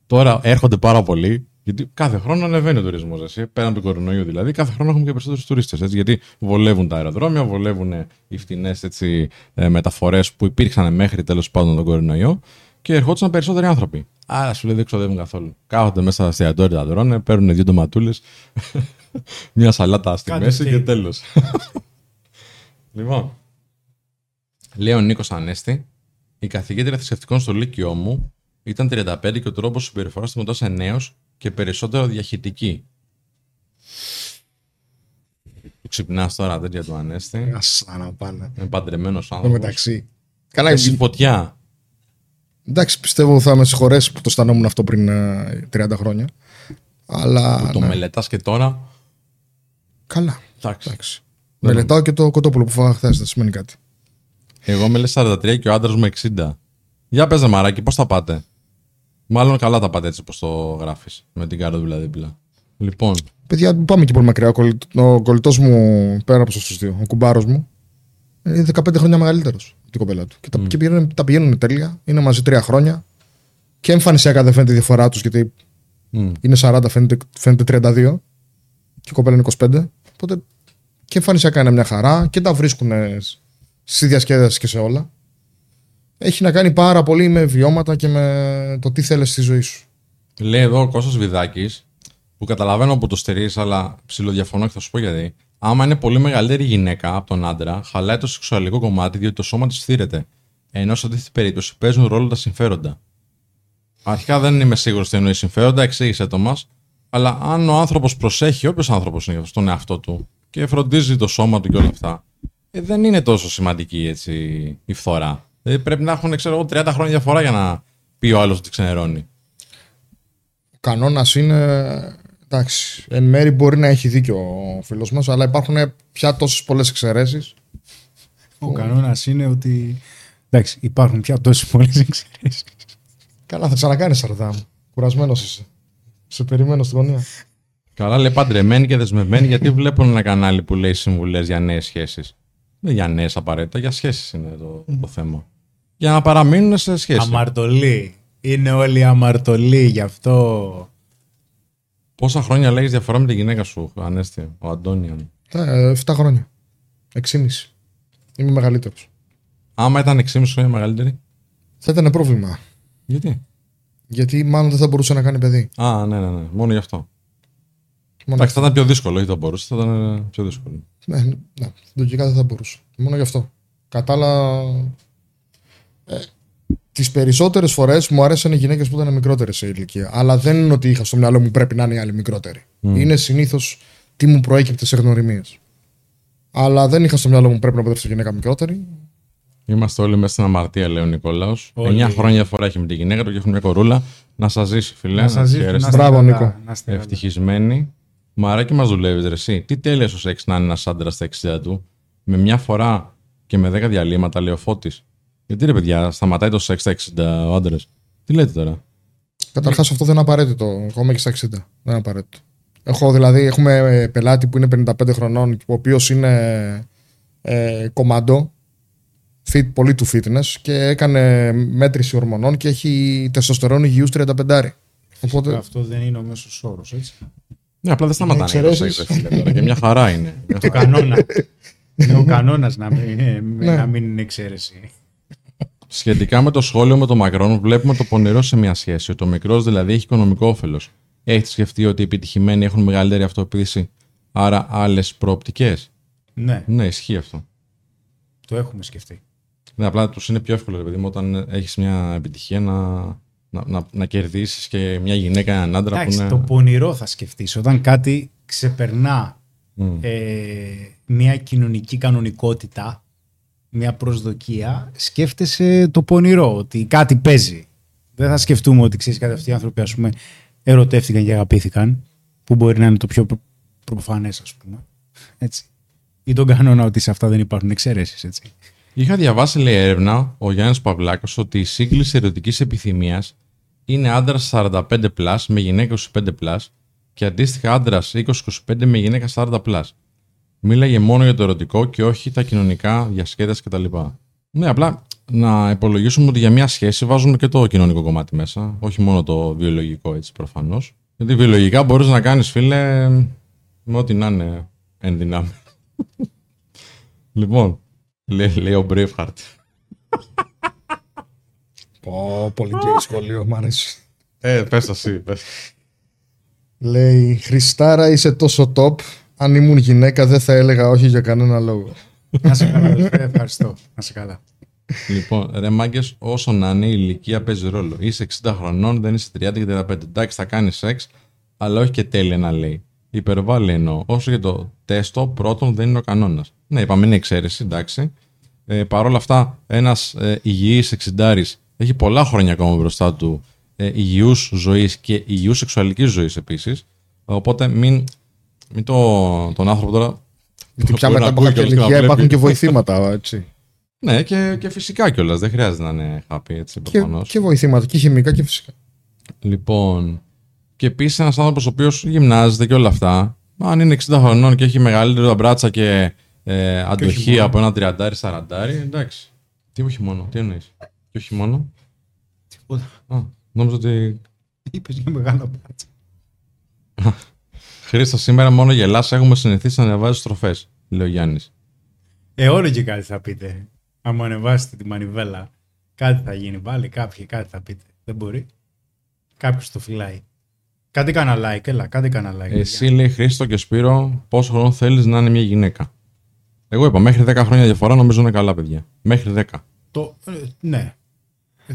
Τώρα έρχονται πάρα πολλοί, γιατί κάθε χρόνο ανεβαίνει ο τουρισμός. Πέραν του κορονοϊού δηλαδή, κάθε χρόνο έχουμε και περισσότερους τουρίστες. Γιατί βολεύουν τα αεροδρόμια, βολεύουν οι φτηνές μεταφορές που υπήρξαν μέχρι τέλος πάντων τον κορονοϊό και ερχόντουσαν περισσότεροι άνθρωποι. Άρα σου λέει δεν ξοδεύουν καθόλου. Κάθονται μέσα στα εστιατόρια, τα τρώνε, παίρνουν δύο ντοματούλες, μια σαλάτα στη Κάντε μέση και steak. τέλος. λοιπόν, λέει ο Νίκος Ανέστη, η καθηγήτρια θρησκευτικών στο Λύκειό μου ήταν 35 και ο τρόπος συμπεριφοράς του μετώσε νέο και περισσότερο διαχειτική. Του ξυπνάς τώρα τέτοια του Ανέστη. Ας να πάνε. Είναι παντρεμένος Εδώ άνθρωπος. μεταξύ. Καλά, Εσύ φωτιά. Εντάξει, πιστεύω θα με συγχωρέσει που το αισθανόμουν αυτό πριν ε, 30 χρόνια. Αλλά. Το ναι. μελετάς και τώρα. Καλά. Εντάξει. Εντάξει. Μελετάω και το κοτόπουλο που φάγα χθες, δεν σημαίνει κάτι. Εγώ είμαι λες 43 και ο άντρας μου 60. Για πες ρε μαράκι, πώς θα πάτε; Μάλλον καλά τα πάτε έτσι πως το γράφεις. Με την καρδούλα δίπλα. Λοιπόν, Παιδιά, μην πάμε και πολύ μακριά. Ο, κολλη... ο κολλητός μου, πέρα από του δύο, ο κουμπάρος μου, είναι 15 χρόνια μεγαλύτερος από την κοπέλα του. Και τα, και πηγαίνουν, τα πηγαίνουν τέλεια. Είναι μαζί τρία χρόνια. Και εμφανισιακά δεν φαίνεται η διαφορά τους, γιατί μ, είναι 40, φαίνεται, φαίνεται 32. Και η κοπέλα είναι 25. Οπότε και εμφανισιακά είναι μια χαρά και τα βρίσκουν στη διασκέδαση και σε όλα. Έχει να κάνει πάρα πολύ με βιώματα και με το τι θέλεις στη ζωή σου. λέει εδώ ο Κώστας Βιδάκης, που καταλαβαίνω που το στερείς, αλλά ψηλοδιαφωνώ και θα σου πω γιατί. Άμα είναι πολύ μεγαλύτερη γυναίκα από τον άντρα, χαλάει το σεξουαλικό κομμάτι διότι το σώμα της θύρεται. Ενώ σε αντίθετη περίπτωση παίζουν ρόλο τα συμφέροντα. Αρχικά δεν είμαι σίγουρος τι εννοεί συμφέροντα, εξήγησε το μας. Αλλά αν ο άνθρωπος προσέχει, όποιος άνθρωπος είναι στον εαυτό του και φροντίζει το σώμα του και όλα αυτά, ε, δεν είναι τόσο σημαντική έτσι, η φθορά. Δηλαδή πρέπει να έχουν ξέρω, εγώ, 30 χρόνια διαφορά για να πει ο άλλος ότι ξενερώνει. Ο κανόνας είναι. Εντάξει, εν μέρη μπορεί να έχει δίκιο ο φίλος μας, αλλά υπάρχουν πια τόσες πολλές εξαιρέσεις. Ο κανόνας είναι ότι. Εντάξει, υπάρχουν πια τόσες πολλές εξαιρέσεις. Καλά, θα ξανακάνει Σαρδάμ. Κουρασμένος είσαι. Σε περιμένω στη γωνία. Καλά, λέει παντρεμένοι και δεσμευμένοι, γιατί βλέπουν ένα κανάλι που λέει συμβουλές για νέες σχέσεις. Δεν για νέες απαραίτητα, για σχέσεις είναι το, το θέμα. Για να παραμείνουν σε σχέση. Αμαρτωλή. Είναι όλοι αμαρτωλοί γι' αυτό. Πόσα χρόνια λέγεις διαφορά με τη γυναίκα σου, Ανέστη, ο Αντώνιον. Ε, 7 χρόνια. 6,5. Είμαι μεγαλύτερος. Άμα ήταν 6,5 χρόνια μεγαλύτερη; Θα ήταν πρόβλημα. Γιατί; Γιατί μάλλον δεν θα μπορούσε να κάνει παιδί. Α, ναι, ναι, ναι. Μόνο γι' αυτό. Μόνο Εντάξει, θα ήταν πιο δύσκολο, όχι θα μπορούσε, θα ήταν ε, πιο δύσκολο. Ναι, ναι, λογικά δεν θα μπορούσε. Μόνο γι' αυτό. Κατάλα. Ε, τις περισσότερες φορές μου άρεσαν οι γυναίκες που ήταν μικρότερες σε ηλικία. Αλλά δεν είναι ότι είχα στο μυαλό μου πρέπει να είναι οι άλλοι μικρότεροι. Είναι συνήθως τι μου προέκυπτε σε γνωριμίες. Αλλά δεν είχα στο μυαλό μου πρέπει να παντρευτώ γυναίκα μικρότερη. Είμαστε όλοι μέσα στην αμαρτία, λέει ο Νικόλαος. Όλοι. 9 χρόνια διαφορά έχει με τη γυναίκα του και έχουν μια κορούλα. Να σας ζήσει, φιλέ. Να σας ζήσει, χαίρεστε. να είστε Μπράβο, καλά, Νίκο. να είστε καλά. Ευτυχισμένοι. Μαράκι μας δουλεύεις, ρε. Εσύ. Τι τέλειο ω έχει να είναι ένας άντρας στα 60 του, με μια φορά και με 10 διαλύματα, λέει ο Φώτης. Γιατί ρε παιδιά, σταματάει το σεξ στα 60 ο άντρας. Τι λέτε τώρα; Καταρχάς αυτό δεν είναι απαραίτητο. Ακόμα και στα 60. Δεν είναι απαραίτητο. Έχω δηλαδή, έχουμε ε, πελάτη που είναι 55 χρονών, ο οποίος είναι ε, κομμάντο, fit, πολύ του fitness και έκανε μέτρηση ορμονών και έχει τεστοστερόν υγιούς 35. Οπότε Αυτό δεν είναι ο μέσος όρος, έτσι. Ναι, απλά δεν σταματάνε το εξαιρέσεις. σεξ, ρε φίλε, τώρα. Και μια χαρά είναι. Μια Το χαρά. κανόνα. είναι ο κανόνας να, μην- ε, Ναι. να μην είναι εξαίρεση. Σχετικά με το σχόλιο με τον Μακρόν, βλέπουμε το πονηρό σε μια σχέση. Ότι ο μικρός δηλαδή έχει οικονομικό όφελος. Έχετε σκεφτεί ότι οι επιτυχημένοι έχουν μεγαλύτερη αυτοεπίθεση, άρα άλλες προοπτικές; Ναι, Ναι, ισχύει αυτό. το έχουμε σκεφτεί. Ναι, απλά τους είναι πιο εύκολο, ρε παιδί μου, όταν έχεις μια επιτυχία να, να, να, να κερδίσεις και μια γυναίκα, έναν άντρα που Εντάξει, είναι. το πονηρό θα σκεφτείς. Όταν κάτι ξεπερνά Μμ. ε, μια κοινωνική κανονικότητα, μια προσδοκία, σκέφτεσαι το πονηρό, ότι κάτι παίζει. Δεν θα σκεφτούμε ότι ξέρεις κάτι αυτοί οι άνθρωποι ας πούμε, ερωτεύτηκαν και αγαπήθηκαν, που μπορεί να είναι το πιο προ- προφανές ας πούμε. Έτσι. Ή τον κανόνα ότι σε αυτά δεν υπάρχουν εξαιρέσεις, έτσι. Είχα διαβάσει, λέει έρευνα, ο Γιάννης Παυλάκος, ότι η σύγκληση ερωτικής επιθυμίας είναι άντρας 45 plus με γυναίκα 25 plus και αντίστοιχα άντρας 20-25 με γυναίκα 40 plus. Μίλαγε μόνο για το ερωτικό και όχι τα κοινωνικά, διασκέδαση κτλ. Ναι, απλά να υπολογίσουμε ότι για μια σχέση βάζουμε και το κοινωνικό κομμάτι μέσα, όχι μόνο το βιολογικό έτσι προφανώς. Γιατί βιολογικά μπορείς να κάνεις, φίλε, με ό,τι να είναι εν δυνάμει. λοιπόν, λέει, λέει ο Braveheart. Πω, πολύ γκέι σχολείο, μ' αρέσει. Ε, πες εσύ, πες. Λέει, Χριστάρα είσαι τόσο top, αν ήμουν γυναίκα δεν θα έλεγα όχι για κανένα λόγο. Να σε καλά, αδελφέ, ευχαριστώ. Να σε καλά. Λοιπόν, ρε μάγκες, όσο να είναι η ηλικία παίζει ρόλο. Είσαι 60 χρονών, δεν είσαι 30 και 35. Εντάξει, θα κάνεις σεξ, αλλά όχι και τέλεια να λέει. Υπερβάλλει εννοώ. Όσο για το τεστό, πρώτον δεν είναι ο κανόνας. Ναι, είπαμε είναι εξαίρεση, εντάξει. Ε, Παρ' όλα αυτά, ένας ε, υγιής εξιντάρης έχει πολλά χρόνια ακόμα μπροστά του ε, υγιούς ζωής και υγιούς σεξουαλικής ζωής επίσης. Οπότε μην, μην το, τον άνθρωπο τώρα. Γιατί πια μπορεί μετά να από ακούει κάποια κιόλας και να ηλικία βλέπει. υπάρχουν και βοηθήματα, έτσι. Ναι, και, και φυσικά κιόλας. Δεν χρειάζεται να είναι happy έτσι και, προφανώς. και βοηθήματα, και χημικά και φυσικά. Λοιπόν, και επίσης ένας άνθρωπος ο οποίος γυμνάζεται και όλα αυτά, αν είναι 60 χρονών και έχει μεγαλύτερα μπράτσα και ε, αντοχή μόνο. από ένα 30-40, εντάξει. Τι όχι μόνο, τι εννοείς; Και όχι μόνο. Τίποτα. Α, νόμιζα ότι. Είπες για μεγάλα μπάτσα. Χρήστο, σήμερα μόνο γελά. Έχουμε συνηθίσει να ανεβάζει στροφές, λέει ο Γιάννης. Ε, όλο και κάτι θα πείτε. Αν μου ανεβάσετε τη μανιβέλα, κάτι θα γίνει πάλι. Κάποιοι κάτι θα πείτε. Δεν μπορεί. Κάποιος το φυλάει. Κάντε κανένα like, έλα, κάντε κανένα like. Εσύ, λέει Χρήστο και Σπύρο, πόσο χρόνο θέλεις να είναι μια γυναίκα; Εγώ είπα, μέχρι 10 χρόνια διαφορά νομίζω είναι καλά, παιδιά. Μέχρι 10. Το, ε, ναι. Ε,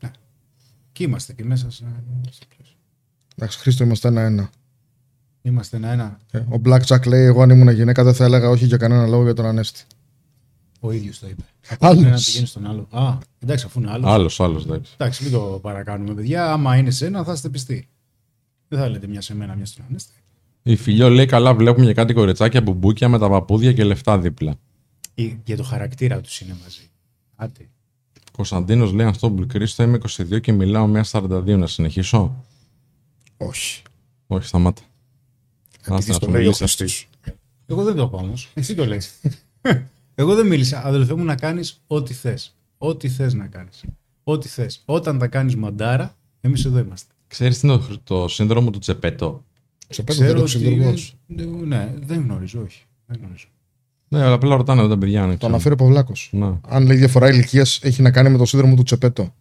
ναι. Και είμαστε και μέσα σε... Εντάξει, Χρήστο, είμαστε ένα-ένα. Είμαστε ένα-ένα. Ε, Ο Black Jack λέει: Εγώ αν ήμουν γυναίκα δεν θα έλεγα όχι για κανένα λόγο για τον Ανέστη. Ο ίδιος το είπε. Άλλος. Ένα πηγαίνεις στον άλλο. Α, εντάξει, αφού είναι άλλος. Άλλος, άλλος, εντάξει. Εντάξει, μην το παρακάνουμε, παιδιά. Άμα είναι σε ένα, θα είστε πιστοί. Δεν θα λέτε μια σε μένα, μια στον Ανέστη. Η φιλιό λέει: Καλά, βλέπουμε για κάτι κοριτσάκια μπουμπούκια με τα παππούδια και λεφτά δίπλα. Ή Για το χαρακτήρα τους είναι μαζί. Άντε. Κωνσταντίνος λέει: Ανστόμπουλ Κρίστο, είμαι 22 και μιλάω μια 42. Να συνεχίσω. Όχι. Όχι, σταμάτα. Επειδή Άστε να στο σου λέει ο μιλήσεις. Χριστής. Εγώ δεν το είπα όμως. Εσύ το λες. Εγώ δεν μίλησα. Αδελφέ μου να κάνεις ό,τι θες. Ό,τι θες να κάνεις. Ό,τι θες. Όταν τα κάνεις μαντάρα, εμείς εδώ είμαστε. Ξέρεις τι είναι το, το σύνδρομο του Τσεπέτο; Τσεπέτο δεν το ότι- ξυλουργός. Ναι, δεν γνωρίζω, όχι. Δεν γνωρίζω. Ναι, αλλά απλά ρωτάνε εδώ τα παιδιά. αν Το ξέρουν. αναφέρει ο Παυλάκος. Ναι. Αν λέει διαφορά ηλικίας, έχει να κάνει με το σύνδρομο του Τσεπέτο.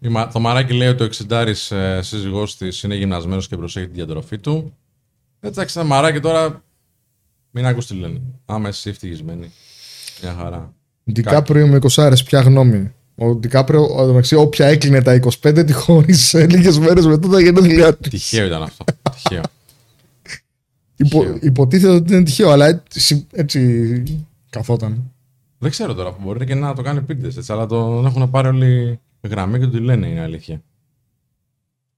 Η Μα- Το μαράκι λέει ότι ο 60 ε, σύζυγός της είναι γυμνασμένος και προσέχει τη διατροφή του. Εντάξει, ένα μαράκι τώρα. Μην ακούς τι λένε. Άμα εσύ ευτυχισμένη. Μια χαρά. Ντικάπριο με 20 πια γνώμη. Ο Ντικάπριο, ο- μεταξύ, όποια έκλεινε τα 25, τη χώρισε λίγες μέρες μετά τα γενέθλιά του. Τυχαίο ήταν αυτό. Τυχαίο. Υπο, τυχαίο. υποτίθεται ότι είναι τυχαίο, αλλά έτσι, έτσι καθόταν. Δεν ξέρω τώρα. Μπορεί και να το κάνει πίτε έτσι, αλλά τον έχουν πάρει όλοι γραμμή και του τη λένε είναι αλήθεια.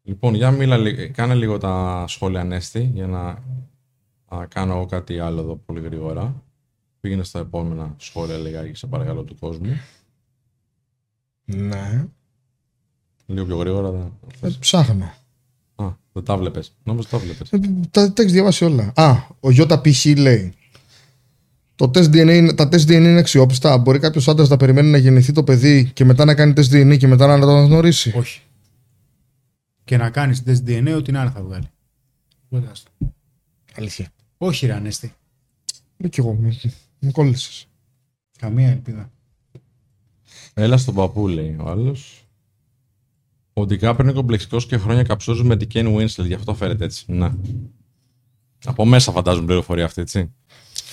Λοιπόν, για μίλα, λι- κάνε λίγο τα σχόλια ανέστη για να α, κάνω εγώ κάτι άλλο εδώ πολύ γρήγορα. Πήγαινε στα επόμενα σχόλια λιγάκι, σε παρακαλώ, του κόσμου. Ναι. Λίγο πιο γρήγορα. Δεν... Ε, ψάχνω. Α, δεν τα βλέπεις. Νόμιζα τα βλέπεις. Ε, τα, τα έχει διαβάσει όλα. Α, ο ΙΠΧ λέει. Το τεστ DNA, είναι- τα τεστ DNA είναι αξιόπιστα. Μπορεί κάποιος άντρας να περιμένει να γεννηθεί το παιδί και μετά να κάνει τεστ DNA και μετά να το αναγνωρίσει. Όχι. Και να κάνεις τεστ DNA, ό,τι να είναι θα βγάλει. Οπότε άστο. Αλήθεια. Όχι, ρε Ανέστη. Λέω κι εγώ, με, με κόλλησες. Καμία ελπίδα. Έλα στον παππού, λέει ο άλλος. Ο Ντικάπρ είναι κομπλεξικός και χρόνια καψούζει με την Ken Winslet, γι' αυτό φέρεται έτσι. Ναι. Από μέσα φαντάζομαι πληροφορία αυτή, έτσι.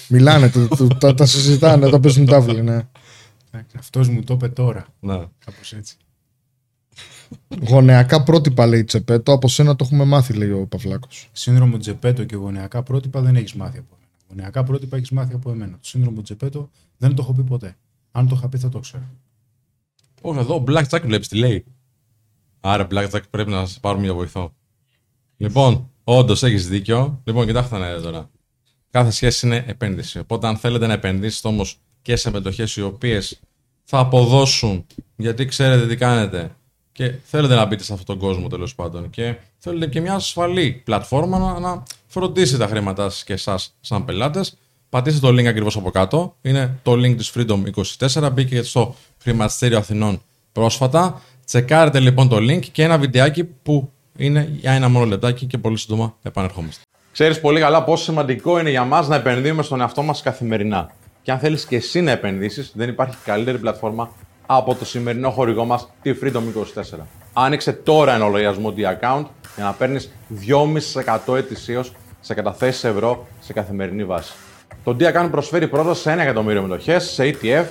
Μιλάνε, του, του- τα, τα συζητάνε, τα παίζουν τάβλη, ναι. Αυτός μου το είπε τώρα. Ναι. Κάπως έτσι. Γονεακά πρότυπα λέει Τσεπέτο, από σένα το έχουμε μάθει, λέει ο Παυλάκος. Σύνδρομο Τζεπέτο και γωνιακά πρότυπα δεν έχεις μάθει από εμένα. Γωνιακά πρότυπα έχεις μάθει από εμένα. Το σύνδρομο Τζεπέτο δεν το έχω πει ποτέ. Αν το είχα πει θα το ξέρω. Όχι, εδώ ο Black Jack βλέπεις τι λέει. Άρα, Black Jack πρέπει να σε πάρουμε για βοηθό. Λοιπόν, όντως έχεις δίκιο. Λοιπόν, κοιτάξτε να δείτε τώρα. Κάθε σχέση είναι επένδυση. Οπότε, αν θέλετε να επενδύσετε όμως και σε μετοχές οι οποίες θα αποδώσουν γιατί ξέρετε τι κάνετε και θέλετε να μπείτε σε αυτόν τον κόσμο τέλος πάντων και θέλετε και μια ασφαλή πλατφόρμα να, να φροντίσει τα χρήματά σας και εσάς σαν πελάτες, πατήστε το link ακριβώς από κάτω. Είναι το link της Freedom 24. Μπήκε στο χρηματιστήριο Αθηνών πρόσφατα. Τσεκάρετε λοιπόν το link και ένα βιντεάκι που είναι για ένα μόνο λεπτάκι και πολύ σύντομα επανερχόμαστε. Ξέρεις πολύ καλά πόσο σημαντικό είναι για μας να επενδύουμε στον εαυτό μας καθημερινά. Και αν θέλεις και εσύ να επενδύσεις, δεν υπάρχει καλύτερη πλατφόρμα από το σημερινό χορηγό μας, τη Freedom 24. Άνοιξε τώρα ένα λογαριασμό D-Account για να παίρνεις 2,5% ετησίως σε καταθέσεις ευρώ σε καθημερινή βάση. Το D-Account προσφέρει πρόσβαση σε 1 εκατομμύριο μετοχές, σε ETF,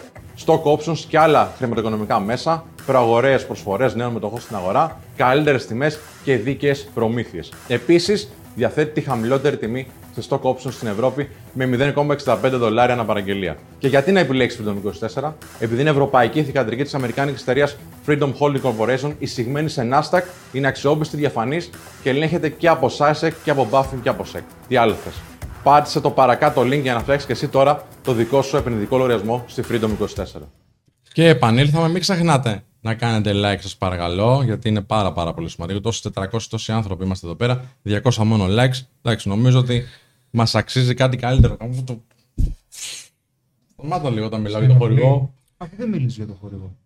stock options και άλλα χρηματοοικονομικά μέσα, προαγοραίε προσφορές νέων μετοχών στην αγορά, καλύτερες τιμές και δίκαιες προμήθειες. Επίσης, διαθέτει τη χαμηλότερη τιμή σε stock options στην Ευρώπη με 0,65 δολάρια ανά παραγγελία. Και γιατί να επιλέξεις Freedom 24, επειδή είναι ευρωπαϊκή θηγατρική της Αμερικάνικης εταιρείας Freedom Holding Corporation, εισηγμένη σε Nasdaq, είναι αξιόπιστη, διαφανής και ελέγχεται και από SASEC και από Buffin και από SEC. Τι άλλο θες; Πάτησε το παρακάτω link για να φτιάξεις και εσύ τώρα το δικό σου επενδυτικό λογαριασμό στη Freedom 24. Και επανήλθαμε, μην ξεχνάτε να κάνετε like σας παρακαλώ, γιατί είναι πάρα πάρα πολύ σημαντικό. Τόσοι 400 τόσοι άνθρωποι είμαστε εδώ πέρα, 200 μόνο likes. Εντάξει, νομίζω ότι μας αξίζει κάτι καλύτερο. Αυτό το... Σταμάτα λίγο όταν μιλάω για το χορηγό. Αφού δεν μίλησες για το χορηγό.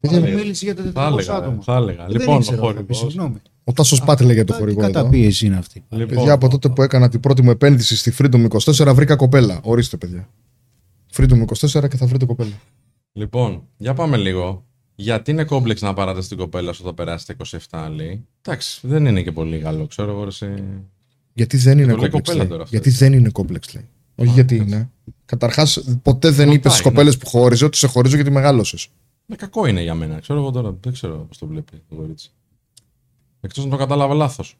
Παιδιά, Αφού μίλησε για τα Θα 400 έλεγα, άτομα. θα έλεγα. Δεν Λοιπόν, ήξερα το αυτό, χορηγός. Συγγνώμη. Ο Τάσος Πάτη λέγεται το Α, χορηγό Τι εδώ. καταπίεση είναι αυτή. Λοιπόν, Παιδιά, από τότε που έκανα την πρώτη μου επένδυση στη Freedom 24, βρήκα κοπέλα. Ορίστε, παιδιά. Freedom 24 και θα βρείτε κοπέλα. Λοιπόν, για πάμε λίγο. Γιατί είναι κόμπλεξ να παράτε στην κοπέλα σου όταν περάσει τα 27, λέει. Εντάξει, δεν είναι και πολύ καλό, ξέρω εγώ. Εσύ... Γιατί δεν είναι το λέει κόμπλεξ. κοπέλα λέει. τώρα αυτό, Γιατί δεν είναι κόμπλεξ, λέει. Όχι γιατί είναι. Καταρχάς, ποτέ δεν είπες στι ναι. κοπέλες που χώριζε ότι σε χωρίζω γιατί μεγάλωσες. Ναι, κακό είναι για μένα. Ξέρω εγώ τώρα. Δεν ξέρω πώς το βλέπει το κορίτσι. Εκτός να το κατάλαβα λάθος.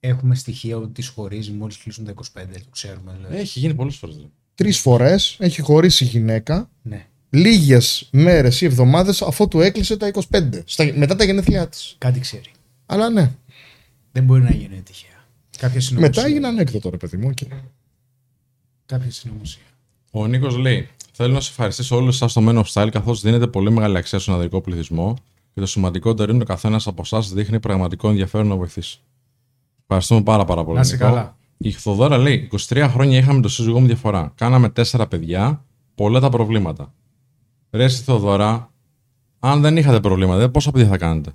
Έχουμε στοιχεία ότι τις χωρίζει μόλις κλείσουν τα 25. Το ξέρουμε. Δηλαδή. Έχει γίνει πολλές φορές. Τρεις φορές έχει χωρίσει η γυναίκα Ναι. λίγες μέρες ή εβδομάδες αφού του έκλεισε τα 25. Στα, μετά τα γενέθλιά της. Κάτι ξέρει. Αλλά ναι. Δεν μπορεί να γίνει τυχαία. Κάποια συνωμοσία. Μετά έγινε ανέκδοτο, ρε παιδί μου. οκ. Κάποια συνωμοσία. Ο Νίκος λέει: Θέλω να σας ευχαριστήσω όλους εσάς στο Men of Style, καθώς δίνετε πολύ μεγάλη αξία στον ανδρικό πληθυσμό και το σημαντικότερο είναι ότι ο καθένας από εσάς δείχνει πραγματικό ενδιαφέρον να βοηθήσει. Ευχαριστούμε πάρα, πάρα πολύ. Να είσαι Νίκο. καλά. Η Θεοδώρα λέει: 23 χρόνια είχαμε το σύζυγό μου διαφορά. Κάναμε τέσσερα παιδιά, πολλά τα προβλήματα. Ρε, εσύ Θοδώρα, αν δεν είχατε προβλήματα, πόσα παιδιά θα κάνετε;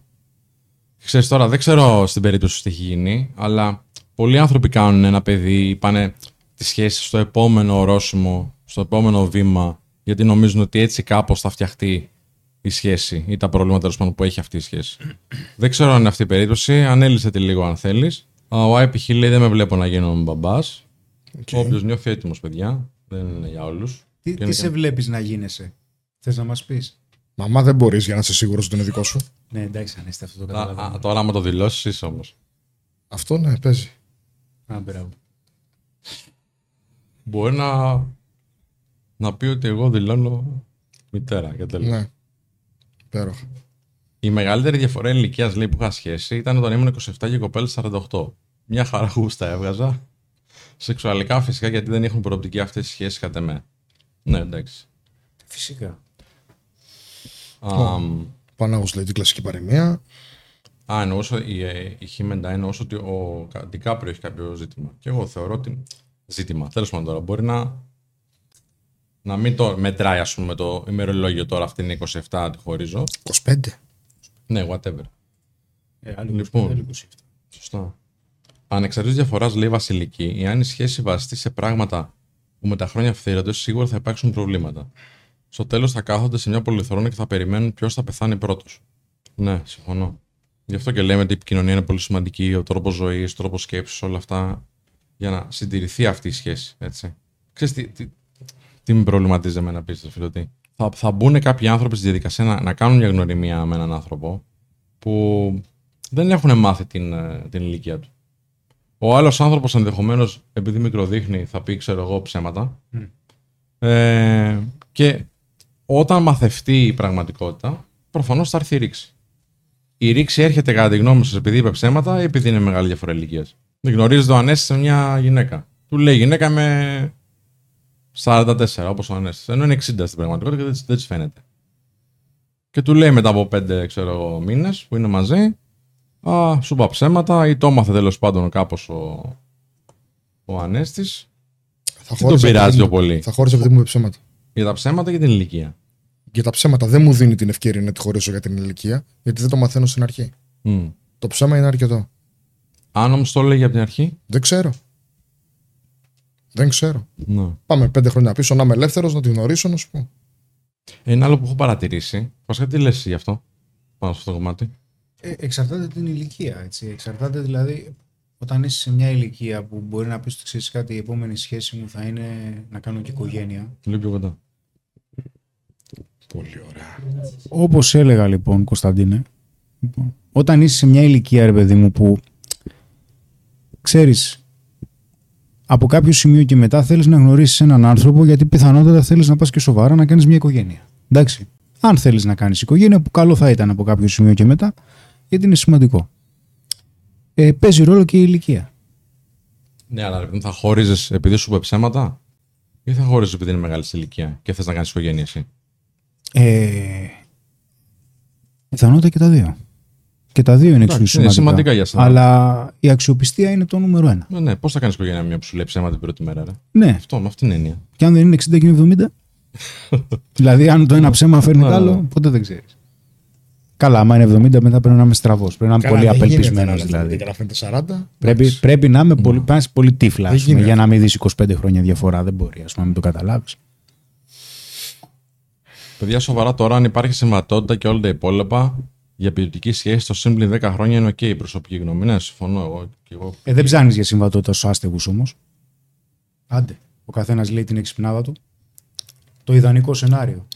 Ξέρεις τώρα, δεν ξέρω στην περίπτωση σου τι έχει γίνει, αλλά πολλοί άνθρωποι κάνουν ένα παιδί, πάνε τη σχέση στο επόμενο ορόσημο, στο επόμενο βήμα, γιατί νομίζουν ότι έτσι κάπως θα φτιαχτεί η σχέση ή τα προβλήματα τέλος πάντων, που έχει αυτή η σχέση. δεν ξέρω αν είναι αυτή η περίπτωση. Ανέλυσέ τη λίγο αν θέλεις. Ο IPH λέει δεν με βλέπω να γίνω μπαμπάς. Οκ. Όποιος νιώθει έτοιμος, παιδιά. Δεν είναι για όλους. Τι, τι σε βλέπεις να γίνεσαι, θες να μας πεις; Μαμά δεν μπορείς για να είσαι σίγουρος ότι είναι δικό σου. Ναι, εντάξει, αν είστε αυτό το καταλαβαίνω. Τώρα, άμα το δηλώσεις, είσαι όμως. Αυτό ναι, παίζει. Α, μπράβο. Μπορεί να, να πει ότι εγώ δηλώνω μητέρα και τέλος. Ναι. Υπέροχα. Η μεγαλύτερη διαφορά ηλικίας λέει που είχα σχέση ήταν όταν ήμουν 27 και η κοπέλα 48. Μια χαρά γούστα έβγαζα. Σεξουαλικά φυσικά γιατί δεν έχουν προοπτική αυτές οι σχέσεις κατά με. Ναι, εντάξει. Φυσικά. Αμ, Πανάγος λέει την κλασική παροιμία. Α, εννοούσα η, ε, η Χίμεντα εννοούσε ότι ο Κα- Ντικάπριο έχει κάποιο ζήτημα. Και εγώ θεωρώ ότι. Ζήτημα. Τέλος πάντων τώρα. Μπορεί να. Να μην το μετράει, ας πούμε, το ημερολόγιο τώρα. Αυτή είναι 27, τη χωρίζω. 25. Ναι, whatever. Ε, άλλο Λοιπόν. 25, άλλο 27. Σωστά. Ανεξαρτήτως διαφοράς, λέει Βασιλική, εάν η σχέση βασιστεί σε πράγματα που με τα χρόνια φθήρονται, σίγουρα θα υπάρξουν προβλήματα. Στο τέλος θα κάθονται σε μια πολυθρόνα και θα περιμένουν ποιος θα πεθάνει πρώτος. Ναι, συμφωνώ. Γι' αυτό και λέμε ότι η επικοινωνία είναι πολύ σημαντική, ο τρόπος ζωής, ο τρόπος σκέψης, όλα αυτά, για να συντηρηθεί αυτή η σχέση. Έτσι. Ξέρεις τι, τι, τι με προβληματίζει εμένα πίσω, φίλο, τι. Θα, θα μπουν κάποιοι άνθρωποι στη διαδικασία να, να κάνουν μια γνωριμία με έναν άνθρωπο που δεν έχουν μάθει την, ε, την ηλικία του. Ο άλλος άνθρωπος ενδεχομένως, επειδή μικροδείχνει, θα πει, ξέρω εγώ, ψέματα. Ε, και όταν μαθευτεί η πραγματικότητα, προφανώς θα έρθει η ρήξη. Η ρήξη έρχεται κατά τη γνώμη σας επειδή είπε ψέματα ή επειδή είναι μεγάλη διαφορά ηλικίας; Δεν γνωρίζετε ο Ανέστη σε μια γυναίκα. Του λέει γυναίκα με 44, όπως ο Ανέστη. Ενώ είναι 60 στην πραγματικότητα και δεν, δεν της φαίνεται. Και του λέει μετά από 5 ξέρω εγώ, μήνες που είναι μαζί, Α, σου είπα ψέματα ή το έμαθε τέλος πάντων κάπως ο, ο Ανέστης. Θα τον χώριζα πειράζει επειδή πιο μου- πολύ; Θα χώριζα επειδή μου είπε ψέματα. Για τα ψέματα και την ηλικία. Για τα ψέματα δεν μου δίνει την ευκαιρία να τη χωρίσω για την ηλικία, γιατί δεν το μαθαίνω στην αρχή. Μμ. Το ψέμα είναι αρκετό. Αν όμως το έλεγε από την αρχή; Δεν ξέρω. Δεν ξέρω. Ναι. Πάμε πέντε χρόνια πίσω να είμαι ελεύθερος, να τη γνωρίσω, να σου πω. Ένα άλλο που έχω παρατηρήσει. Βασικά τι λες γι' αυτό, πάνω σε αυτό το κομμάτι; Ε, εξαρτάται την ηλικία. Έτσι. Εξαρτάται δηλαδή όταν είσαι σε μια ηλικία που μπορεί να πεις ότι ξέρει κάτι, η επόμενη σχέση μου θα είναι να κάνω και οικογένεια. Λίγο πιο κοντά. Πολύ ωραία. Όπως έλεγα λοιπόν, Κωνσταντίνε, λοιπόν, όταν είσαι σε μια ηλικία, ρε παιδί μου, που ξέρεις από κάποιο σημείο και μετά θέλεις να γνωρίσεις έναν άνθρωπο γιατί πιθανότατα θέλεις να πας και σοβαρά να κάνεις μια οικογένεια. Εντάξει. Αν θέλεις να κάνεις οικογένεια, που καλό θα ήταν από κάποιο σημείο και μετά, γιατί είναι σημαντικό. Ε, παίζει ρόλο και η ηλικία. Ναι, αλλά ρε παιδί μου, θα χώριζες επειδή σου είπε ψέματα, ή θα χώριζες επειδή είναι μεγάλης σε ηλικία και θες να κάνεις οικογένεια εσύ; Ε, πιθανότατα και τα δύο. Και τα δύο είναι εξίσου Εντάξει, είναι σημαντικά. σημαντικά για σένα. Αλλά η αξιοπιστία είναι το νούμερο ένα. Ναι, ναι. Πώς θα κάνεις οικογένεια με μια που σου λέει ψέματα την πρώτη μέρα, ρε; Ναι, Αυτό, με αυτήν την έννοια. και αν δεν είναι 60 και είναι 70. δηλαδή, αν το ένα ψέμα φέρνει Ναι, το ναι, άλλο, ναι. ποτέ δεν ξέρεις. Καλά, άμα είναι 70, μετά πρέπει να είμαι στραβός. Πρέπει να είμαι πολύ απελπισμένος δηλαδή. Και να φαίνεται 40. Πρέπει, πρέπει να είμαι πολύ, πρέπει να είσαι πολύ τύφλα, ας Δεν πούμε, γίνεται. για να μην δεις 25 χρόνια διαφορά. Δεν μπορεί, ας πούμε, να μην το καταλάβεις. Παιδιά, σοβαρά τώρα, αν υπάρχει συμβατότητα και όλα τα υπόλοιπα για ποιοτική σχέση, το σύμπλη 10 χρόνια είναι OK η προσωπική γνώμη. Ναι, συμφωνώ εγώ. Και εγώ. Ε, δεν ψάχνεις για συμβατότητα στους άστεγους όμως. Άντε. Ο καθένας λέει την εξυπνάδα του. Το ιδανικό σενάριο.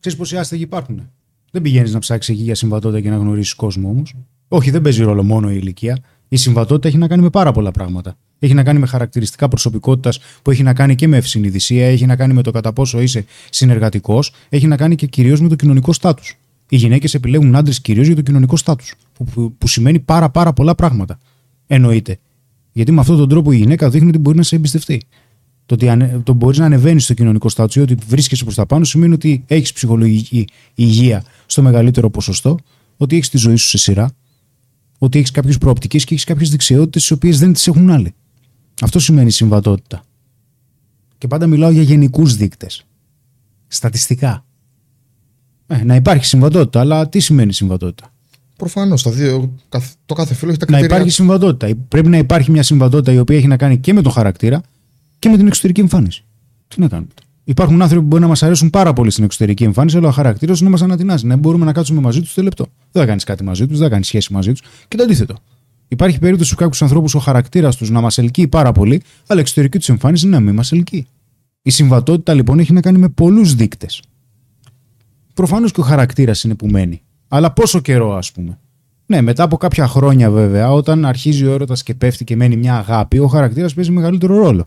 Ξέρεις πόσοι άστεγοι υπάρχουν. Δεν πηγαίνεις να ψάξεις εκεί για συμβατότητα και να γνωρίσεις κόσμο όμως. Όχι, δεν παίζει ρόλο μόνο η ηλικία. Η συμβατότητα έχει να κάνει με πάρα πολλά πράγματα. Έχει να κάνει με χαρακτηριστικά προσωπικότητας που έχει να κάνει και με ευσυνειδησία, έχει να κάνει με το κατά πόσο είσαι συνεργατικός, έχει να κάνει και κυρίως με το κοινωνικό στάτους. Οι γυναίκες επιλέγουν άντρες κυρίως για το κοινωνικό στάτους, που, που, που σημαίνει πάρα, πάρα πολλά πράγματα. Εννοείται. Γιατί με αυτόν τον τρόπο η γυναίκα δείχνει ότι μπορεί να σε εμπιστευτεί. Το ότι ανε, το μπορείς να ανεβαίνεις στο κοινωνικό στάτους ή ότι βρίσκεσαι προς τα πάνω σημαίνει ότι έχεις ψυχολογική υγεία στο μεγαλύτερο ποσοστό, ότι έχεις τη ζωή σου σε σειρά, ότι έχεις κάποιες προοπτικές και έχεις κάποιες δεξιότητες τις οποίες δεν τις έχουν άλλοι. Αυτό σημαίνει συμβατότητα. Και πάντα μιλάω για γενικούς δείκτες. Στατιστικά. Ε, να υπάρχει συμβατότητα, αλλά τι σημαίνει συμβατότητα; Προφανώς. Το κάθε φίλο έχει τα Να κριτήρια. υπάρχει συμβατότητα. Πρέπει να υπάρχει μια συμβατότητα η οποία έχει να κάνει και με τον χαρακτήρα και με την εξωτερική εμφάνιση. Τι να κάνουμε. Υπάρχουν άνθρωποι που μπορεί να μας αρέσουν πάρα πολύ στην εξωτερική εμφάνιση, αλλά ο χαρακτήρας να μας ανατινάζει. Να μπορούμε να κάτσουμε μαζί τους το λεπτό. Δεν θα κάνεις κάτι μαζί τους, δεν θα κάνεις σχέση μαζί τους. Και το αντίθετο. Υπάρχει περίπτωση στους κάποιους ανθρώπους ο χαρακτήρας τους να μας ελκύει πάρα πολύ, αλλά η εξωτερική τους εμφάνιση να μην μας ελκύει. Η συμβατότητα λοιπόν έχει να κάνει με πολλούς δείκτες. Προφανώς και ο χαρακτήρας είναι που μένει. Αλλά πόσο καιρό, ας πούμε. Ναι, μετά από κάποια χρόνια βέβαια, όταν αρχίζει ο έρωτας και πέφτει και μένει μια αγάπη, ο χαρακτήρας παίζει μεγαλύτερο ρόλο.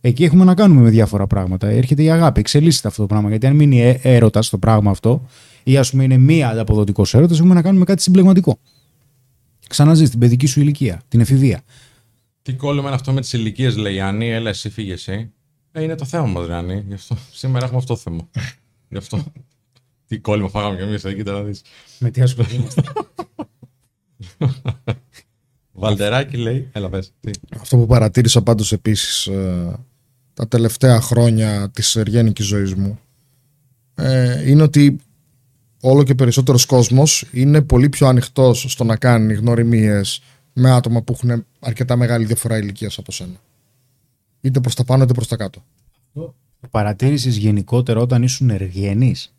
Εκεί έχουμε να κάνουμε με διάφορα πράγματα. Έρχεται η αγάπη, εξελίσσεται αυτό το πράγμα. Γιατί αν μείνει ε- έρωτας στο πράγμα αυτό, ή ας πούμε είναι μία ανταποδοτικός έρωτας, έχουμε να κάνουμε κάτι συμπλεγματικό. Ξαναζείς την παιδική σου ηλικία, την εφηβεία. Τι κόλλημα είναι αυτό με τις ηλικίες, λέει η Άννη. Έλα, εσύ φύγες εσύ. Ε, είναι το θέμα μας, Ράνι. Γι' αυτό σήμερα έχουμε αυτό το θέμα. Γι' αυτό. Τι κόλλημα φάγαμε κι εμείς, εκεί να δεις. Με τι ασχολούμαστε. Βαλτεράκι λέει. Έλα, πες. Τι. Αυτό που παρατήρησα πάντως επίσης ε, τα τελευταία χρόνια της εργένικης ζωής μου ε, είναι ότι όλο και περισσότερος κόσμος είναι πολύ πιο ανοιχτός στο να κάνει γνωριμίες με άτομα που έχουν αρκετά μεγάλη διαφορά ηλικίας από σένα. Είτε προς τα πάνω είτε προς τα κάτω. Το παρατήρησες γενικότερα όταν ήσουν εργένης,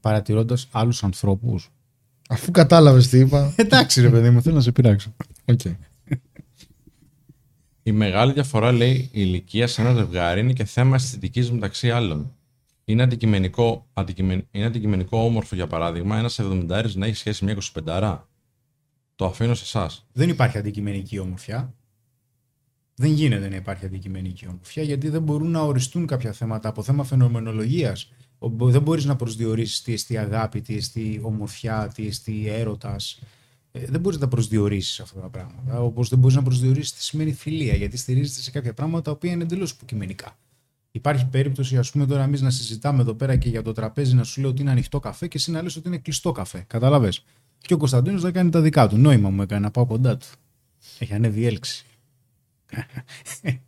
παρατηρώντας άλλους ανθρώπους. Αφού κατάλαβες τι είπα. Εντάξει ρε παιδί μου, θέλω να σε πειράξω. οκ. Η μεγάλη διαφορά, λέει, ηλικίας σε ένα ζευγάρι είναι και θέμα αισθητικής μεταξύ άλλων. Είναι αντικειμενικό, αντικειμεν, είναι αντικειμενικό όμορφο, για παράδειγμα, ένας 70 να έχει σχέση με μια 25 Το αφήνω σε εσάς. Δεν υπάρχει αντικειμενική ομορφιά. Δεν γίνεται να υπάρχει αντικειμενική ομορφιά γιατί δεν μπορούν να οριστούν κάποια θέματα από θέμα φαινομενολογίας. Δεν μπορείς να προσδιορίσεις τι εστί αγάπη, τι εστί ομορφιά, τι εστί έρωτας. δεν μπορείς να τα προσδιορίσεις αυτά τα πράγματα. Όπως δεν μπορείς να προσδιορίσεις τι σημαίνει φιλία, γιατί στηρίζεται σε κάποια πράγματα τα οποία είναι εντελώς υποκειμενικά. Υπάρχει περίπτωση, ας πούμε, τώρα εμείς να συζητάμε εδώ πέρα και για το τραπέζι να σου λέω ότι είναι ανοιχτό καφέ και εσύ να λες ότι είναι κλειστό καφέ. Κατάλαβε. Και ο Κωνσταντίνος θα κάνει τα δικά του. Νόημα μου έκανε να πάω κοντά του. Έχει ανέβει η έλξη.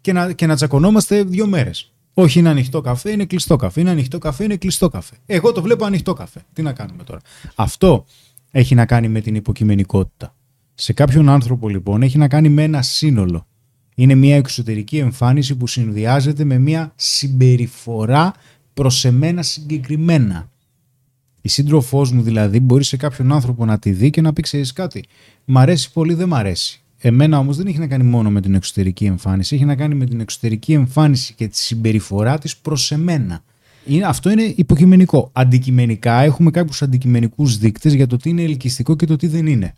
και, να, και να τσακωνόμαστε δύο μέρες. Όχι, είναι ανοιχτό καφέ, είναι κλειστό καφέ. Είναι ανοιχτό καφέ, είναι κλειστό καφέ. Εγώ το βλέπω ανοιχτό καφέ. Τι να κάνουμε τώρα. Αυτό έχει να κάνει με την υποκειμενικότητα. Σε κάποιον άνθρωπο λοιπόν έχει να κάνει με ένα σύνολο. Είναι μια εξωτερική εμφάνιση που συνδυάζεται με μια συμπεριφορά προς εμένα συγκεκριμένα. Η σύντροφός μου δηλαδή μπορεί σε κάποιον άνθρωπο να τη δει και να πει ξέρεις κάτι. Μ' αρέσει πολύ, δεν μ' αρέσει. Εμένα όμως δεν έχει να κάνει μόνο με την εξωτερική εμφάνιση, έχει να κάνει με την εξωτερική εμφάνιση και τη συμπεριφορά της προς εμένα. Είναι, αυτό είναι υποκειμενικό. Αντικειμενικά έχουμε κάποιους αντικειμενικούς δείκτες για το τι είναι ελκυστικό και το τι δεν είναι.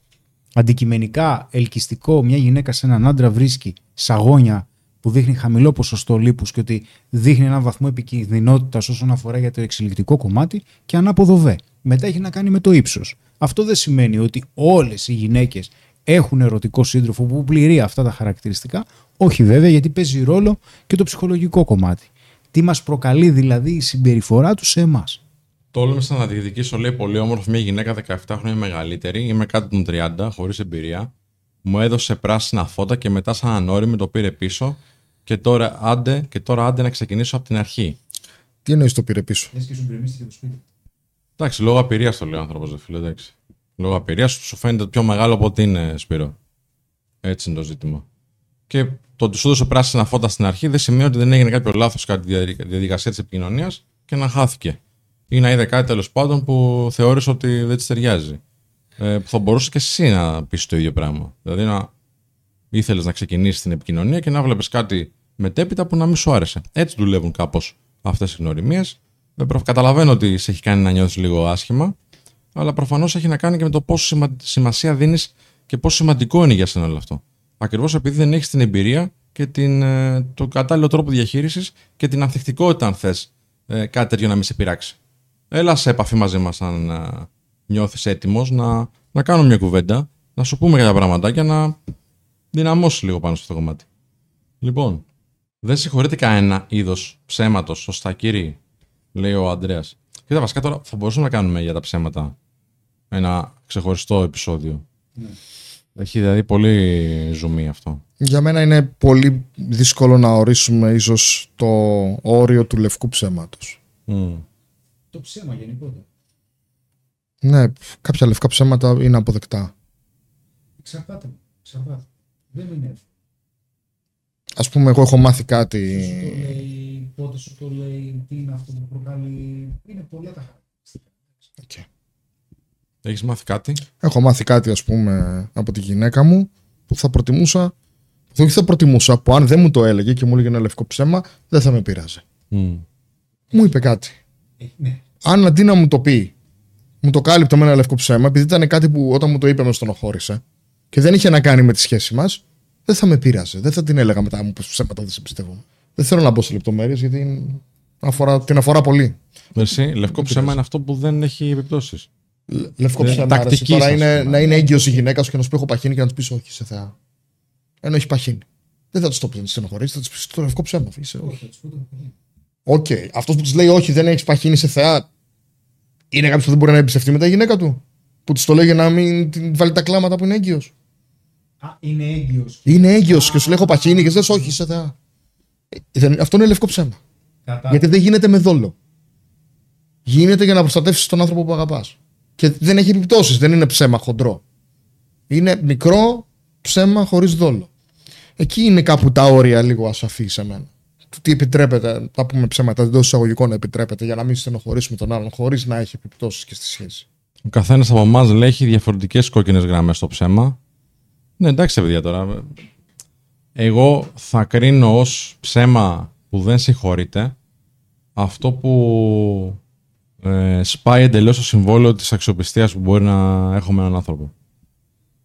Αντικειμενικά ελκυστικό μια γυναίκα σε έναν άντρα βρίσκει σαγόνια που δείχνει χαμηλό ποσοστό λίπους και ότι δείχνει έναν βαθμό επικίνδυνοτητας όσον αφορά για το εξελικτικό κομμάτι και ανάποδο βε. Μετά έχει να κάνει με το ύψος. Αυτό δεν σημαίνει ότι όλες οι γυναίκες έχουν ερωτικό σύντροφο που πληρεί αυτά τα χαρακτηριστικά. Όχι βέβαια γιατί παίζει ρόλο και το ψυχολογικό κομμάτι. Τι μας προκαλεί δηλαδή η συμπεριφορά τους σε εμάς. Τόλμησα να διεκδικήσω, λέει, πολύ όμορφη μια γυναίκα 17 χρόνια μεγαλύτερη. Είμαι κάτω των 30, χωρίς εμπειρία. Μου έδωσε πράσινα φώτα και μετά, σαν ανώριμη, το πήρε πίσω. Και τώρα, άντε, και τώρα άντε να ξεκινήσω από την αρχή. Τι εννοείς το πήρε πίσω; και σου γκρεμίστηκε το σπίτι. Εντάξει, λόγω απειρίας το λέει ο άνθρωπος, δεν φίλε. Εντάξει. Λόγω απειρίας σου φαίνεται πιο μεγάλο από ότι είναι, Σπύρο. Έτσι είναι το ζήτημα. Και το ότι σου έδωσε πράσινα φώτα στην αρχή δεν σημαίνει ότι δεν έγινε κάποιο λάθος κατά τη διαδικασία της επικοινωνίας και να χάθηκε. Ή να είδε κάτι τέλος πάντων που θεώρησε ότι δεν της ταιριάζει. Ε, που θα μπορούσε και εσύ να πεις το ίδιο πράγμα. Δηλαδή να ήθελες να ξεκινήσεις την επικοινωνία και να βλέπεις κάτι μετέπειτα που να μην σου άρεσε. Έτσι δουλεύουν κάπως αυτές οι γνωριμίες. Καταλαβαίνω ότι σε έχει κάνει να νιώθεις λίγο άσχημα, αλλά προφανώς έχει να κάνει και με το πόσο σημα... σημασία δίνεις και πόσο σημαντικό είναι για σένα όλο αυτό. Ακριβώς επειδή δεν έχεις την εμπειρία και την, ε, το κατάλληλο τρόπο διαχείρισης και την ανθεκτικότητα, αν θες, ε, κάτι τέτοιο να μην σε πειράξει. Έλα σε επαφή μαζί μας, αν ε, νιώθεις έτοιμος, να, να κάνουμε μια κουβέντα, να σου πούμε κάποια πράγματα και να δυναμώσεις λίγο πάνω στο αυτό το κομμάτι. Λοιπόν, δεν συγχωρείται κανένα είδος ψέματος, σωστά κύριε, λέει ο Αντρέας. Κοίτα, βασικά τώρα θα μπορούσαμε να κάνουμε για τα ψέματα ένα ξεχωριστό επεισόδιο. Ναι. Έχει δηλαδή πολύ ζουμί αυτό. Για μένα είναι πολύ δύσκολο να ορίσουμε ίσως το όριο του λευκού ψέματος. Το ψέμα γενικότερα. Ναι, κάποια λευκά ψέματα είναι αποδεκτά. Εξαρτάται. Εξαρτάται. Δεν είναι εύκολο. Α πούμε, εγώ έχω μάθει κάτι. Σου το λέει, πότε σου το λέει, τι είναι αυτό που προκαλεί. Είναι πολλά τα χαρακτηριστικά. Έχεις μάθει κάτι; Έχω μάθει κάτι, ας πούμε, από τη γυναίκα μου που θα προτιμούσα. Όχι θα προτιμούσα, που αν δεν μου το έλεγε και μου έλεγε ένα λευκό ψέμα, δεν θα με πειράζει. Μμ. Μου είπε κάτι. Ε, ναι. Αν αντί να μου το πει, μου το κάλυπτε με ένα λευκό ψέμα, επειδή ήταν κάτι που όταν μου το είπε με στενοχώρησε και δεν είχε να κάνει με τη σχέση μας, δεν θα με πείραζε. Δεν θα την έλεγα μετά μου πω ψέματα, δεν σε πιστεύω. Δεν θέλω να μπω σε λεπτομέρειες γιατί αφορά, την αφορά πολύ. Εσύ, λευκό ψέμα είναι αυτό που δεν έχει επιπτώσεις. Λ- Λευκό Ε, ψέμα. τακτικής αρέσει. Τώρα σας, είναι, πούμε. να είναι έγκυος η γυναίκα σου και να σου πει έχω παχύνει και να του πεις όχι είσαι θεά. Ενώ έχει παχύνει. Δεν θα του το πει να τη στενοχωρήσεις, θα του πεις το λευκό ψέμα. Είσαι, όχι. Όχι, θα τους πω το παιδί. Οκ. Αυτός που της λέει όχι, δεν έχεις παχύνει είσαι θεά. Είναι κάποιος που δεν μπορεί να εμπιστευτεί μετά η γυναίκα του; Που της το λέει για να μην την βάλει τα κλάματα που είναι έγκυος; Α, είναι έγκυος. Είναι έγκυος και σου λέει έχω παχύνει και λες όχι, είσαι θεά. Ε, δεν- Αυτό είναι λευκό ψέμα. Κατά. Γιατί δεν γίνεται με δόλο. Γίνεται για να προστατεύσεις τον άνθρωπο που αγαπάς. Και δεν έχει επιπτώσεις. Δεν είναι ψέμα χοντρό. Είναι μικρό ψέμα χωρίς δόλο. Εκεί είναι κάπου τα όρια λίγο ασαφή σε μένα. Του τι επιτρέπεται, θα πούμε ψέματα εντός εισαγωγικών επιτρέπεται για να μην στενοχωρήσουμε τον άλλον χωρίς να έχει επιπτώσεις και στη σχέση. Ο καθένας από εμάς λέει έχει διαφορετικές κόκκινες γραμμές στο ψέμα. Ναι, εντάξει, παιδιά τώρα. Εγώ θα κρίνω ως ψέμα που δεν συγχωρείται αυτό που ε, σπάει εντελώς το συμβόλαιο της αξιοπιστίας που μπορεί να έχω με έναν άνθρωπο.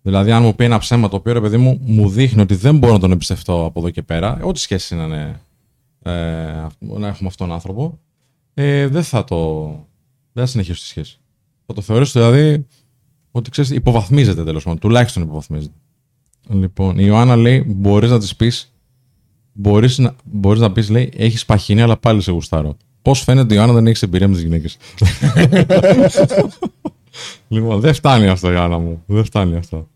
Δηλαδή, αν μου πει ένα ψέμα το οποίο ρε παιδί μου μου δείχνει ότι δεν μπορώ να τον εμπιστευτώ από εδώ και πέρα, ό,τι σχέση να είναι ε, να έχουμε αυτόν τον άνθρωπο, ε, δεν θα το. Δεν θα συνεχίσω τη σχέση. Θα το θεωρήσω δηλαδή ότι ξέρεις, υποβαθμίζεται τέλος πάντων. Τουλάχιστον υποβαθμίζεται. Λοιπόν, η Ιωάννα λέει: Μπορείς να της πει. Μπορείς να, μπορείς να πεις, λέει: Έχεις παχύνει, αλλά πάλι σε γουστάρω. Πώς φαίνεται, η Ιωάννα δεν έχει εμπειρία με τις γυναίκες. λοιπόν, δεν φτάνει αυτό, Ιωάννα μου. Δεν φτάνει αυτό.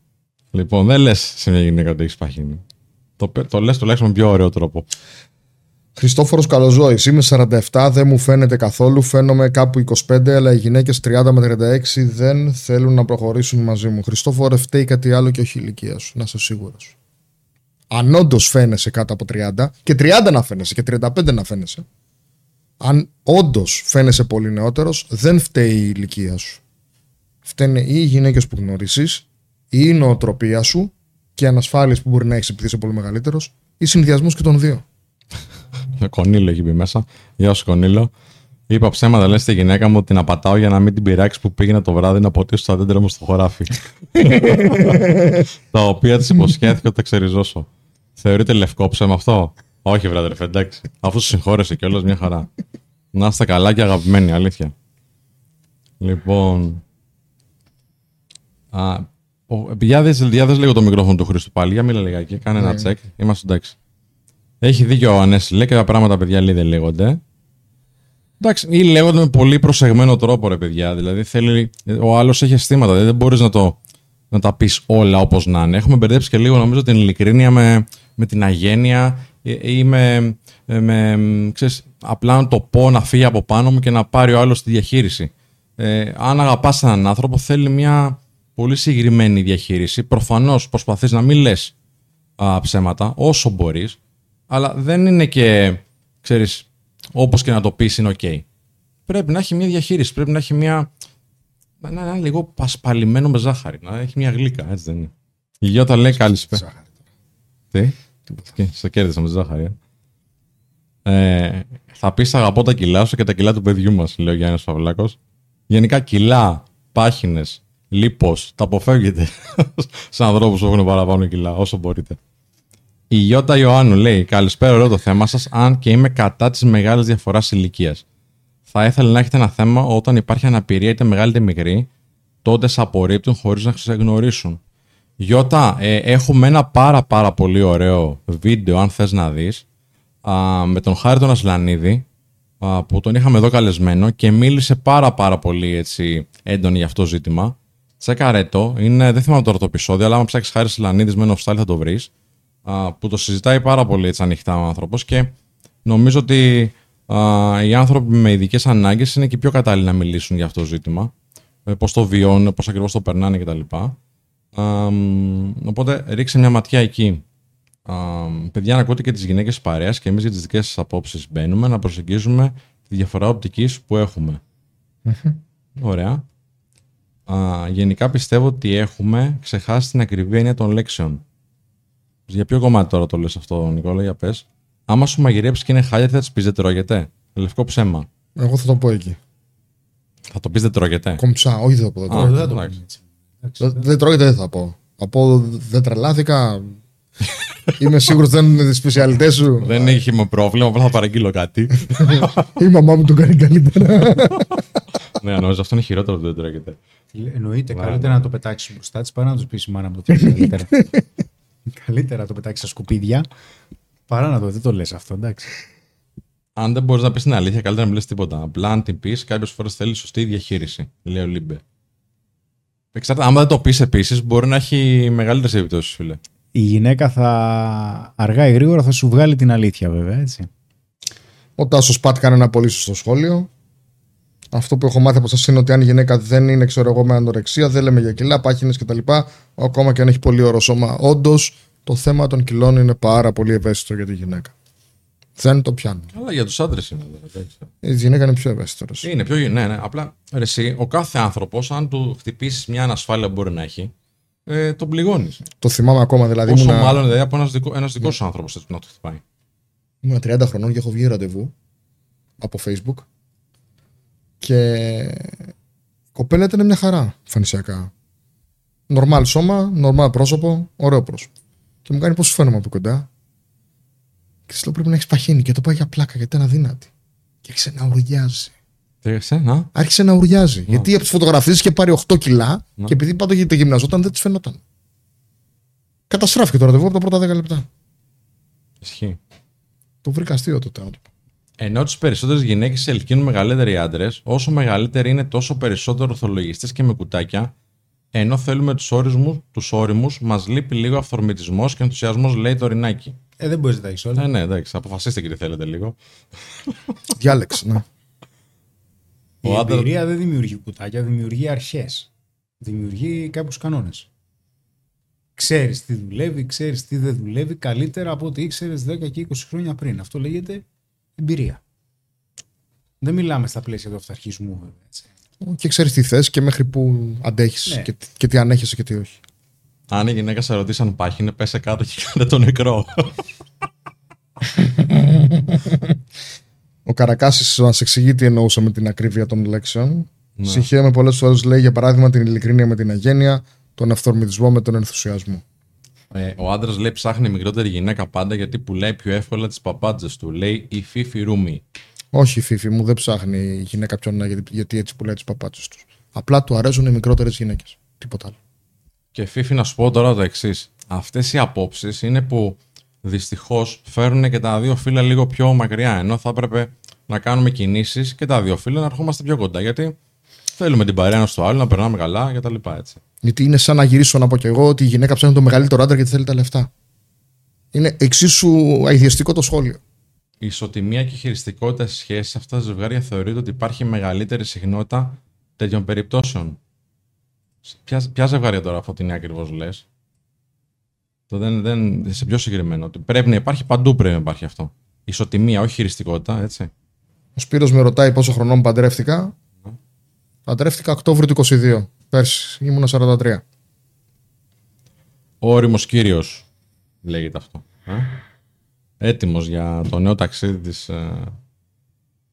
Λοιπόν, δεν λες σε μια γυναίκα ότι έχεις παχύνει. Το, πε- το λες τουλάχιστον με πιο ωραίο τρόπο. Χριστόφορος Καλοζώης. Είμαι 47, δεν μου φαίνεται καθόλου. Φαίνομαι κάπου 25, αλλά οι γυναίκες 30 με 36 δεν θέλουν να προχωρήσουν μαζί μου. Χριστόφορο, φταίει κάτι άλλο και όχι η ηλικία σου. Να είσαι σίγουρος. Αν όντως φαίνεσαι κάτω από 30, και 30 να φαίνεσαι, και 35 να φαίνεσαι, αν όντως φαίνεσαι πολύ νεότερος, δεν φταίει η ηλικία σου. Φταίνε ή οι γυναίκες που γνωρίζεις, ή η νοοτροπία σου και οι ανασφάλειε που μπορεί να έχεις επειδή είσαι πολύ μεγαλύτερος, ή συνδυασμός και των δύο. Με Κονίλο έχει μπει μέσα. Γεια σου, Κονίλο. Είπα ψέματα, λες στη γυναίκα μου ότι την απατάω για να μην την πειράξει που πήγαινα το βράδυ να ποτίσω τα δέντρα μου στο χωράφι. τα οποία της υποσχέθηκα ότι θα ξεριζώσω. Θεωρείτε λευκό ψέμα αυτό; Όχι, βράδυ, ρε, εντάξει. Αφού σου συγχώρεσε κιόλας, μια χαρά. Να είστε καλά και αγαπημένοι, αλήθεια. Λοιπόν. Α, ο- για δες, για δες λίγο το μικρόφωνο του Χρήστου πάλι. Για μίλα λιγάκι. Κάνε ένα τσεκ. Είμαστε εντάξει. Έχει δίκιο ο Ανέση. Λέει και τα πράγματα, παιδιά, λέει δεν λέγονται. Εντάξει, ή λέγονται με πολύ προσεγμένο τρόπο, ρε παιδιά. Δηλαδή, θέλει, ο άλλος έχει αισθήματα. Δηλαδή, δεν μπορείς να, το, να τα πεις όλα όπως να είναι. Έχουμε μπερδέψει και λίγο, νομίζω, την ειλικρίνεια με, με την αγένεια ή ή με, με ξέρεις, απλά να το πω να φύγει από πάνω μου και να πάρει ο άλλος τη διαχείριση. Ε, αν αγαπάς έναν άνθρωπο, θέλει μια πολύ συγκεκριμένη διαχείριση. Προφανώς προσπαθείς να μην λες ψέματα όσο μπορείς, αλλά δεν είναι και, ξέρεις, όπως και να το πεις είναι οκ. Πρέπει να έχει μια διαχείριση, πρέπει να έχει μια... Να να είναι λίγο πασπαλισμένο με ζάχαρη, να έχει μια γλύκα, έτσι δεν είναι. Η Γιώτα λέει καλησπέρα. Τι, Και στο κέρδισα με ζάχαρη. Ε. Ε, θα πεις αγαπώ τα κιλά σου και τα κιλά του παιδιού μας, λέει ο Γιάννης Παυλάκος. Γενικά κιλά, πάχινες, λίπος, τα αποφεύγετε σε ανθρώπους που έχουν παραπάνω κιλά, όσο μπορείτε. Η Γιώτα Ιωάννου λέει: Καλησπέρα, ωραίο το θέμα σας, αν και είμαι κατά της μεγάλης διαφοράς ηλικίας. Θα ήθελα να έχετε ένα θέμα όταν υπάρχει αναπηρία είτε μεγάλη είτε μικρή, τότε σε απορρίπτουν χωρίς να σε γνωρίσουν. Γιώτα, ε, έχουμε ένα πάρα πάρα πολύ ωραίο βίντεο, αν θες να δεις, α, με τον Χάρη τον Ασλανίδη, α, που τον είχαμε εδώ καλεσμένο και μίλησε πάρα πάρα πολύ έτσι, έντονη για αυτό το ζήτημα. Τσέκαρε το, είναι, δεν θυμάμαι τώρα το επεισόδιο, αλλά άμα ψάξεις Χάρη Ασλανίδης με Style θα το βρεις α, που το συζητάει πάρα πολύ έτσι ανοιχτά ο άνθρωπος και νομίζω ότι α, οι άνθρωποι με ειδικές ανάγκες είναι και πιο κατάλληλοι να μιλήσουν για αυτό το ζήτημα. ε, πώς το βιώνουν, πώς ακριβώς το περνάνε κτλ. Α, μ, οπότε ρίξε μια ματιά εκεί. Α, παιδιά, να ακούτε και τις γυναίκες της παρέας και εμείς για τις δικές σας απόψεις μπαίνουμε να προσεγγίζουμε τη διαφορά οπτικής που έχουμε. Ωραία. Α, γενικά πιστεύω ότι έχουμε ξεχάσει την ακριβή έννοια των λέξεων. Για ποιο κομμάτι τώρα το λες αυτό, Νικόλα, για πες. Άμα σου μαγειρέψει και είναι χάλια, θα της πεις δεν τρώγεται; Λευκό ψέμα. Εγώ θα το πω εκεί. Θα το πεις δεν τρώγεται; Κομψά, όχι δεν θα πω. Δεν, Α, τρώγεται. δεν θα το εντάξει. πούμε έτσι. Εντάξει, δεν, δεν τρώγεται, δεν θα πω. Θα πω δεν τρελάθηκα. Είμαι σίγουρος δεν είναι τι σπεσιαλιτέ σου. Δεν έχει με πρόβλημα, απλά θα παραγγείλω κάτι. Η μαμά μου το κάνει καλύτερα. ναι, νομίζω αυτό είναι χειρότερο που δεν τρώγεται. Εννοείται Ναι. καλύτερα να το πετάξεις μπροστά της παρά να τους πεις η μάνα μου το θέλει καλύτερα. καλύτερα να το πετάξεις στα σκουπίδια παρά να το. Δεν το λες αυτό, εντάξει. Αν δεν μπορείς να πεις την αλήθεια, καλύτερα να μην λες τίποτα. Απλά αν την πεις, κάποιες φορές θέλει σωστή διαχείριση. Λέει ο Λίμπε. Εξαρτάται, άμα δεν το πεις επίσης, μπορεί να έχει μεγαλύτερες επιπτώσεις, φίλε. Η γυναίκα θα αργά ή γρήγορα θα σου βγάλει την αλήθεια, βέβαια, έτσι. Ο Τάσος Πατ κάνει ένα πολύ σωστό σχόλιο. Αυτό που έχω μάθει από εσάς είναι ότι αν η γυναίκα δεν είναι, ξέρω εγώ, με ανορεξία, δεν λέμε για κιλά, πάχυνε κτλ. Ακόμα και αν έχει πολύ ωραίο σώμα. Όντως, το θέμα των κιλών είναι πάρα πολύ ευαίσθητο για τη γυναίκα. Δεν το πιάνουν. Αλλά για τους άντρες είναι. εντάξει. Η γυναίκα είναι πιο ευαίσθητος. Είναι πιο. Ναι, ναι. Απλά ρε, εσύ, ο κάθε άνθρωπος, αν του χτυπήσεις μια ανασφάλεια που μπορεί να έχει, ε, τον πληγώνεις. Το θυμάμαι ακόμα. Δηλαδή, Όσο ήμουνα, μάλλον δηλαδή από ένας δικό, ένας δικός σου άνθρωπος έτσι να το χτυπάει. ήμουνα 30 χρονών και έχω βγει ραντεβού από Facebook. Και η κοπέλα ήταν μια χαρά εμφανισιακά. Νορμάλ σώμα, νορμάλ πρόσωπο, ωραίο πρόσωπο. Και μου κάνει πώ σου φαίνομαι από κοντά. Και της λέω πρέπει να έχεις παχύνει και το πάει για πλάκα γιατί ήταν αδύνατη. Και άρχισε να ουριάζει. Τι έχασε, να. Άρχισε να ουριάζει. Γιατί από τις φωτογραφίες είχε πάρει 8 κιλά Να. και επειδή πάντοτε το γυμναζόταν δεν της φαινόταν. Καταστράφηκε το ραντεβού από τα πρώτα 10 λεπτά. Ισχύει. Το βρήκα αστείο τότε. να το πω. Ενώ τις περισσότερες γυναίκες ελκύουν μεγαλύτεροι άντρες, όσο μεγαλύτεροι είναι τόσο περισσότερο ορθολογιστές και με κουτάκια, ενώ θέλουμε τους όριμου, τους όριμους, μας λείπει λίγο αυθορμητισμός και ενθουσιασμός, λέει το ρινάκι. Ε, δεν μπορείς να τα έχεις όλα. Ναι, ναι, εντάξει, αποφασίστε και τι θέλετε λίγο. Διάλεξε, ναι. Η Ο άντρας- εμπειρία δεν δημιουργεί κουτάκια, δημιουργεί αρχές. Δημιουργεί κάποιους κανόνες. Ξέρεις τι δουλεύει, ξέρεις τι δεν δουλεύει καλύτερα από ό,τι ήξερες 10 και 20 χρόνια πριν. Αυτό λέγεται εμπειρία. Δεν μιλάμε στα πλαίσια του αυταρχισμού, βέβαια. Έτσι. Και ξέρεις τι θες και μέχρι που αντέχεις Ναι. και, και τι ανέχεσαι και τι όχι. Αν η γυναίκα σε ρωτήσει αν πάχινε, πέσε κάτω και κάνε το νεκρό. Ο Καρακάσης μας εξηγεί τι εννοούσε με την ακρίβεια των λέξεων. Ναι. Συγχαίρομαι πολλές φορές λέει για παράδειγμα την ειλικρίνεια με την αγένεια, τον αυθορμητισμό με τον ενθουσιασμό. Ε, ο άντρας λέει ψάχνει μικρότερη γυναίκα πάντα γιατί πουλάει πιο εύκολα τις παπάντζε του. Λέει η Φίφη Ρούμι. Όχι, Φίφη μου, δεν ψάχνει η γυναίκα ποιον να γιατί, γιατί έτσι πουλάει τις παπάτσες τους. Απλά του αρέσουν οι μικρότερες γυναίκες. Τίποτα άλλο. Και Φίφη, να σου πω τώρα το εξής. Αυτές οι απόψεις είναι που δυστυχώς φέρνουν και τα δύο φύλλα λίγο πιο μακριά. Ενώ θα έπρεπε να κάνουμε κινήσεις και τα δύο φύλλα να ερχόμαστε πιο κοντά. Γιατί θέλουμε την παρέα ένας στο άλλο, να περνάμε καλά κτλ. Έτσι. Γιατί είναι σαν να γυρίσω να πω κι εγώ ότι η γυναίκα ψάχνει το μεγαλύτερο άντρα γιατί θέλει τα λεφτά. Είναι εξίσου αειδιαστικό το σχόλιο. Η ισοτιμία και η χειριστικότητα στι σχέσει σε αυτά τα ζευγάρια θεωρείται ότι υπάρχει μεγαλύτερη συχνότητα τέτοιων περιπτώσεων. Ποια, ποια ζευγάρια τώρα αυτό την ακριβώς λες; Δεν, δεν, σε πιο συγκεκριμένο. Ότι πρέπει να υπάρχει παντού πρέπει να υπάρχει αυτό. Ισοτιμία, όχι χειριστικότητα, έτσι. Ο Σπύρος με ρωτάει πόσο χρονών παντρεύτηκα. Παντρεύτηκα Οκτώβριο του 22. Πέρσι ήμουνα 43. Ο όριμος κύριος λέγεται αυτό. Ε; Έτοιμος για το νέο ταξίδι της, ε,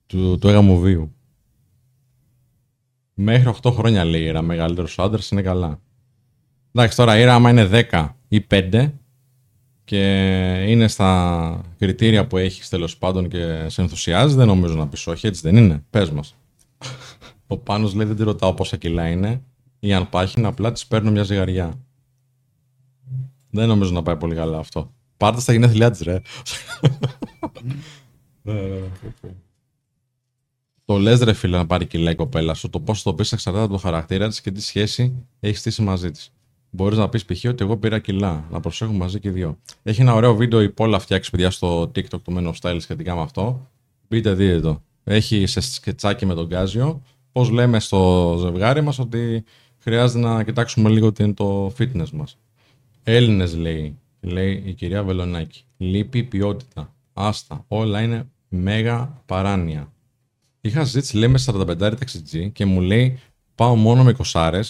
του, του έγαμου βίου. Μέχρι 8 χρόνια λέει η Ήρα, μεγαλύτερος άντρας είναι καλά. Εντάξει, τώρα η Ήρα άμα είναι 10 ή 5 και είναι στα κριτήρια που έχεις τέλος πάντων και σε ενθουσιάζει, δεν νομίζω να πεις όχι, έτσι δεν είναι. Πες μας. Ο Πάνος λέει δεν τη ρωτάω πόσα κιλά είναι ή αν πάχει, απλά της παίρνω μια ζυγαριά. Δεν νομίζω να πάει πολύ καλά αυτό. Πάρτε στα γενέθλιά της, ρε. Ναι, ναι, ναι. Το λες, ρε φίλε, να πάρει κιλά η κοπέλα σου. Το πώς το πεις εξαρτάται από το χαρακτήρα της και τι σχέση έχεις στήσει μαζί της. Μπορείς να πεις π.χ. ότι εγώ πήρα κιλά. Να προσέχουμε μαζί και οι δύο. Έχει ένα ωραίο βίντεο η Πόλα φτιάξει παιδιά στο TikTok του Men of Style σχετικά με αυτό. Μπείτε, δείτε το. Έχει σε σκετσάκι με τον Γκάζιο πώς λέμε στο ζευγάρι μας ότι χρειάζεται να κοιτάξουμε λίγο τι είναι το fitness μας. Έλληνες λέει, λέει η κυρία Βελονάκη. Λείπει η ποιότητα. Άστα. Όλα είναι μέγα παράνοια. Είχα ζήτηση λέει με 45 ταξιτζή και μου λέει πάω μόνο με 20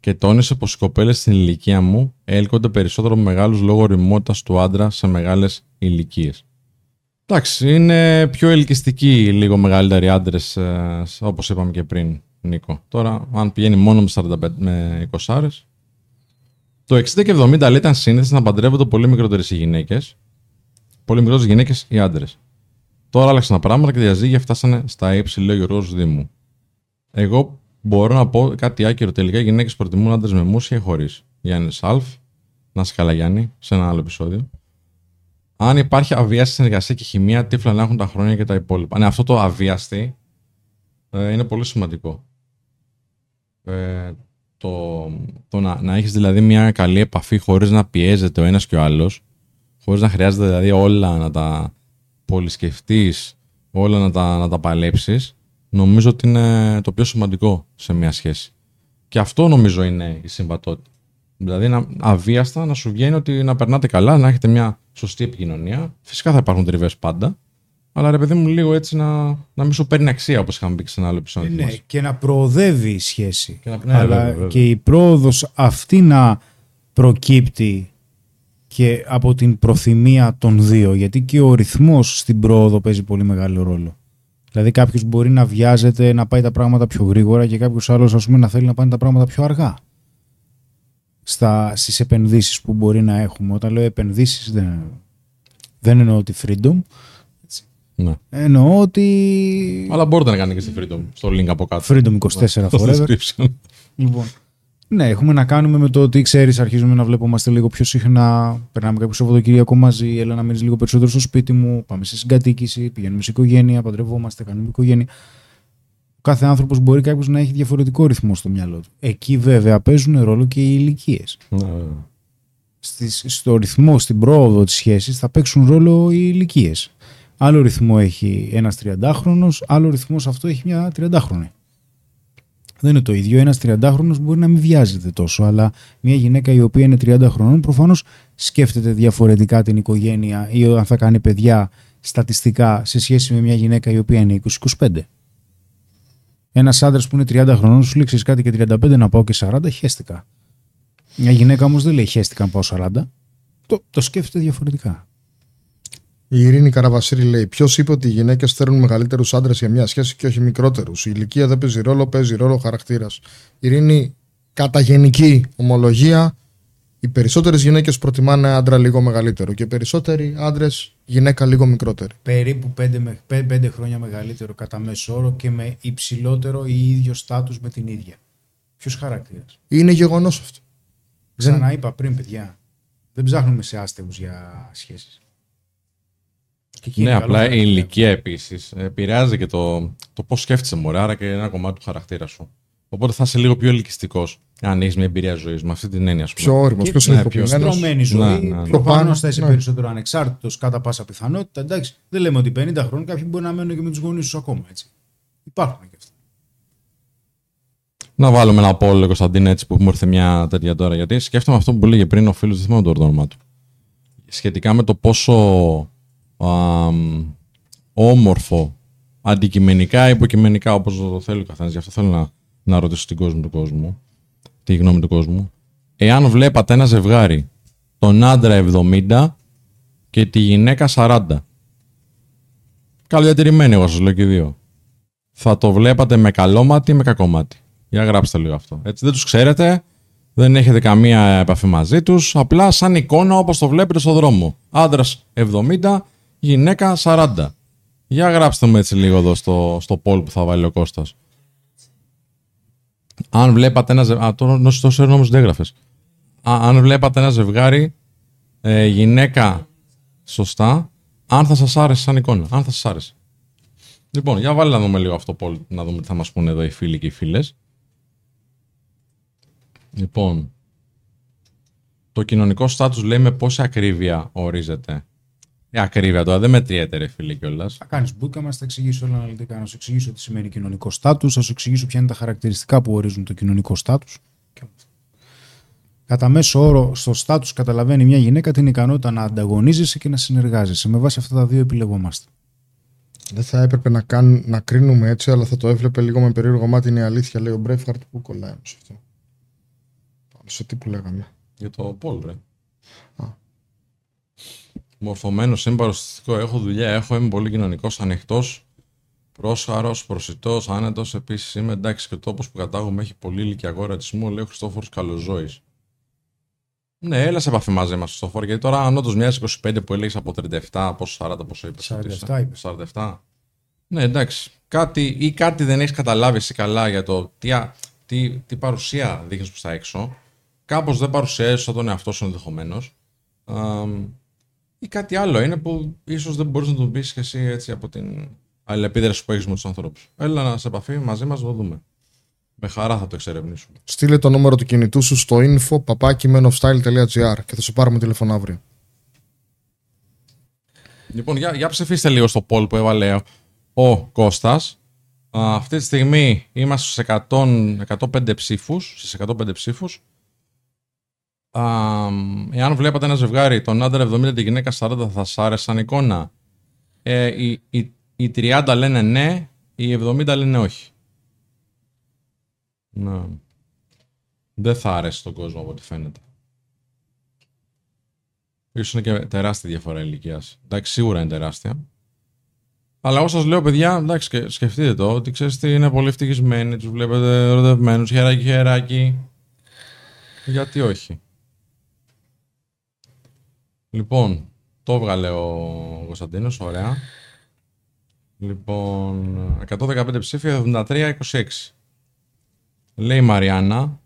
και τόνισε πως οι κοπέλες στην ηλικία μου έλκονται περισσότερο με μεγάλους λόγω ρημότητας του άντρα σε μεγάλες ηλικίες. Εντάξει, είναι πιο ελκυστικοί λίγο μεγαλύτεροι άντρες, όπως είπαμε και πριν, Νίκο. Τώρα, αν πηγαίνει μόνο με 45 με 20 το 60 και 70 λέει ήταν σύνθεση να παντρεύονται πολύ μικρότερες οι γυναίκες. Πολύ μικρότερες γυναίκες οι άντρες. Τώρα άλλαξαν τα πράγματα και τα διαζύγια φτάσανε στα ύψη, λέει ο Γιώργο Δήμου. Εγώ μπορώ να πω κάτι άκυρο. Τελικά οι γυναίκες προτιμούν άντρες με μουσια ή χωρίς. Γιάννης Σαλφ, να σε καλά Γιάννη, σε ένα άλλο επεισόδιο. Αν υπάρχει αβίαστη συνεργασία και χημεία, τι να έχουν τα χρόνια και τα υπόλοιπα. Ναι, αυτό το αβίαστη ε, είναι πολύ σημαντικό. Ε, το, το να, να έχεις δηλαδή μια καλή επαφή χωρίς να πιέζεται ο ένας και ο άλλος, χωρίς να χρειάζεται δηλαδή όλα να τα πολυσκεφτείς, όλα να τα, να τα παλέψεις, νομίζω ότι είναι το πιο σημαντικό σε μια σχέση. Και αυτό νομίζω είναι η συμβατότητα. Δηλαδή να, αβίαστα να σου βγαίνει ότι να περνάτε καλά, να έχετε μια σωστή επικοινωνία. Φυσικά θα υπάρχουν τριβές πάντα. Αλλά ρε παιδί μου, λίγο έτσι να, να μην σου παίρνει αξία, όπως είχαμε πει και σε ένα άλλο επεισόδιο. Ναι, και να προοδεύει η σχέση. Και να- ναι, Αλλά βέβαια, βέβαια. και η πρόοδος αυτή να προκύπτει και από την προθυμία των δύο. Γιατί και ο ρυθμός στην πρόοδο παίζει πολύ μεγάλο ρόλο. Δηλαδή κάποιος μπορεί να βιάζεται να πάει τα πράγματα πιο γρήγορα και κάποιος άλλος ας πούμε να θέλει να πάνε τα πράγματα πιο αργά. Στα, στις επενδύσεις που μπορεί να έχουμε. Όταν λέω επενδύσεις δεν, δεν εννοώ τη freedom. Ναι. Εννοώ ότι Αλλά μπορείτε να κάνετε και στη Freedom, στο link από κάτω. freedom 24 Στο forever. description. Λοιπόν. Ναι, έχουμε να κάνουμε με το ότι ξέρεις, αρχίζουμε να βλέπομαστε λίγο πιο συχνά. Περνάμε κάποιο Σαββατοκύριακο μαζί. Έλα να μείνεις λίγο περισσότερο στο σπίτι μου. Πάμε σε συγκατοίκηση. Πηγαίνουμε σε οικογένεια. Παντρευόμαστε. Κάνουμε οικογένεια. Ο κάθε άνθρωπος μπορεί κάποιος να έχει διαφορετικό ρυθμό στο μυαλό του. Εκεί βέβαια παίζουν ρόλο και οι ηλικίες. Ναι, βέβαια. Στο ρυθμό, στην πρόοδο της σχέσης θα παίξουν ρόλο οι ηλικίες. Άλλο ρυθμό έχει ένας 30χρονο, άλλο ρυθμός αυτό έχει μια 30χρονη. Δεν είναι το ίδιο. Ένας 30χρονο μπορεί να μην βιάζεται τόσο, αλλά μια γυναίκα η οποία είναι 30 χρονών προφανώς σκέφτεται διαφορετικά την οικογένεια ή αν θα κάνει παιδιά στατιστικά σε σχέση με μια γυναίκα η οποία είναι 20-25. Ένας άντρας που είναι 30 χρονών σου λέει: «Ξέρεις κάτι και 35 να πάω και 40, χαίστηκα. Μια γυναίκα όμως δεν λέει: Χαίστηκα να πάω 40. Το, το σκέφτεται διαφορετικά. Η Ειρήνη Καραβασίρη λέει: Ποιος είπε ότι οι γυναίκες θέλουν μεγαλύτερους άντρες για μια σχέση και όχι μικρότερους; Η ηλικία δεν παίζει ρόλο, παίζει ρόλο ο χαρακτήρας. Ειρήνη, κατά γενική ομολογία, οι περισσότερες γυναίκες προτιμάνε άντρα λίγο μεγαλύτερο και οι περισσότεροι άντρες γυναίκα λίγο μικρότερη. Περίπου 5, με, 5 χρόνια μεγαλύτερο κατά μέσο όρο και με υψηλότερο ή ίδιο στάτους με την ίδια. Ποιος χαρακτήρας; Είναι γεγονός αυτό. Ξαναείπα πριν, παιδιά. Δεν ψάχνουμε σε άστεγους για σχέσεις. Ναι, απλά η ηλικία επίσης επηρεάζει και το, το πώς σκέφτεσαι μωρέ, άρα και ένα κομμάτι του χαρακτήρα σου. Οπότε θα είσαι λίγο πιο ελκυστικός αν έχεις μια εμπειρία ζωής με αυτή την έννοια, ας πούμε. Πιο όριμος, Και- πιο ναι, συνειδητοποιημένος. Στρωμένη ζωή. Ναι, ναι, ναι. Προφανώς θα είσαι Ναι. περισσότερο ανεξάρτητος κατά πάσα πιθανότητα. Εντάξει, δεν λέμε ότι 50 χρόνια κάποιοι μπορεί να μένουν και με τους γονείς τους ακόμα. Έτσι. Υπάρχουν και αυτά. Να βάλουμε ένα πόλο, Κωνσταντίνα, έτσι που μου ήρθε μια τέτοια τώρα. Γιατί σκέφτομαι αυτό που λέγε πριν ο φίλος, δεν θυμάμαι το όνομα του. Σχετικά με το πόσο αμ, όμορφο αντικειμενικά ή υποκειμενικά, όπως το θέλει ο καθένας. Γι' αυτό θέλω να, να ρωτήσω την κόσμο του κόσμου, τη γνώμη του κόσμου. Εάν βλέπατε ένα ζευγάρι, τον άντρα 70 και τη γυναίκα 40. Καλοδιατηρημένοι, εγώ σας λέω και οι δύο. Θα το βλέπατε με καλό μάτι ή με κακό μάτι. Για γράψτε λίγο αυτό. Έτσι, δεν τους ξέρετε, δεν έχετε καμία επαφή μαζί τους. Απλά σαν εικόνα όπως το βλέπετε στο δρόμο. Άντρας 70, γυναίκα 40. Για γράψτε μου έτσι λίγο εδώ στο, στο poll που θα βάλει ο Κώστας. Αν βλέπατε ένα ζευγάρι. Α, τώρα νόση τόσο όμως δεν έγραφες. Α, αν βλέπατε ένα ζευγάρι ε, γυναίκα σωστά, αν θα σας άρεσε σαν εικόνα. Αν θα σας άρεσε. Λοιπόν, για βάλε να δούμε λίγο αυτό το poll, να δούμε τι θα μας πούνε εδώ οι φίλοι και οι φίλες. Λοιπόν, το κοινωνικό στάτους λέει με πόση ακρίβεια ορίζεται. Η ακρίβεια τώρα δεν μετριέται, ρε φίλε κιόλας. Θα κάνεις μπουκα μας, θα εξηγήσω όλα αναλυτικά. Να σου εξηγήσω τι σημαίνει κοινωνικό στάτους, θα σου εξηγήσω ποια είναι τα χαρακτηριστικά που ορίζουν το κοινωνικό στάτους. Κατά μέσο όρο, στο στάτους καταλαβαίνει μια γυναίκα την ικανότητα να ανταγωνίζεσαι και να συνεργάζεσαι. Με βάση αυτά τα δύο επιλεγόμαστε. Δεν θα έπρεπε να, κάν, να κρίνουμε έτσι, αλλά θα το έβλεπε λίγο με περίεργο μάτι. Είναι η αλήθεια, λέει ο Μπρέφχαρτ. Πού κολλάει όμως αυτό. Πάνω σε τι που λέγαμε. Για το Πολ, ρε. Α. Μορφωμένος, είμαι παρουσιαστικό, έχω δουλειά, έχω, είμαι πολύ κοινωνικός, ανοιχτός, πρόσχαρος, προσιτός, άνετος. Επίσης είμαι εντάξει και ο τόπος που κατάγομαι έχει πολύ ηλικιακό ρατσισμό, λέει ο Χριστόφορος Καλοζόη. Ναι, έλα σε επαφή μαζί μας, Χριστόφορο, γιατί τώρα αν όντως μοιάζει 25 που έλεγες από 37, πόσο 40, πόσο είπες. 47 είπες. 47. Ναι, εντάξει. Κάτι, ή κάτι δεν έχεις καταλάβει εσύ καλά για το τι, α- τι, τι παρουσία δείχνεις προς τα έξω. Κάπως δεν παρουσιάζεις τον εαυτό σου ενδεχομένως. Ή κάτι άλλο είναι που ίσως δεν μπορείς να τον πεις και εσύ έτσι από την αλληλεπίδραση που έχεις με τους ανθρώπους. Έλα να σε επαφή μαζί μας να το δούμε. Με χαρά θα το εξερευνήσουμε. Στείλε το νούμερο του κινητού σου στο info papakimenoffstyle.gr και θα σου πάρουμε τηλέφωνο αύριο. Λοιπόν, για, για ψηφίστε λίγο στο poll που έβαλε ο Κώστας. Α, αυτή τη στιγμή είμαστε στους 100, 105 ψήφους, στις 105 ψήφους. Α, εάν βλέπατε ένα ζευγάρι, τον άντρα 70, τη γυναίκα 40, θα σας άρεσαν εικόνα. Ε, οι, οι, οι 30 λένε ναι, οι 70 λένε όχι. Να. Δεν θα άρεσε τον κόσμο από ό,τι φαίνεται. Ίσως είναι και τεράστια διαφορά ηλικίας. Εντάξει, σίγουρα είναι τεράστια. Αλλά εγώ σας λέω, παιδιά, εντάξει, και σκεφτείτε το, ότι ξέρεις τι είναι πολύ ευτυχισμένοι, τους βλέπετε ερωτευμένους, χεράκι, χεράκι. Γιατί όχι; Λοιπόν, το έβγαλε ο Κωνσταντίνος, ωραία. Λοιπόν, 115 ψήφια, 73-26. Λέει η Μαριάννα,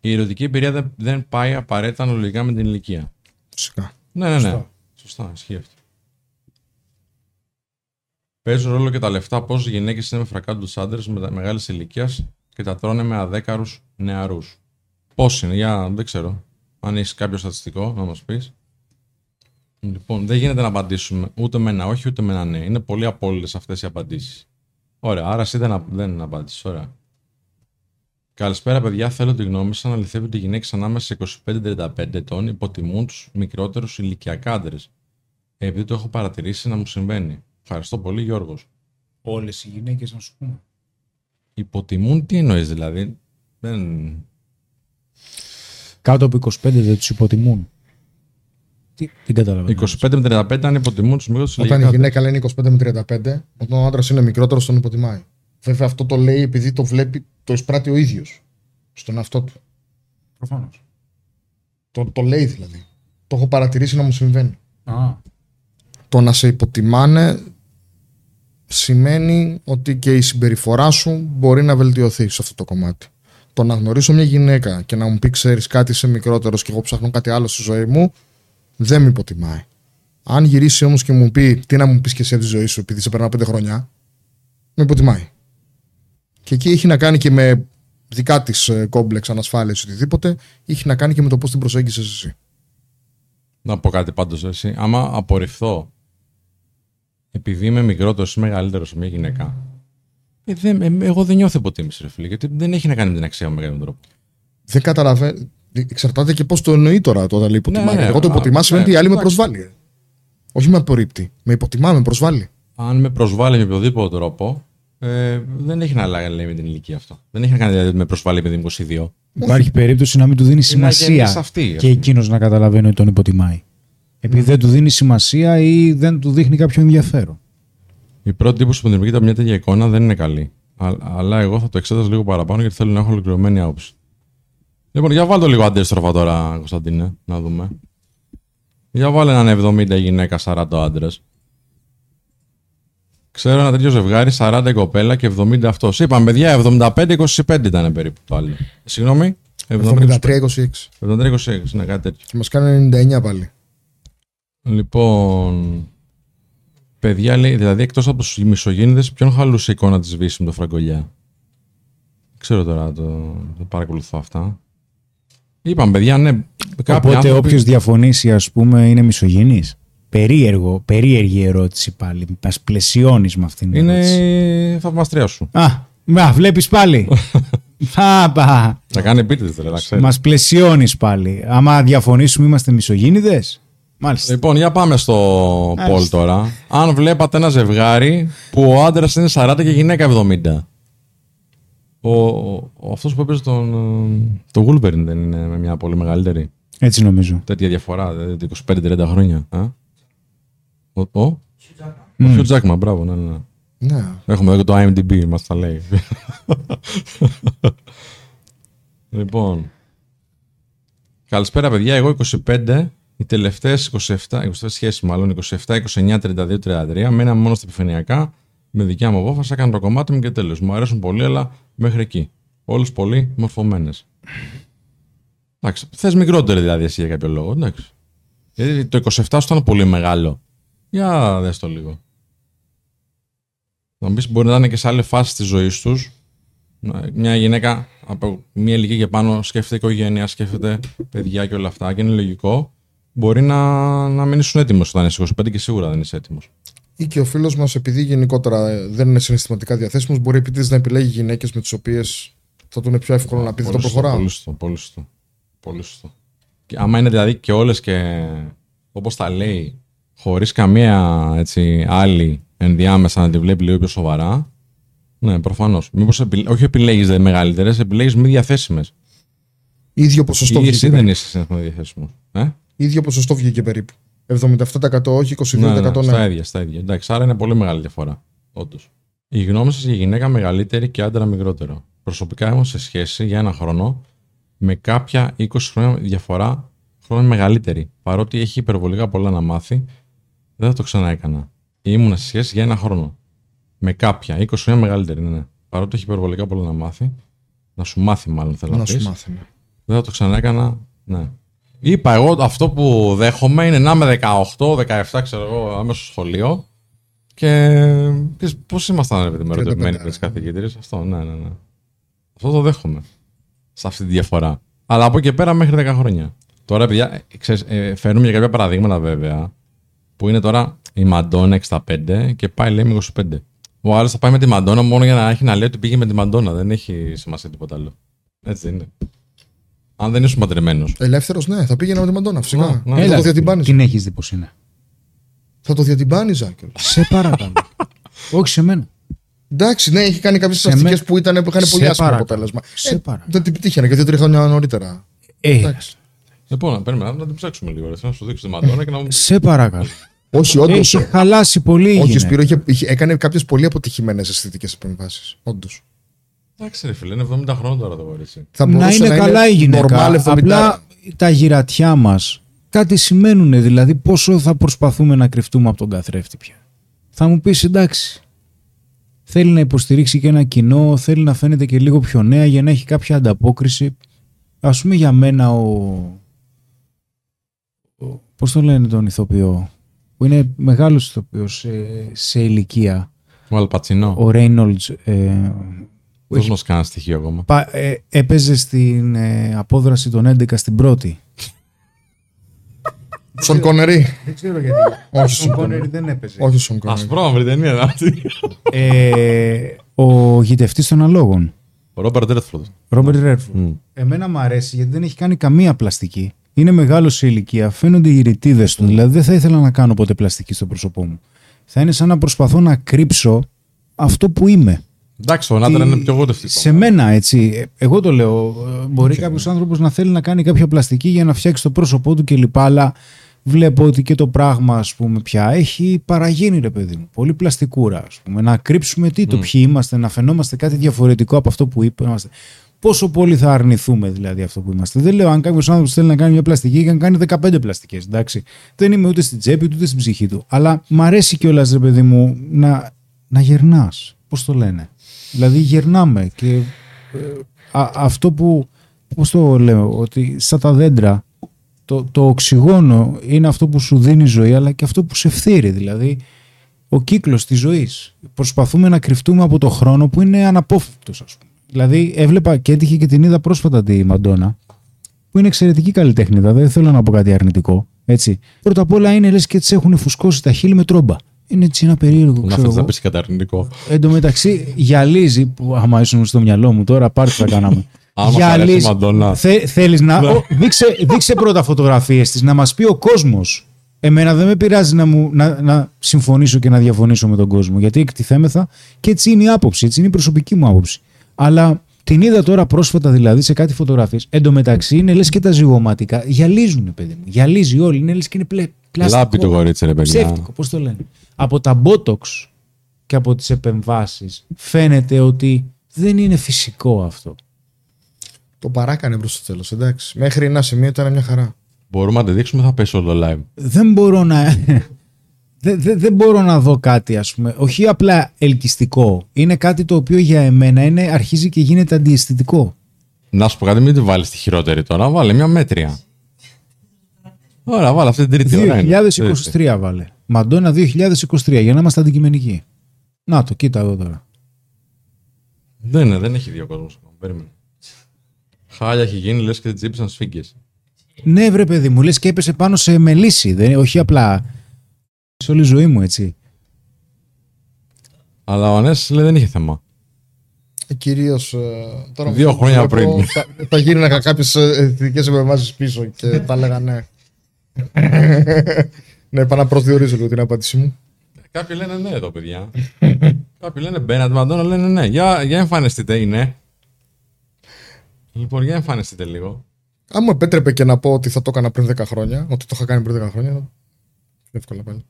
η ερωτική εμπειρία δεν, δεν πάει απαραίτητα αναλογικά με την ηλικία. Φυσικά. Ναι, ναι, ναι. Σωστά. Σωστά, ισχύει αυτό. Παίζουν ρόλο και τα λεφτά πόσε γυναίκες είναι με φρακάντους άντρες με μεγάλης ηλικίας και τα τρώνε με αδέκαρους νεαρούς. Πώς είναι, για δεν ξέρω. Αν έχεις κάποιο στατιστικό να μας πεις. Λοιπόν, δεν γίνεται να απαντήσουμε ούτε με ένα όχι ούτε με ένα ναι. Είναι πολύ απόλυτες αυτές οι απαντήσεις. Ωραία, άρα εσύ δεν, απ- δεν απάντησες. Ωραία. Καλησπέρα, παιδιά. Θέλω τη γνώμη σας. Αληθεύει ότι οι γυναίκες ανάμεσα σε 25-35 ετών υποτιμούν τους μικρότερους ηλικιακά άντρες. Επειδή το έχω παρατηρήσει να μου συμβαίνει. Ευχαριστώ πολύ, Γιώργος. Όλες οι γυναίκες, να σου πούμε. Υποτιμούν, τι εννοείς δηλαδή; Δεν... Κάτω από 25 δεν τους υποτιμούν. Τι, τι καταλαβαίνω. 25 με 35 αν υποτιμούν τους μικρότερου Όταν η ηλικιακά. γυναίκα λένε 25 με 35, όταν ο άντρας είναι μικρότερος, τον υποτιμάει. Βέβαια αυτό το λέει επειδή το βλέπει, το εισπράττει ο ίδιος στον εαυτό του. Προφανώς. Το, το λέει δηλαδή. Το έχω παρατηρήσει να μου συμβαίνει. Α, Το να σε υποτιμάνε σημαίνει ότι και η συμπεριφορά σου μπορεί να βελτιωθεί σε αυτό το κομμάτι. Το να γνωρίσω μια γυναίκα και να μου πει ξέρεις κάτι είσαι μικρότερος και εγώ ψάχνω κάτι άλλο στη ζωή μου, δεν με υποτιμάει. Αν γυρίσει όμως και μου πει τι να μου πεις και εσύ από τη ζωή σου επειδή σε περνάω πέντε χρόνια, με υποτιμάει. Και εκεί έχει να κάνει και με δικά της κόμπλεξ, ανασφάλεια οτιδήποτε, έχει να κάνει και με το πώς την προσέγγισες εσύ. Να πω κάτι πάντως εσύ. Άμα απορριφθώ επειδή είμαι μικρότερος ή μεγαλύτερος σε μια γυναίκα. Ε, δεν, ε, εγώ δεν νιώθω υποτίμηση, ρε φίλε, γιατί δεν έχει να κάνει με την αξία μου με κάποιο τρόπο. Δεν καταλαβαίνω. Εξαρτάται και πώς το εννοεί τώρα το όταν λέει υποτιμάει. Ναι, ναι, Εγώ το α, υποτιμάς σημαίνει ναι, ότι η άλλη με εντάξει. προσβάλλει. Όχι με απορρίπτει. Με υποτιμά, με προσβάλλει. Αν με προσβάλλει με οποιοδήποτε τρόπο, ε, δεν έχει να λέει με την ηλικία αυτό. Δεν έχει να κάνει δηλαδή ότι με προσβάλλει επειδή είμαι 22. Υπάρχει περίπτωση να μην του δίνει γεννήσει σημασία αυτή, ας και πούμε. εκείνος να καταλαβαίνει ότι τον υποτιμάει. Επειδή δεν του δίνει σημασία ή δεν του δείχνει κάποιο ενδιαφέρον. Η πρώτη τύπωση που δημιουργείται από μια τέτοια εικόνα δεν είναι καλή. Α- αλλά εγώ θα το εξέταζα λίγο παραπάνω γιατί θέλω να έχω ολοκληρωμένη άποψη. Λοιπόν, για βάλω λίγο αντίστροφα τώρα, Κωνσταντίνε, να δούμε. Για βάλε έναν 70 γυναίκα, 40 άντρες. Ξέρω ένα τέτοιο ζευγάρι, 40 η κοπέλα και 70 αυτός. Είπαμε, παιδιά, 75-25 ήταν περίπου το άλλο. Συγγνώμη. 73-26. 73-26, ναι, κάτι τέτοιο. Και μας κάνει 99 πάλι. Λοιπόν. Παιδιά, λέει, δηλαδή εκτός από τους μισογίνηδε, ποιον χαλούσε η εικόνα της Βύση με το Φραγκολιά; Δεν Ξέρω τώρα, το, το παρακολουθώ αυτά. Είπαμε, παιδιά, ναι. Κάποιοι Οπότε άνθρωποι- όποιος διαφωνήσει, ας πούμε, είναι μισογενής. Περίεργο, περίεργη ερώτηση πάλι. Μα πλαισιώνεις με αυτήν την Είναι ερώτηση. η θαυμαστρία σου. Α, μα βλέπεις πάλι. Πάπα. Θα κάνει επίτηδες, δηλαδή, να ξέρεις. Μας πλαισιώνεις πάλι. Άμα διαφωνήσουμε, είμαστε μισογεννηδε. Μάλιστα. Λοιπόν, για πάμε στο Μάλιστα. Πολ τώρα. Αν βλέπατε ένα ζευγάρι που ο άντρας είναι 40 και η γυναίκα 70. Ο, ο, αυτός που έπαιζε τον, ε, το Wolverine δεν είναι με μια πολύ μεγαλύτερη; Έτσι νομίζω. τέτοια διαφορά, δηλαδή 25-30 χρόνια. Α; Ο, ο, ο Μμ. Hugh Jackman, μπράβο, ναι, ναι. Ναι. Έχουμε εδώ και το IMDb, μας τα λέει. λοιπόν. Καλησπέρα, παιδιά. Εγώ 25, οι τελευταίες 27, 27 σχέσεις μάλλον, 27, 29, 32, 33, μέναμε μόνο στα επιφανειακά. Με δικιά μου απόφαση έκανα το κομμάτι μου και τέλος. Μου αρέσουν πολύ, αλλά μέχρι εκεί. Όλες πολύ μορφωμένες. Εντάξει. Θες μικρότερη δηλαδή εσύ για κάποιο λόγο. Εντάξει. Γιατί το 27 σου ήταν πολύ μεγάλο. Για δες το λίγο. Θα μου πεις μπορεί να είναι και σε άλλη φάση της ζωής τους. Μια γυναίκα από μια ηλικία και πάνω σκέφτεται οικογένεια, σκέφτεται παιδιά και όλα αυτά και είναι λογικό. Μπορεί να, να μην ήσουν έτοιμος όταν είσαι 25 και σίγουρα δεν είσαι έτοιμος. Ή και ο φίλος μας, επειδή γενικότερα ε, δεν είναι συναισθηματικά διαθέσιμος, μπορεί επίτηδε να επιλέγει γυναίκες με τις οποίες θα του είναι πιο εύκολο να πεις δεν το προχωράω. Πολύ σωστό, πολύ σωστό. Πολύ σωστό. Και άμα είναι δηλαδή και όλες και όπως τα λέει, χωρίς καμία έτσι, άλλη ενδιάμεσα να τη βλέπει λίγο πιο σοβαρά. Ναι, προφανώς. Μήπως επι... όχι επιλέγεις δηλαδή, μεγαλύτερες, επιλέγεις μη διαθέσιμες. ίδιο ποσοστό Ή εσύ βγήκε. δεν περίπου. είσαι συνεχώς διαθέσιμος. Ε; Ίδιο ποσοστό βγήκε περίπου. 77% όχι, 22% Ναι, ναι, ναι. στα ίδια, στα ίδια. Εντάξει, άρα είναι πολύ μεγάλη διαφορά. Όντως. Η γνώμη σας για γυναίκα μεγαλύτερη και άντρα μικρότερο. Προσωπικά ήμουν σε σχέση για ένα χρόνο με κάποια 20 χρόνια διαφορά χρόνια μεγαλύτερη. Παρότι έχει υπερβολικά πολλά να μάθει, δεν θα το ξανά έκανα. Ήμουν σε σχέση για ένα χρόνο. Με κάποια 20 χρόνια μεγαλύτερη, ναι, ναι. Παρότι έχει υπερβολικά πολλά να μάθει, να σου μάθει μάλλον θέλω να, Να σου πεις. μάθει. ναι. Δεν θα το ξανά έκανα. Ναι. Είπα εγώ αυτό που δέχομαι είναι να είμαι 18, 17, ξέρω εγώ, άμεσο στο σχολείο. Και πώς ήμασταν, ρε παιδί, με 35, ερωτευμένοι με ναι. τις καθηγήτριε. Αυτό, ναι, ναι, ναι. Αυτό το δέχομαι. Σε αυτή τη διαφορά. Αλλά από εκεί πέρα μέχρι 10 χρόνια. Τώρα, παιδιά, ε, ξέρεις, ε, φέρνουμε για κάποια παραδείγματα βέβαια. Που είναι τώρα η Μαντόνα 65 και πάει λέει με 25. Ο άλλος θα πάει με τη Μαντόνα μόνο για να έχει να λέει ότι πήγε με τη Μαντόνα. Δεν έχει σημασία τίποτα άλλο. Έτσι δεν είναι. Αν δεν ήσουν παντρεμένος. Ελεύθερος, ναι, θα πήγαινα με τη Μαντόνα, φυσικά. Ναι, ναι. θα Έλα, το διατυμπάνιζα. την έχεις δει πώ είναι. Θα το διατυμπάνιζα κιόλας. Σε παρακαλώ. Όχι σε μένα. Εντάξει, ναι, έχει κάνει κάποιες Σε πλαστικέ με- που, ήταν, που είχαν Σε πολύ άσχημο παρακαλώ. αποτέλεσμα. Σε Ε, παρακαλώ. δεν την πετύχαινα και δύο-τρία χρόνια νωρίτερα. Ε, Εντάξει. Λοιπόν, παίρνουμε να την ψάξουμε λίγο. Ρε. Θέλω να σου δείξω τη Μαντόνα και να μου πεις. σε παρακαλώ. Όχι, όντως. Έχει χαλάσει πολύ η Όχι, ο γυναίκα. Σπύρο είχε, είχε, έκανε κάποιες πολύ αποτυχημένες αισθητικές επεμβάσεις. Όντως. Εντάξει, ρε φίλε, είναι 70 χρόνια τώρα το κορίτσι. Θα να μπορούσε είναι καλά η γυναίκα. normal 70. Απλά τα γυρατιά μας κάτι σημαίνουν. Δηλαδή, πόσο θα προσπαθούμε να κρυφτούμε από τον καθρέφτη πια. Θα μου πεις εντάξει. Θέλει να υποστηρίξει και ένα κοινό, θέλει να φαίνεται και λίγο πιο νέα για να έχει κάποια ανταπόκριση. Α πούμε για μένα ο. ο Πώς το λένε τον ηθοποιό, που είναι μεγάλος ηθοποιός σε, σε ηλικία, Ο Αλπατσινό. ο Ρέινολτ. Ε, Πώ μα κάνει στοιχείο ακόμα. Πα- ε, έπαιζε στην ε, απόδραση των 11 στην πρώτη. Σον Κόνερι. Δεν ξέρω γιατί. Όχι, Σον Κόνερι. δεν έπαιζε. Όχι, Σον Κόνερι. Ασπρό, βρετανία είναι αυτή. Ε, ο γητευτής των αλόγων, Ο Ρόμπερτ Ρέτφορντ. Ρόμπερτ Ρέρφορντ. Εμένα μου αρέσει γιατί δεν έχει κάνει καμία πλαστική. Είναι μεγάλο σε ηλικία, φαίνονται οι ρητίδες του. Δηλαδή δεν θα ήθελα να κάνω ποτέ πλαστική στο πρόσωπό μου. Θα είναι σαν να προσπαθώ να κρύψω αυτό που είμαι. Εντάξει, ο άντρα Τι- είναι πιο γοητευτικό. Σε μένα, έτσι. ε, Εγώ το λέω. ε, Μπορεί κάποιος άνθρωπος να θέλει να κάνει κάποια πλαστική για να φτιάξει το πρόσωπό του κλπ. Αλλά βλέπω ότι και το πράγμα, ας πούμε, πια έχει παραγίνει, ρε παιδί μου. Πολύ πλαστικούρα, ας πούμε. Να κρύψουμε τι, το ποιοι είμαστε, να φαινόμαστε κάτι διαφορετικό από αυτό που είμαστε. Πόσο πολύ θα αρνηθούμε δηλαδή αυτό που είμαστε. Δεν λέω αν κάποιος άνθρωπος θέλει να κάνει μια πλαστική και να κάνει 15 πλαστικές. Εντάξει. Δεν είμαι ούτε στην τσέπη του ούτε στην ψυχή του. Αλλά μ' αρέσει κιόλας, ρε παιδί μου, να, να γερνάς. Πώς το λένε; Δηλαδή γερνάμε και ε, α- αυτό που, πώς το λέω, ότι στα τα δέντρα το, το οξυγόνο είναι αυτό που σου δίνει ζωή αλλά και αυτό που σε φθείρει, δηλαδή ο κύκλος της ζωής. Προσπαθούμε να κρυφτούμε από το χρόνο που είναι αναπόφευκτος ας πούμε. Δηλαδή έβλεπα και έτυχε και την είδα πρόσφατα τη Μαντόνα που είναι εξαιρετική καλλιτέχνητα. Δεν θέλω να πω κάτι αρνητικό. Έτσι. Πρώτα απ' όλα είναι λες και τις έχουν φουσκώσει τα χείλη με τρόμπα. Είναι έτσι ένα περίεργο. Να ξέρω θες να εγώ. πεις καταρνητικό. Εν τω μεταξύ, γυαλίζει, που άμα ήσουν στο μυαλό μου τώρα, πάρτι θα κάναμε. Άμα σ' αρέσει η Μαντόνα. Θε, θέλεις να. ο, δείξε, δείξε πρώτα φωτογραφίες της, να μας πει ο κόσμος. Εμένα δεν με πειράζει να, μου, να, να συμφωνήσω και να διαφωνήσω με τον κόσμο, γιατί εκτιθέμεθα και έτσι είναι η άποψη, έτσι είναι η προσωπική μου άποψη. Αλλά την είδα τώρα πρόσφατα δηλαδή σε κάτι φωτογραφίες. Εν τω μεταξύ είναι λες και τα ζυγωματικά. Γυαλίζουν, παιδί μου. Γυαλίζει όλοι. Είναι λες και είναι πλε, πλαστικό. Λάπη το κορίτσι, ρε παιδιά. Ψεύτικο, πώς το λένε. Από τα Botox και από τις επεμβάσεις φαίνεται ότι δεν είναι φυσικό αυτό. Το παράκανε προ το τέλος. Εντάξει. Μέχρι ένα σημείο ήταν μια χαρά. Μπορούμε να τη δείξουμε, θα πέσει όλο live. Δεν μπορώ να... δεν, δεν, δεν μπορώ να δω κάτι, ας πούμε. Όχι απλά ελκυστικό. Είναι κάτι το οποίο για εμένα είναι, αρχίζει και γίνεται αντιαισθητικό. Να σου πω κάτι, μην τη βάλεις τη χειρότερη τώρα. Βάλε μια μέτρια. Ωραία, βάλε αυτή την τρίτη. ωραία είναι. 2023 βάλε. Μαντόνα 2023, για να είμαστε αντικειμενικοί. Να το, κοίτα εδώ τώρα. Δεν είναι, δεν έχει δύο κόσμος. Περίμενε. Χάλια έχει γίνει, λες και την τσίπησαν σφίγγε. Ναι, βρε παιδί μου, λες και έπεσε πάνω σε μελίσι. Δεν, όχι απλά σε όλη η ζωή μου, έτσι. Αλλά ο Ανέσης λέει δεν είχε θέμα. Κυρίως. τώρα Δύο που χρόνια βλέπω, πριν. Θα, θα γίνανε κάποιες εθνικές επεμβάσεις πίσω και τα λέγανε. Ναι, πάω να προσδιορίζω λίγο την απάντησή μου. Κάποιοι λένε ναι εδώ, παιδιά. Κάποιοι λένε Μπέναντ Μαντόνα, λένε ναι. Για, για εμφανιστείτε, είναι. Λοιπόν, για εμφανιστείτε λίγο. Αν μου επέτρεπε και να πω ότι θα το έκανα πριν 10 χρόνια, ότι το είχα κάνει πριν 10 χρόνια. Εύκολα πάλι.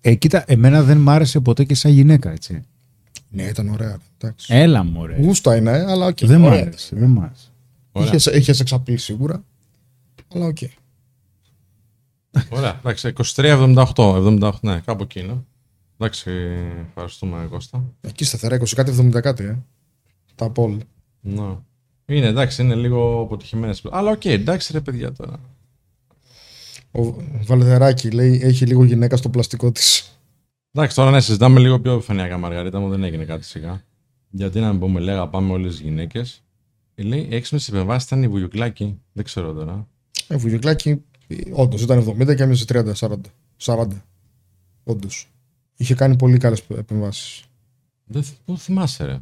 Ε, κοίτα, εμένα δεν μ' άρεσε ποτέ και σαν γυναίκα, έτσι. Ναι, ήταν ωραία. Εντάξει. Έλα, μωρέ. Γούστα είναι, αλλά οκ. δεν μ' ωραία. άρεσε, δεν μ' άρεσε. Ωραία. Είχε, είχε σεξαπίλ σίγουρα. Αλλά οκ. Ωραία, εντάξει, 23-78, 78, ναι, κάπου εκεί είναι. Εντάξει, ευχαριστούμε Κώστα. Εκεί σταθερά 20 κάτι 70 κάτι, ε. Τα polls. Ναι. Είναι εντάξει, είναι λίγο αποτυχημένες. Αλλά οκ, εντάξει ρε παιδιά τώρα. Ο Βαλδεράκη λέει έχει λίγο γυναίκα στο πλαστικό της. Εντάξει, τώρα ναι, συζητάμε λίγο πιο επιφανειακά, Μαργαρίτα μου, δεν έγινε κάτι σιγά. Γιατί να μην πούμε, λέγα πάμε όλες τις γυναίκες. Λέει, έξυπνε επεμβάσεις ήταν η Βουγιουκλάκη. Δεν ξέρω τώρα. Ε, Βουγιουκλάκη, όντως ήταν 70 και έμεινε 30, 40. 40. Όντως. Είχε κάνει πολύ καλές επεμβάσεις. Δεν θ- πού θυμάσαι, ρε;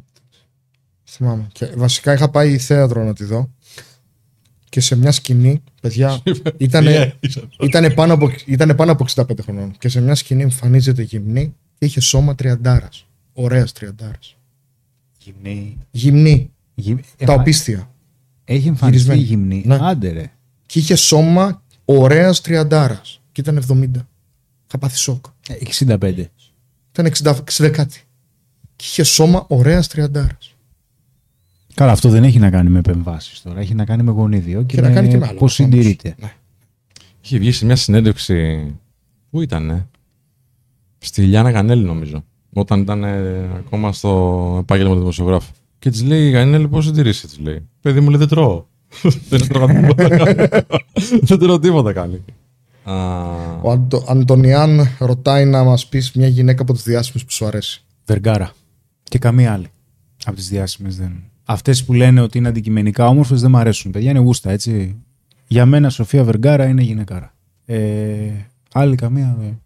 Θυμάμαι. Και βασικά είχα πάει θέατρο να τη δω. Και σε μια σκηνή, παιδιά, ήτανε, ήτανε, πάνω από, ήτανε πάνω από 65 χρονών. Και σε μια σκηνή εμφανίζεται γυμνή και είχε σώμα τριαντάρας. Ωραία τριαντάρας. Γυμνή. Γυμνή. Γυμ... Τα οπίστια. Έχει εμφανιστεί Γυρισμένη. γυμνή. Ναι. Άντε ρε. Και είχε σώμα ωραία τριαντάρας. Και ήταν 70. Είχα πάθει σοκ. Ε, 65. Ήταν 60, 60 κάτι. Και είχε σώμα ωραία τριαντάρας. Καλά, αυτό δεν έχει να κάνει με επεμβάσεις τώρα. Έχει να κάνει με γονίδιο και, Και να κάνει και με άλλο. πώς συντηρείται. Ναι. Είχε βγει σε μια συνέντευξη. Πού ήταν, Στη Λιάννα Γανέλη, νομίζω. Όταν ήταν ε, ακόμα στο επάγγελμα του δημοσιογράφου. Και της λέει: Γανέλη, πώς συντηρήσει, της λέει. Παιδί μου λέει: Δεν τρώω. Δεν τρώω τίποτα. δεν τρώω τίποτα κάνει. Α, Ο Αντο, Αντωνιάν ρωτάει να μας πεις μια γυναίκα από τις διάσημες που σου αρέσει. Βεργάρα. Και καμία άλλη. Από τις διάσημες δεν. Αυτές που λένε ότι είναι αντικειμενικά όμορφες δεν μ' αρέσουν. Παιδιά είναι γούστα, έτσι. Για μένα Σοφία Βεργάρα είναι γυναικάρα. Ε, άλλη καμία δεν.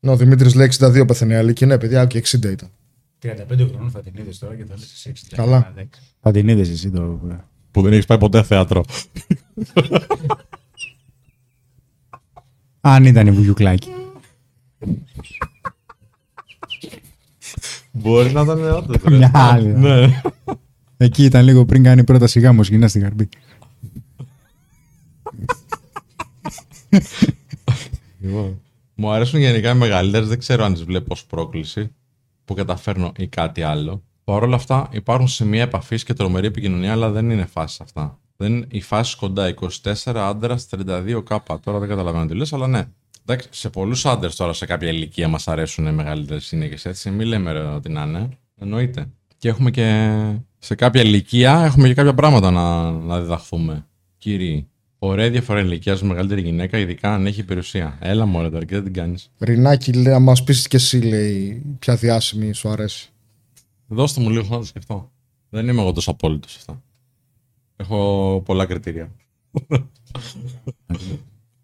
Ναι, ο Δημήτρης λέει 62 πεθαίνει άλλη και ναι, παιδιά, και 60 ήταν. 35 χρονών θα την είδες τώρα και θα λες 60. Καλά. Θα την είδες εσύ τώρα. Που δεν έχεις πάει ποτέ θέατρο. Αν ήταν η Βουγιουκλάκη. Μπορεί να ήταν όντω. Μια άλλη. Ναι. Εκεί ήταν λίγο πριν κάνει πρώτα σιγά μου σκηνά στη Γαρμπή. Λοιπόν, μου αρέσουν γενικά οι μεγαλύτερες, δεν ξέρω αν τις βλέπω ως πρόκληση που καταφέρνω ή κάτι άλλο. Παρ' όλα αυτά υπάρχουν σημεία επαφής και τρομερή επικοινωνία, αλλά δεν είναι φάσει αυτά. Δεν είναι η φάση κοντά. 24 άντρας, 32 κάπα. Τώρα δεν καταλαβαίνω τι λες, αλλά ναι. Εντάξει, σε πολλούς άντρες τώρα σε κάποια ηλικία μας αρέσουν οι μεγαλύτερες γυναίκε, έτσι. Μην λέμε ρε, ότι να είναι. Εννοείται. Και έχουμε και σε κάποια ηλικία έχουμε και κάποια πράγματα να, να διδαχθούμε. Κύριοι, ωραία διαφορά ηλικίας με μεγαλύτερη γυναίκα, ειδικά αν έχει περιουσία. Έλα μωρέ τώρα και δεν την κάνεις. Ρινάκη λέει, να μα πει και εσύ, λέει, ποια διάσημη σου αρέσει. Δώστε μου λίγο να το σκεφτώ. Δεν είμαι εγώ τόσο απόλυτος σε αυτά. Έχω πολλά κριτήρια.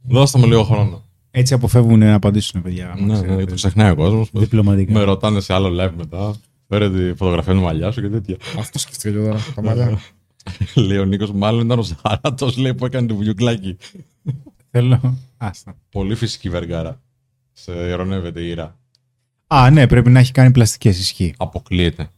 Δώστε μου λίγο χρόνο. Έτσι αποφεύγουν να απαντήσουν, παιδιά. άμα Ναι, ναι, ξέρετε. το ξεχνάει ο κόσμος. Διπλωματικά. Με ρωτάνε σε άλλο live μετά. Φέρε τη φωτογραφία του μαλλιά σου και τέτοια. Αυτό σκέφτηκα και τώρα. Τα μαλλιά. λέει ο Νίκος, μάλλον ήταν ο Ζαράτο λέει που έκανε το βουγιουκλάκι. Θέλω. Άστα. Πολύ φυσική βεργάρα. Σε ειρωνεύεται η ήρα. Α, ναι, πρέπει να έχει κάνει πλαστικές ισχύ. Αποκλείεται.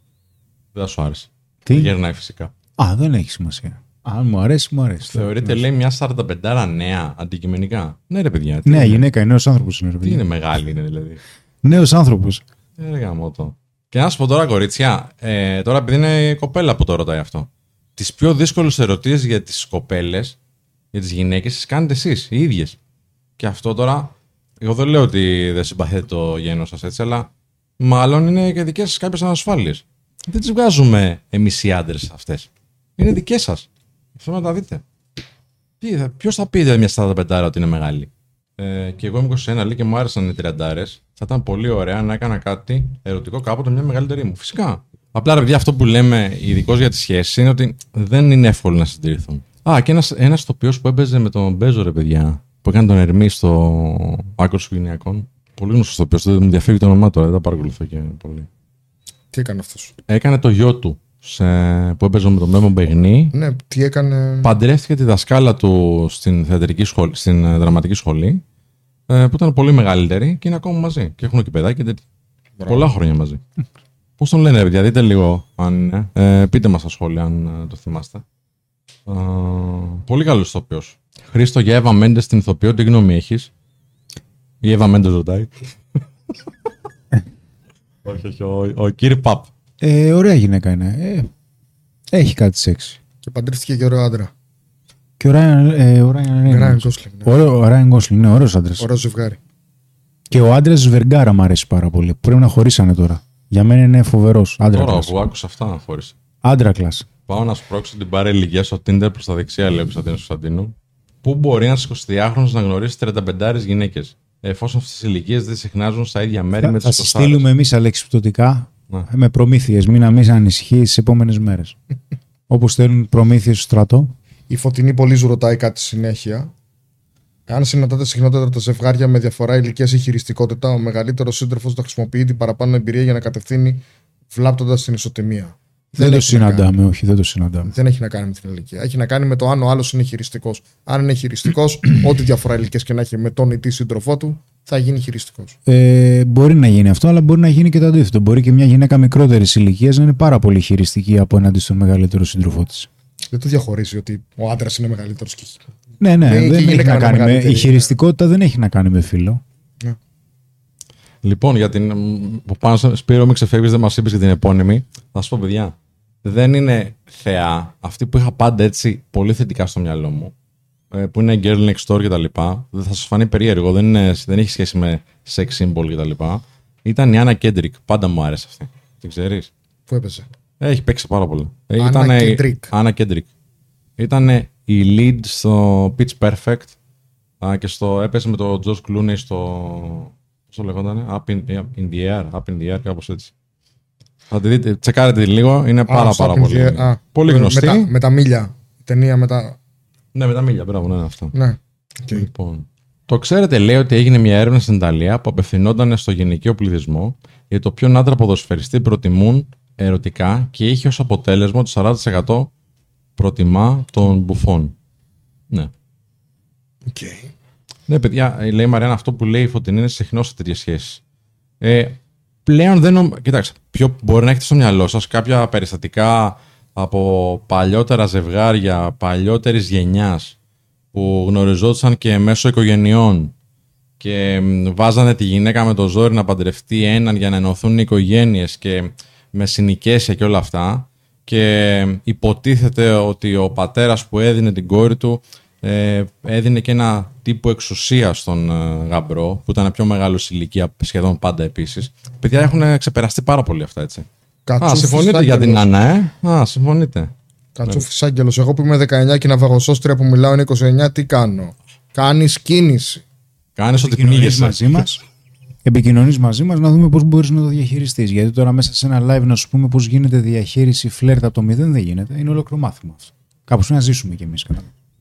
Δεν θα σου άρεσε. Τι; Γερνάει φυσικά. Α, δεν έχει σημασία. Αν μου αρέσει, μου αρέσει. Θεωρείται, λέει, μια 45 νέα αντικειμενικά. Ναι, ρε παιδιά. τι Νέα είναι; γυναίκα, νέος άνθρωπος είναι. ρε Τι παιδιά. είναι μεγάλη είναι δηλαδή. Νέος άνθρωπος. Ε, ρε γαμώ το. Και να σου πω τώρα, κορίτσια, ε, τώρα επειδή είναι η κοπέλα που το ρωτάει αυτό. Τις πιο δύσκολες ερωτήσει για τις κοπέλες, για τις γυναίκες, τις κάνετε εσείς οι ίδιες. Και αυτό τώρα, εγώ δεν λέω ότι δεν συμπαθείτε το γένος σας έτσι, αλλά μάλλον είναι και δικές σας κάποιες ανασφάλειες. Δεν τις βγάζουμε εμείς οι άντρες αυτές. Είναι δικές σας. Αυτό να τα δείτε. Ποιος θα πει μια 45 ότι είναι μεγάλη; Ε, και εγώ είμαι 21 λέει και μου άρεσαν οι 30 Θα ήταν πολύ ωραία να έκανα κάτι ερωτικό κάποτε μια μεγαλύτερη μου. Φυσικά. Απλά ρε παιδιά, αυτό που λέμε ειδικώς για τις σχέσεις είναι ότι δεν είναι εύκολο να συντηρηθούν. Α, και ένας ένας τοπίο που έπαιζε με τον Μπέζο, ρε παιδιά, που έκανε τον Ερμή στο άκρος των Γυναικών. Πολύ γνωστός τοπίο, δεν μου διαφεύγει το όνομά τώρα, δεν τα παρακολουθώ και πολύ. Τι έκανε αυτός; Έκανε το γιο του σε, που έπαιζε με τον Μέμο Μπεγνή. Ναι, τι έκανε; Παντρεύτηκε τη δασκάλα του στην, θεατρική σχολή, στην ε, δραματική σχολή, ε, που ήταν πολύ μεγαλύτερη και είναι ακόμα μαζί. Και έχουν και παιδάκια και τέτοια. Πολλά χρόνια μαζί. Πώς τον λένε, παιδιά, δείτε λίγο αν είναι. Ε, πείτε μας στα σχόλια αν ε, το θυμάστε. Ε, πολύ καλός ηθοποιός. Χρήστο για Εύα Μέντες στην ηθοποιό, τι γνώμη έχεις; Η Εύα Μέντες ρωτάει. Όχι, όχι, ο, ο κύριε Παπ. Ε, ωραία γυναίκα είναι. Ε, έχει κάτι σεξ. Και παντρεύτηκε και ωραίο άντρα. Και ο Ράιν ε, ο Ράιν Ράιν Ρέινολντς. Γκόσλινγκ. ναι. Ωραίο- Ο Ράιν Γκόσλινγκ είναι ωραίος άντρας. Ωραίο ζευγάρι. Και ο άντρας Βεργάρα μου αρέσει πάρα πολύ. Πρέπει να χωρίσανε τώρα. Για μένα είναι φοβερός. Άντρα Τώρα κλάσ. που άκουσα αυτά, χώρισε. Άντρα κλάσ. Πάω να σπρώξω την πάρε ηλικία στο Tinder προς τα δεξιά, λέει ο Κωνσταντίνο Κωνσταντίνου. Πού μπορεί ένας 22χρονο να γνωρίσει 35 γυναίκες, εφόσον αυτές οι ηλικίες δεν συχνάζουν στα ίδια μέρη με Θα, τι θα σε στείλουμε εμείς αλεξιπτωτικά Ναι. με προμήθειες. Μην να μην ανησυχεί τις επόμενες μέρες. Όπως στέλνουν προμήθειες στο στρατό. Η Φωτεινή Πολύζου ρωτάει κάτι συνέχεια. Αν συναντάτε συχνότερα τα ζευγάρια με διαφορά ηλικίας ή χειριστικότητα, ο μεγαλύτερος σύντροφος θα χρησιμοποιεί την παραπάνω εμπειρία για να κατευθύνει βλάπτοντας την ισοτιμία. Δεν, το έχει να κάνει. συναντάμε, όχι, δεν το συναντάμε. Δεν έχει να κάνει με την ηλικία. Έχει να κάνει με το αν ο άλλος είναι χειριστικός. Αν είναι χειριστικός, ό,τι διαφορά ηλικίας και να έχει με τον ή τη σύντροφό του, θα γίνει χειριστικός. Ε, μπορεί να γίνει αυτό, αλλά μπορεί να γίνει και το αντίθετο. Μπορεί και μια γυναίκα μικρότερης ηλικίας να είναι πάρα πολύ χειριστική απέναντι στον μεγαλύτερο σύντροφό της. Δεν το διαχωρίζει ότι ο άντρας είναι μεγαλύτερος και. Ναι, ναι, Ναι, και η δεν έχει γυναίκα να είναι κάνει με, μεγαλύτερη, η χειριστικότητα δεν έχει να κάνει με φίλο. Λοιπόν, για την. που Πάνω στο Σπύρο, μην ξεφεύγεις, δεν μας είπες για την επώνυμη. Θα σου πω, παιδιά, δεν είναι θεά. Αυτή που είχα πάντα έτσι πολύ θετικά στο μυαλό μου, ε, που είναι girl next door κτλ. Δεν θα σας φανεί περίεργο, δεν, είναι, δεν έχει σχέση με sex symbol κτλ. Ήταν η Άννα Κέντρικ. Πάντα μου άρεσε αυτή. Την ξέρεις; Που έπαιζε. Έχει παίξει πάρα πολύ. Ε, Άννα ήτανε- Κέντρικ. Άννα Κέντρικ. Ήταν η lead στο Pitch Perfect α, και στο, έπαιζε με τον George Clooney στο. Πώς το λεγότανε, Up in, in the Air, Up in the Air, κάπως έτσι. Θα τη δείτε, τσεκάρετε τη λίγο, είναι πάρα Α, πάρα στο πολύ. Apple Gear. Α, πολύ με- γνωστή. Με τα, με τα μίλια. Ταινία με τα. Ναι, με τα μίλια, μπράβο, ναι, είναι αυτό. Ναι. Λοιπόν. Το ξέρετε, λέει ότι έγινε μια έρευνα στην Ιταλία που απευθυνόταν στο γενικό πληθυσμό για το ποιον άντρα ποδοσφαιριστή προτιμούν ερωτικά και είχε ως αποτέλεσμα το 40% προτιμά τον μπουφόν. Ναι. Okay. Ναι, παιδιά, λέει η Μαριάννα, αυτό που λέει η Φωτεινή είναι συχνό σε τέτοιες σχέσεις. Ε, πλέον δεν νομ... Κοιτάξτε, ποιο μπορεί να έχετε στο μυαλό σας κάποια περιστατικά από παλιότερα ζευγάρια, παλιότερης γενιάς που γνωριζόντουσαν και μέσω οικογενειών και μ, βάζανε τη γυναίκα με το ζόρι να παντρευτεί έναν για να ενωθούν οι οικογένειες και με συνοικέσια και όλα αυτά και υποτίθεται ότι ο πατέρας που έδινε την κόρη του ε, έδινε και ένα τύπο εξουσία στον ε, γαμπρό που ήταν πιο μεγάλος σε ηλικία σχεδόν πάντα επίσης. Παιδιά έχουν ξεπεραστεί πάρα πολύ αυτά έτσι. Α, Κατσούφης συμφωνείτε για την άγγελος. Άννα, ε; Α, συμφωνείτε. Κατσούφης άγγελος. Εγώ που είμαι 19 και η ναυαγοσώστρια που μιλάω είναι 29, τι κάνω; Κάνεις κίνηση. Κάνεις ότι Επικοινωνείς πνίγεσαι. μαζί μας; Επικοινωνείς μαζί μας; Να δούμε πώς μπορείς να το διαχειριστείς. Γιατί τώρα μέσα σε ένα live να σου πούμε πώς γίνεται διαχείριση φλερτ από το μηδέν δεν γίνεται. Είναι ολόκληρο μάθημα αυτό. Κάπως να ζήσουμε κι εμείς.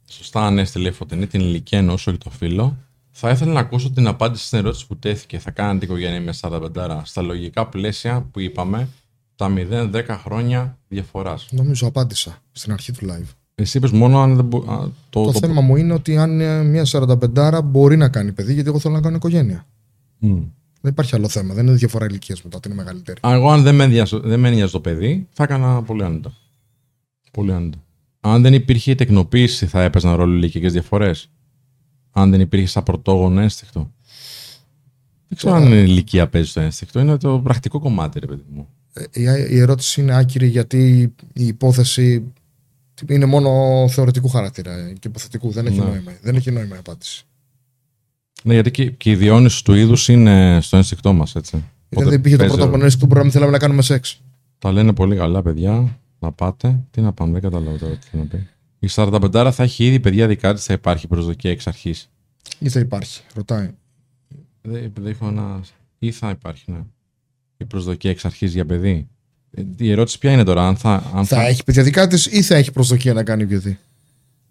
Σωστά ανέστηλε η φωτεινή την ηλικία ενό όχι το φίλο. Θα ήθελα να ακούσω την απάντηση στην ερώτηση που τέθηκε. Θα κάνετε οικογένεια με 45 στα λογικά πλαίσια που είπαμε τα 0-10 χρόνια διαφοράς. Νομίζω απάντησα στην αρχή του live. Εσύ είπες μόνο αν δεν μπο... α, το, Το, θέμα μου είναι ότι αν ε, μια 45 μπορεί να κάνει παιδί, γιατί εγώ θέλω να κάνω οικογένεια. Μμ. Δεν υπάρχει άλλο θέμα. Δεν είναι διαφορά ηλικίας μετά ότι είναι μεγαλύτερη. Α, Εγώ, αν δεν με, ενδιασ- δεν με ένοιαζε το παιδί, θα έκανα πολύ άνετα. Πολύ άνετα. Αν δεν υπήρχε η τεκνοποίηση, θα έπαιζαν ρόλο ηλικιακέ διαφορές; Αν δεν υπήρχε σαν πρωτόγονο ένστικτο; Δεν ξέρω αν η ηλικία παίζει στο ένστικτο. Είναι το πρακτικό κομμάτι, ρε παιδί μου. Ε, Η, η ερώτηση είναι άκυρη γιατί η υπόθεση είναι μόνο θεωρητικού χαρακτήρα και υποθετικού. Δεν έχει, Ναι. νόημα, δεν έχει νόημα η απάντηση. Ναι, γιατί και, και η διόνυσης του είδους είναι στο ένστικτό μας, έτσι. Γιατί Οπότε δεν υπήρχε το παίζει πρώτο ρόλο. απονέστηκε του πρόγραμμα θέλαμε να κάνουμε σεξ. Τα λένε πολύ καλά, παιδιά. Να πάτε. Τι να πάμε, δεν καταλαβαίνω τώρα τι θέλει να πει. Η 45 θα έχει ήδη παιδιά δικά της, θα υπάρχει προσδοκία εξ αρχής. Ή θα υπάρχει, ρωτάει. Δεν δεν έχω ένα. ή θα υπάρχει, ναι. Η προσδοκία εξ αρχής για παιδί. Ε, Η ερώτηση ποια είναι τώρα, αν θα. Αν Θα έχει παιδιά δικά της ή θα έχει προσδοκία να κάνει παιδί;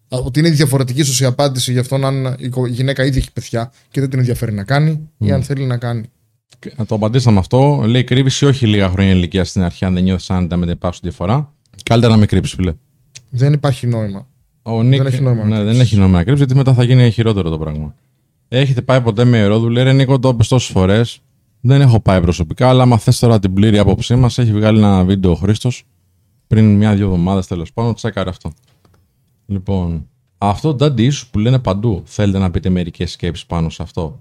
Α, Ότι είναι διαφορετική ίσως η απάντηση για αυτόν αν η κο- η γυναίκα ήδη έχει παιδιά και δεν την ενδιαφέρει να κάνει ή αν θέλει να κάνει. Να το απαντήσαμε αυτό. Λέει κρύβεις όχι λίγα χρόνια ηλικία στην αρχή, αν δεν νιώθεις άνετα με την υπάρχουσα διαφορά; Καλύτερα να μην κρύψεις, φίλε. Δεν υπάρχει νόημα. Ο Νίκ, Δεν έχει νόημα να Ναι, κρύψεις. δεν έχει νόημα να κρύψεις, γιατί μετά θα γίνει χειρότερο το πράγμα. Έχετε πάει ποτέ με ιερόδου, λέει ρε Νίκο, το είπες τόσες φορές. Δεν έχω πάει προσωπικά, αλλά άμα θες τώρα την πλήρη άποψή μας, έχει βγάλει ένα βίντεο ο Χρήστος πριν μια-δύο εβδομάδες τέλος πάντων. Τσέκαρε αυτό. Λοιπόν, αυτό το daddy issue που λένε παντού, θέλετε να πείτε μερικές σκέψεις πάνω σε αυτό;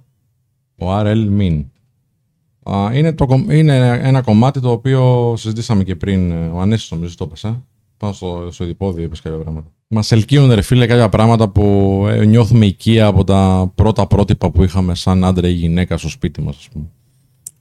Ο RL Min. Α, είναι, το, κομ- είναι ένα κομμάτι το οποίο συζητήσαμε και πριν. ε, Ο Ανέσης νομίζω το έπες, ε. Πάνω στο, στο ειδipόδιο είπες κάποια πράγματα. Μας ελκύουν ρε φίλε κάποια πράγματα που ε, νιώθουμε οικία από τα πρώτα πρότυπα που είχαμε σαν άντρα ή γυναίκα στο σπίτι μας ας πούμε.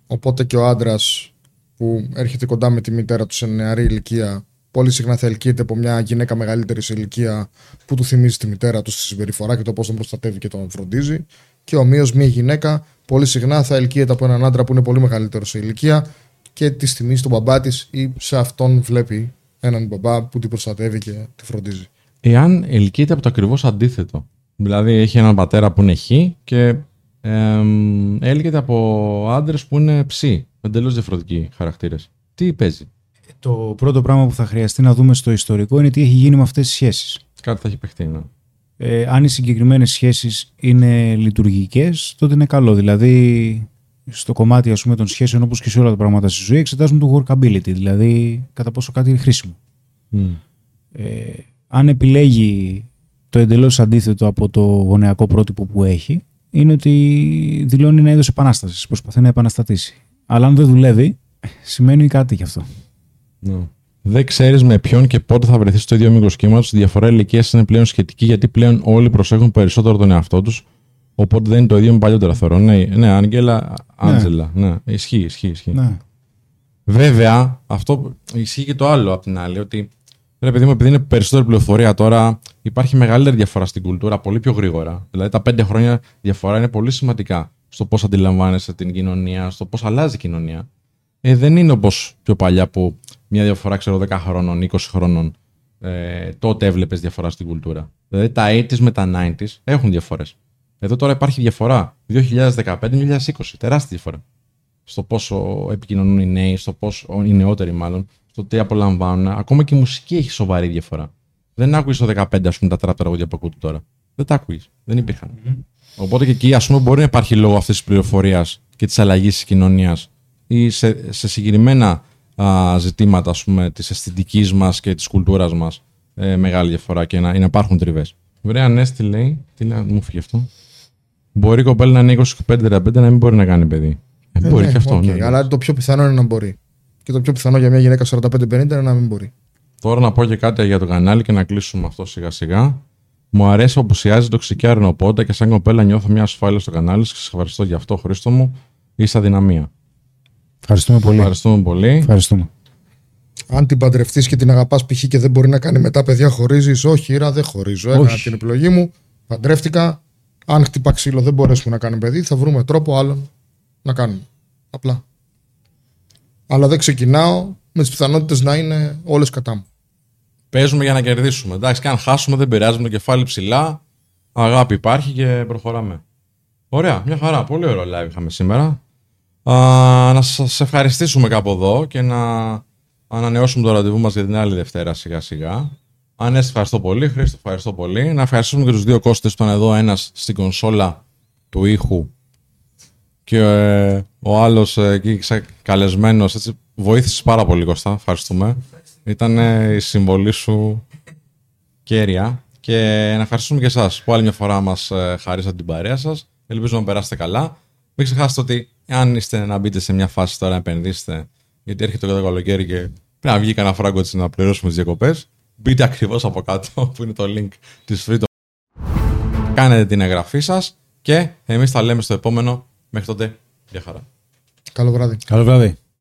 Οπότε και ο άντρας που έρχεται κοντά με τη μητέρα του σε νεαρή ηλικία, πολύ συχνά θα ελκύεται από μια γυναίκα μεγαλύτερης σε ηλικία που του θυμίζει τη μητέρα του στη συμπεριφορά και το πώς τον προστατεύει και τον φροντίζει. Και ομοίως μια γυναίκα πολύ συχνά θα ελκύεται από έναν άντρα που είναι πολύ μεγαλύτερο σε ηλικία και τη θυμίζει τον μπαμπά της ή σε αυτόν βλέπει έναν μπαμπά που την προστατεύει και τη φροντίζει. Εάν ελκύεται από το ακριβώς αντίθετο. Δηλαδή έχει έναν πατέρα που είναι χ και εμ, έλκεται από άντρες που είναι ψ. Εντελώς διαφορετικοί χαρακτήρες. Τι παίζει; Το πρώτο πράγμα που θα χρειαστεί να δούμε στο ιστορικό είναι τι έχει γίνει με αυτές τις σχέσεις. Κάτι θα έχει παιχτεί. Ναι. Ε, αν οι συγκεκριμένες σχέσεις είναι λειτουργικές, τότε είναι καλό. Δηλαδή, στο κομμάτι ας πούμε, των σχέσεων, όπως και σε όλα τα πράγματα στη ζωή, εξετάζουμε το workability, δηλαδή κατά πόσο κάτι είναι χρήσιμο. Μμ. Ε, αν επιλέγει το εντελώς αντίθετο από το γονεακό πρότυπο που έχει, είναι ότι δηλώνει ένα είδος επανάστασης, προσπαθεί να επαναστατήσει. Αλλά αν δεν δουλεύει, σημαίνει κάτι γι' αυτό. Ναι. Δεν ξέρεις με ποιον και πότε θα βρεθείς στο ίδιο μήκος κύματος. Η διαφορά ηλικίας είναι πλέον σχετική γιατί πλέον όλοι προσέχουν περισσότερο τον εαυτό τους. Οπότε δεν είναι το ίδιο με παλιότερα θεωρώ. Ναι, ναι Άγγελα, Άντζελα. Ναι. Ισχύει, ισχύει, ισχύει. Ναι. Βέβαια, αυτό ισχύει και το άλλο απ' την άλλη. Ότι ρε παιδί μου, επειδή είναι περισσότερη πληροφορία τώρα, υπάρχει μεγαλύτερη διαφορά στην κουλτούρα πολύ πιο γρήγορα. Δηλαδή, τα πέντε χρόνια διαφορά είναι πολύ σημαντικά στο πώς αντιλαμβάνεσαι την κοινωνία, στο πώς αλλάζει η κοινωνία. Ε, δεν είναι όπως πιο παλιά που μια διαφορά, ξέρω, 10 χρόνων, 20 χρόνων, ε, τότε έβλεπες διαφορά στην κουλτούρα. Δηλαδή, τα 80s με τα 90s έχουν διαφορές. Εδώ τώρα υπάρχει διαφορά. 2015-2020, τεράστια διαφορά στο πόσο επικοινωνούν οι νέοι, στο πόσο οι νεότεροι μάλλον, στο τι απολαμβάνουν. Ακόμα και η μουσική έχει σοβαρή διαφορά. Δεν άκουγες το 15 ας πούμε, τα τραπ τραγούδια που ακούτε τώρα. Δεν τα άκουγες. Δεν υπήρχαν. Οπότε και εκεί ας πούμε, μπορεί να υπάρχει λόγω αυτής της πληροφορίας και της αλλαγής της κοινωνίας ή σε, σε συγκεκριμένα α, ζητήματα ας πούμε, της αισθητικής μας και της κουλτούρας μας ε, μεγάλη διαφορά και να, να υπάρχουν τριβές. Βρε Ανέστη λέει, τι λέει, μου φύγει αυτό. Μπορεί η κοπέλα να είναι 25-35 να μην μπορεί να κάνει παιδί. Ε, μπορεί ναι, και αυτό. οκ, ναι, ναι. αλλά το πιο πιθανό είναι να μπορεί. Και το πιο πιθανό για μια γυναίκα 45-50 είναι να μην μπορεί. Τώρα να πω και κάτι για το κανάλι και να κλείσουμε αυτό σιγά σιγά. Μου αρέσει που απουσιάζει τοξική αρρενωπότητα και σαν κοπέλα νιώθω μια ασφάλεια στο κανάλι σας. ευχαριστώ για αυτό, Χρήστο μου. Είσαι αδυναμία. Ευχαριστούμε πολύ. Ευχαριστούμε πολύ. Ευχαριστούμε. Αν την παντρευτείς και την αγαπάς π.χ. και δεν μπορεί να κάνει μετά παιδιά, χωρίζεις. Όχι, ήρα, δεν χωρίζω. Έκανα Όχι. την επιλογή μου. Παντρεύτηκα. Αν χτυπά ξύλο δεν μπορέσουμε να κάνουμε παιδί, θα βρούμε τρόπο άλλον να κάνουμε. Απλά. Αλλά δεν ξεκινάω με τις πιθανότητες να είναι όλες κατά μου. παίζουμε για να κερδίσουμε. Εντάξει, και αν χάσουμε δεν πειράζει, με το κεφάλι ψηλά. Αγάπη υπάρχει και προχωράμε. Ωραία, μια χαρά. Πολύ ωραίο live είχαμε σήμερα. Α, να σας ευχαριστήσουμε κάπου εδώ και να ανανεώσουμε το ραντεβού μας για την άλλη Δευτέρα σιγά σιγά. Ανέστη, ευχαριστώ πολύ. Χρήστο, ευχαριστώ πολύ. Να ευχαριστούμε και τους δύο κώστες που ήταν εδώ, ένας στην κονσόλα του ήχου και ε, ο άλλος ε, εκεί ξε- καλεσμένος. Έτσι, βοήθησες πάρα πολύ Κώστα, ευχαριστούμε. Ήταν ε, η συμβολή σου κέρια. Και να ευχαριστούμε και εσάς που άλλη μια φορά μας ε, χαρίσατε την παρέα σας. Ελπίζω να περάσετε καλά. Μην ξεχάσετε ότι αν είστε να μπείτε σε μια φάση τώρα να επενδύσετε, γιατί έρχεται το καλοκαίρι και πρέπει να βγει κανένα φράγκο έτσι να πληρώσουμε τις διακοπές, μπείτε ακριβώς από κάτω που είναι το link της Freedom. Κάνετε την εγγραφή σας και εμείς τα λέμε στο επόμενο. Μέχρι τότε, γεια χαρά. Καλό βράδυ. Καλό βράδυ.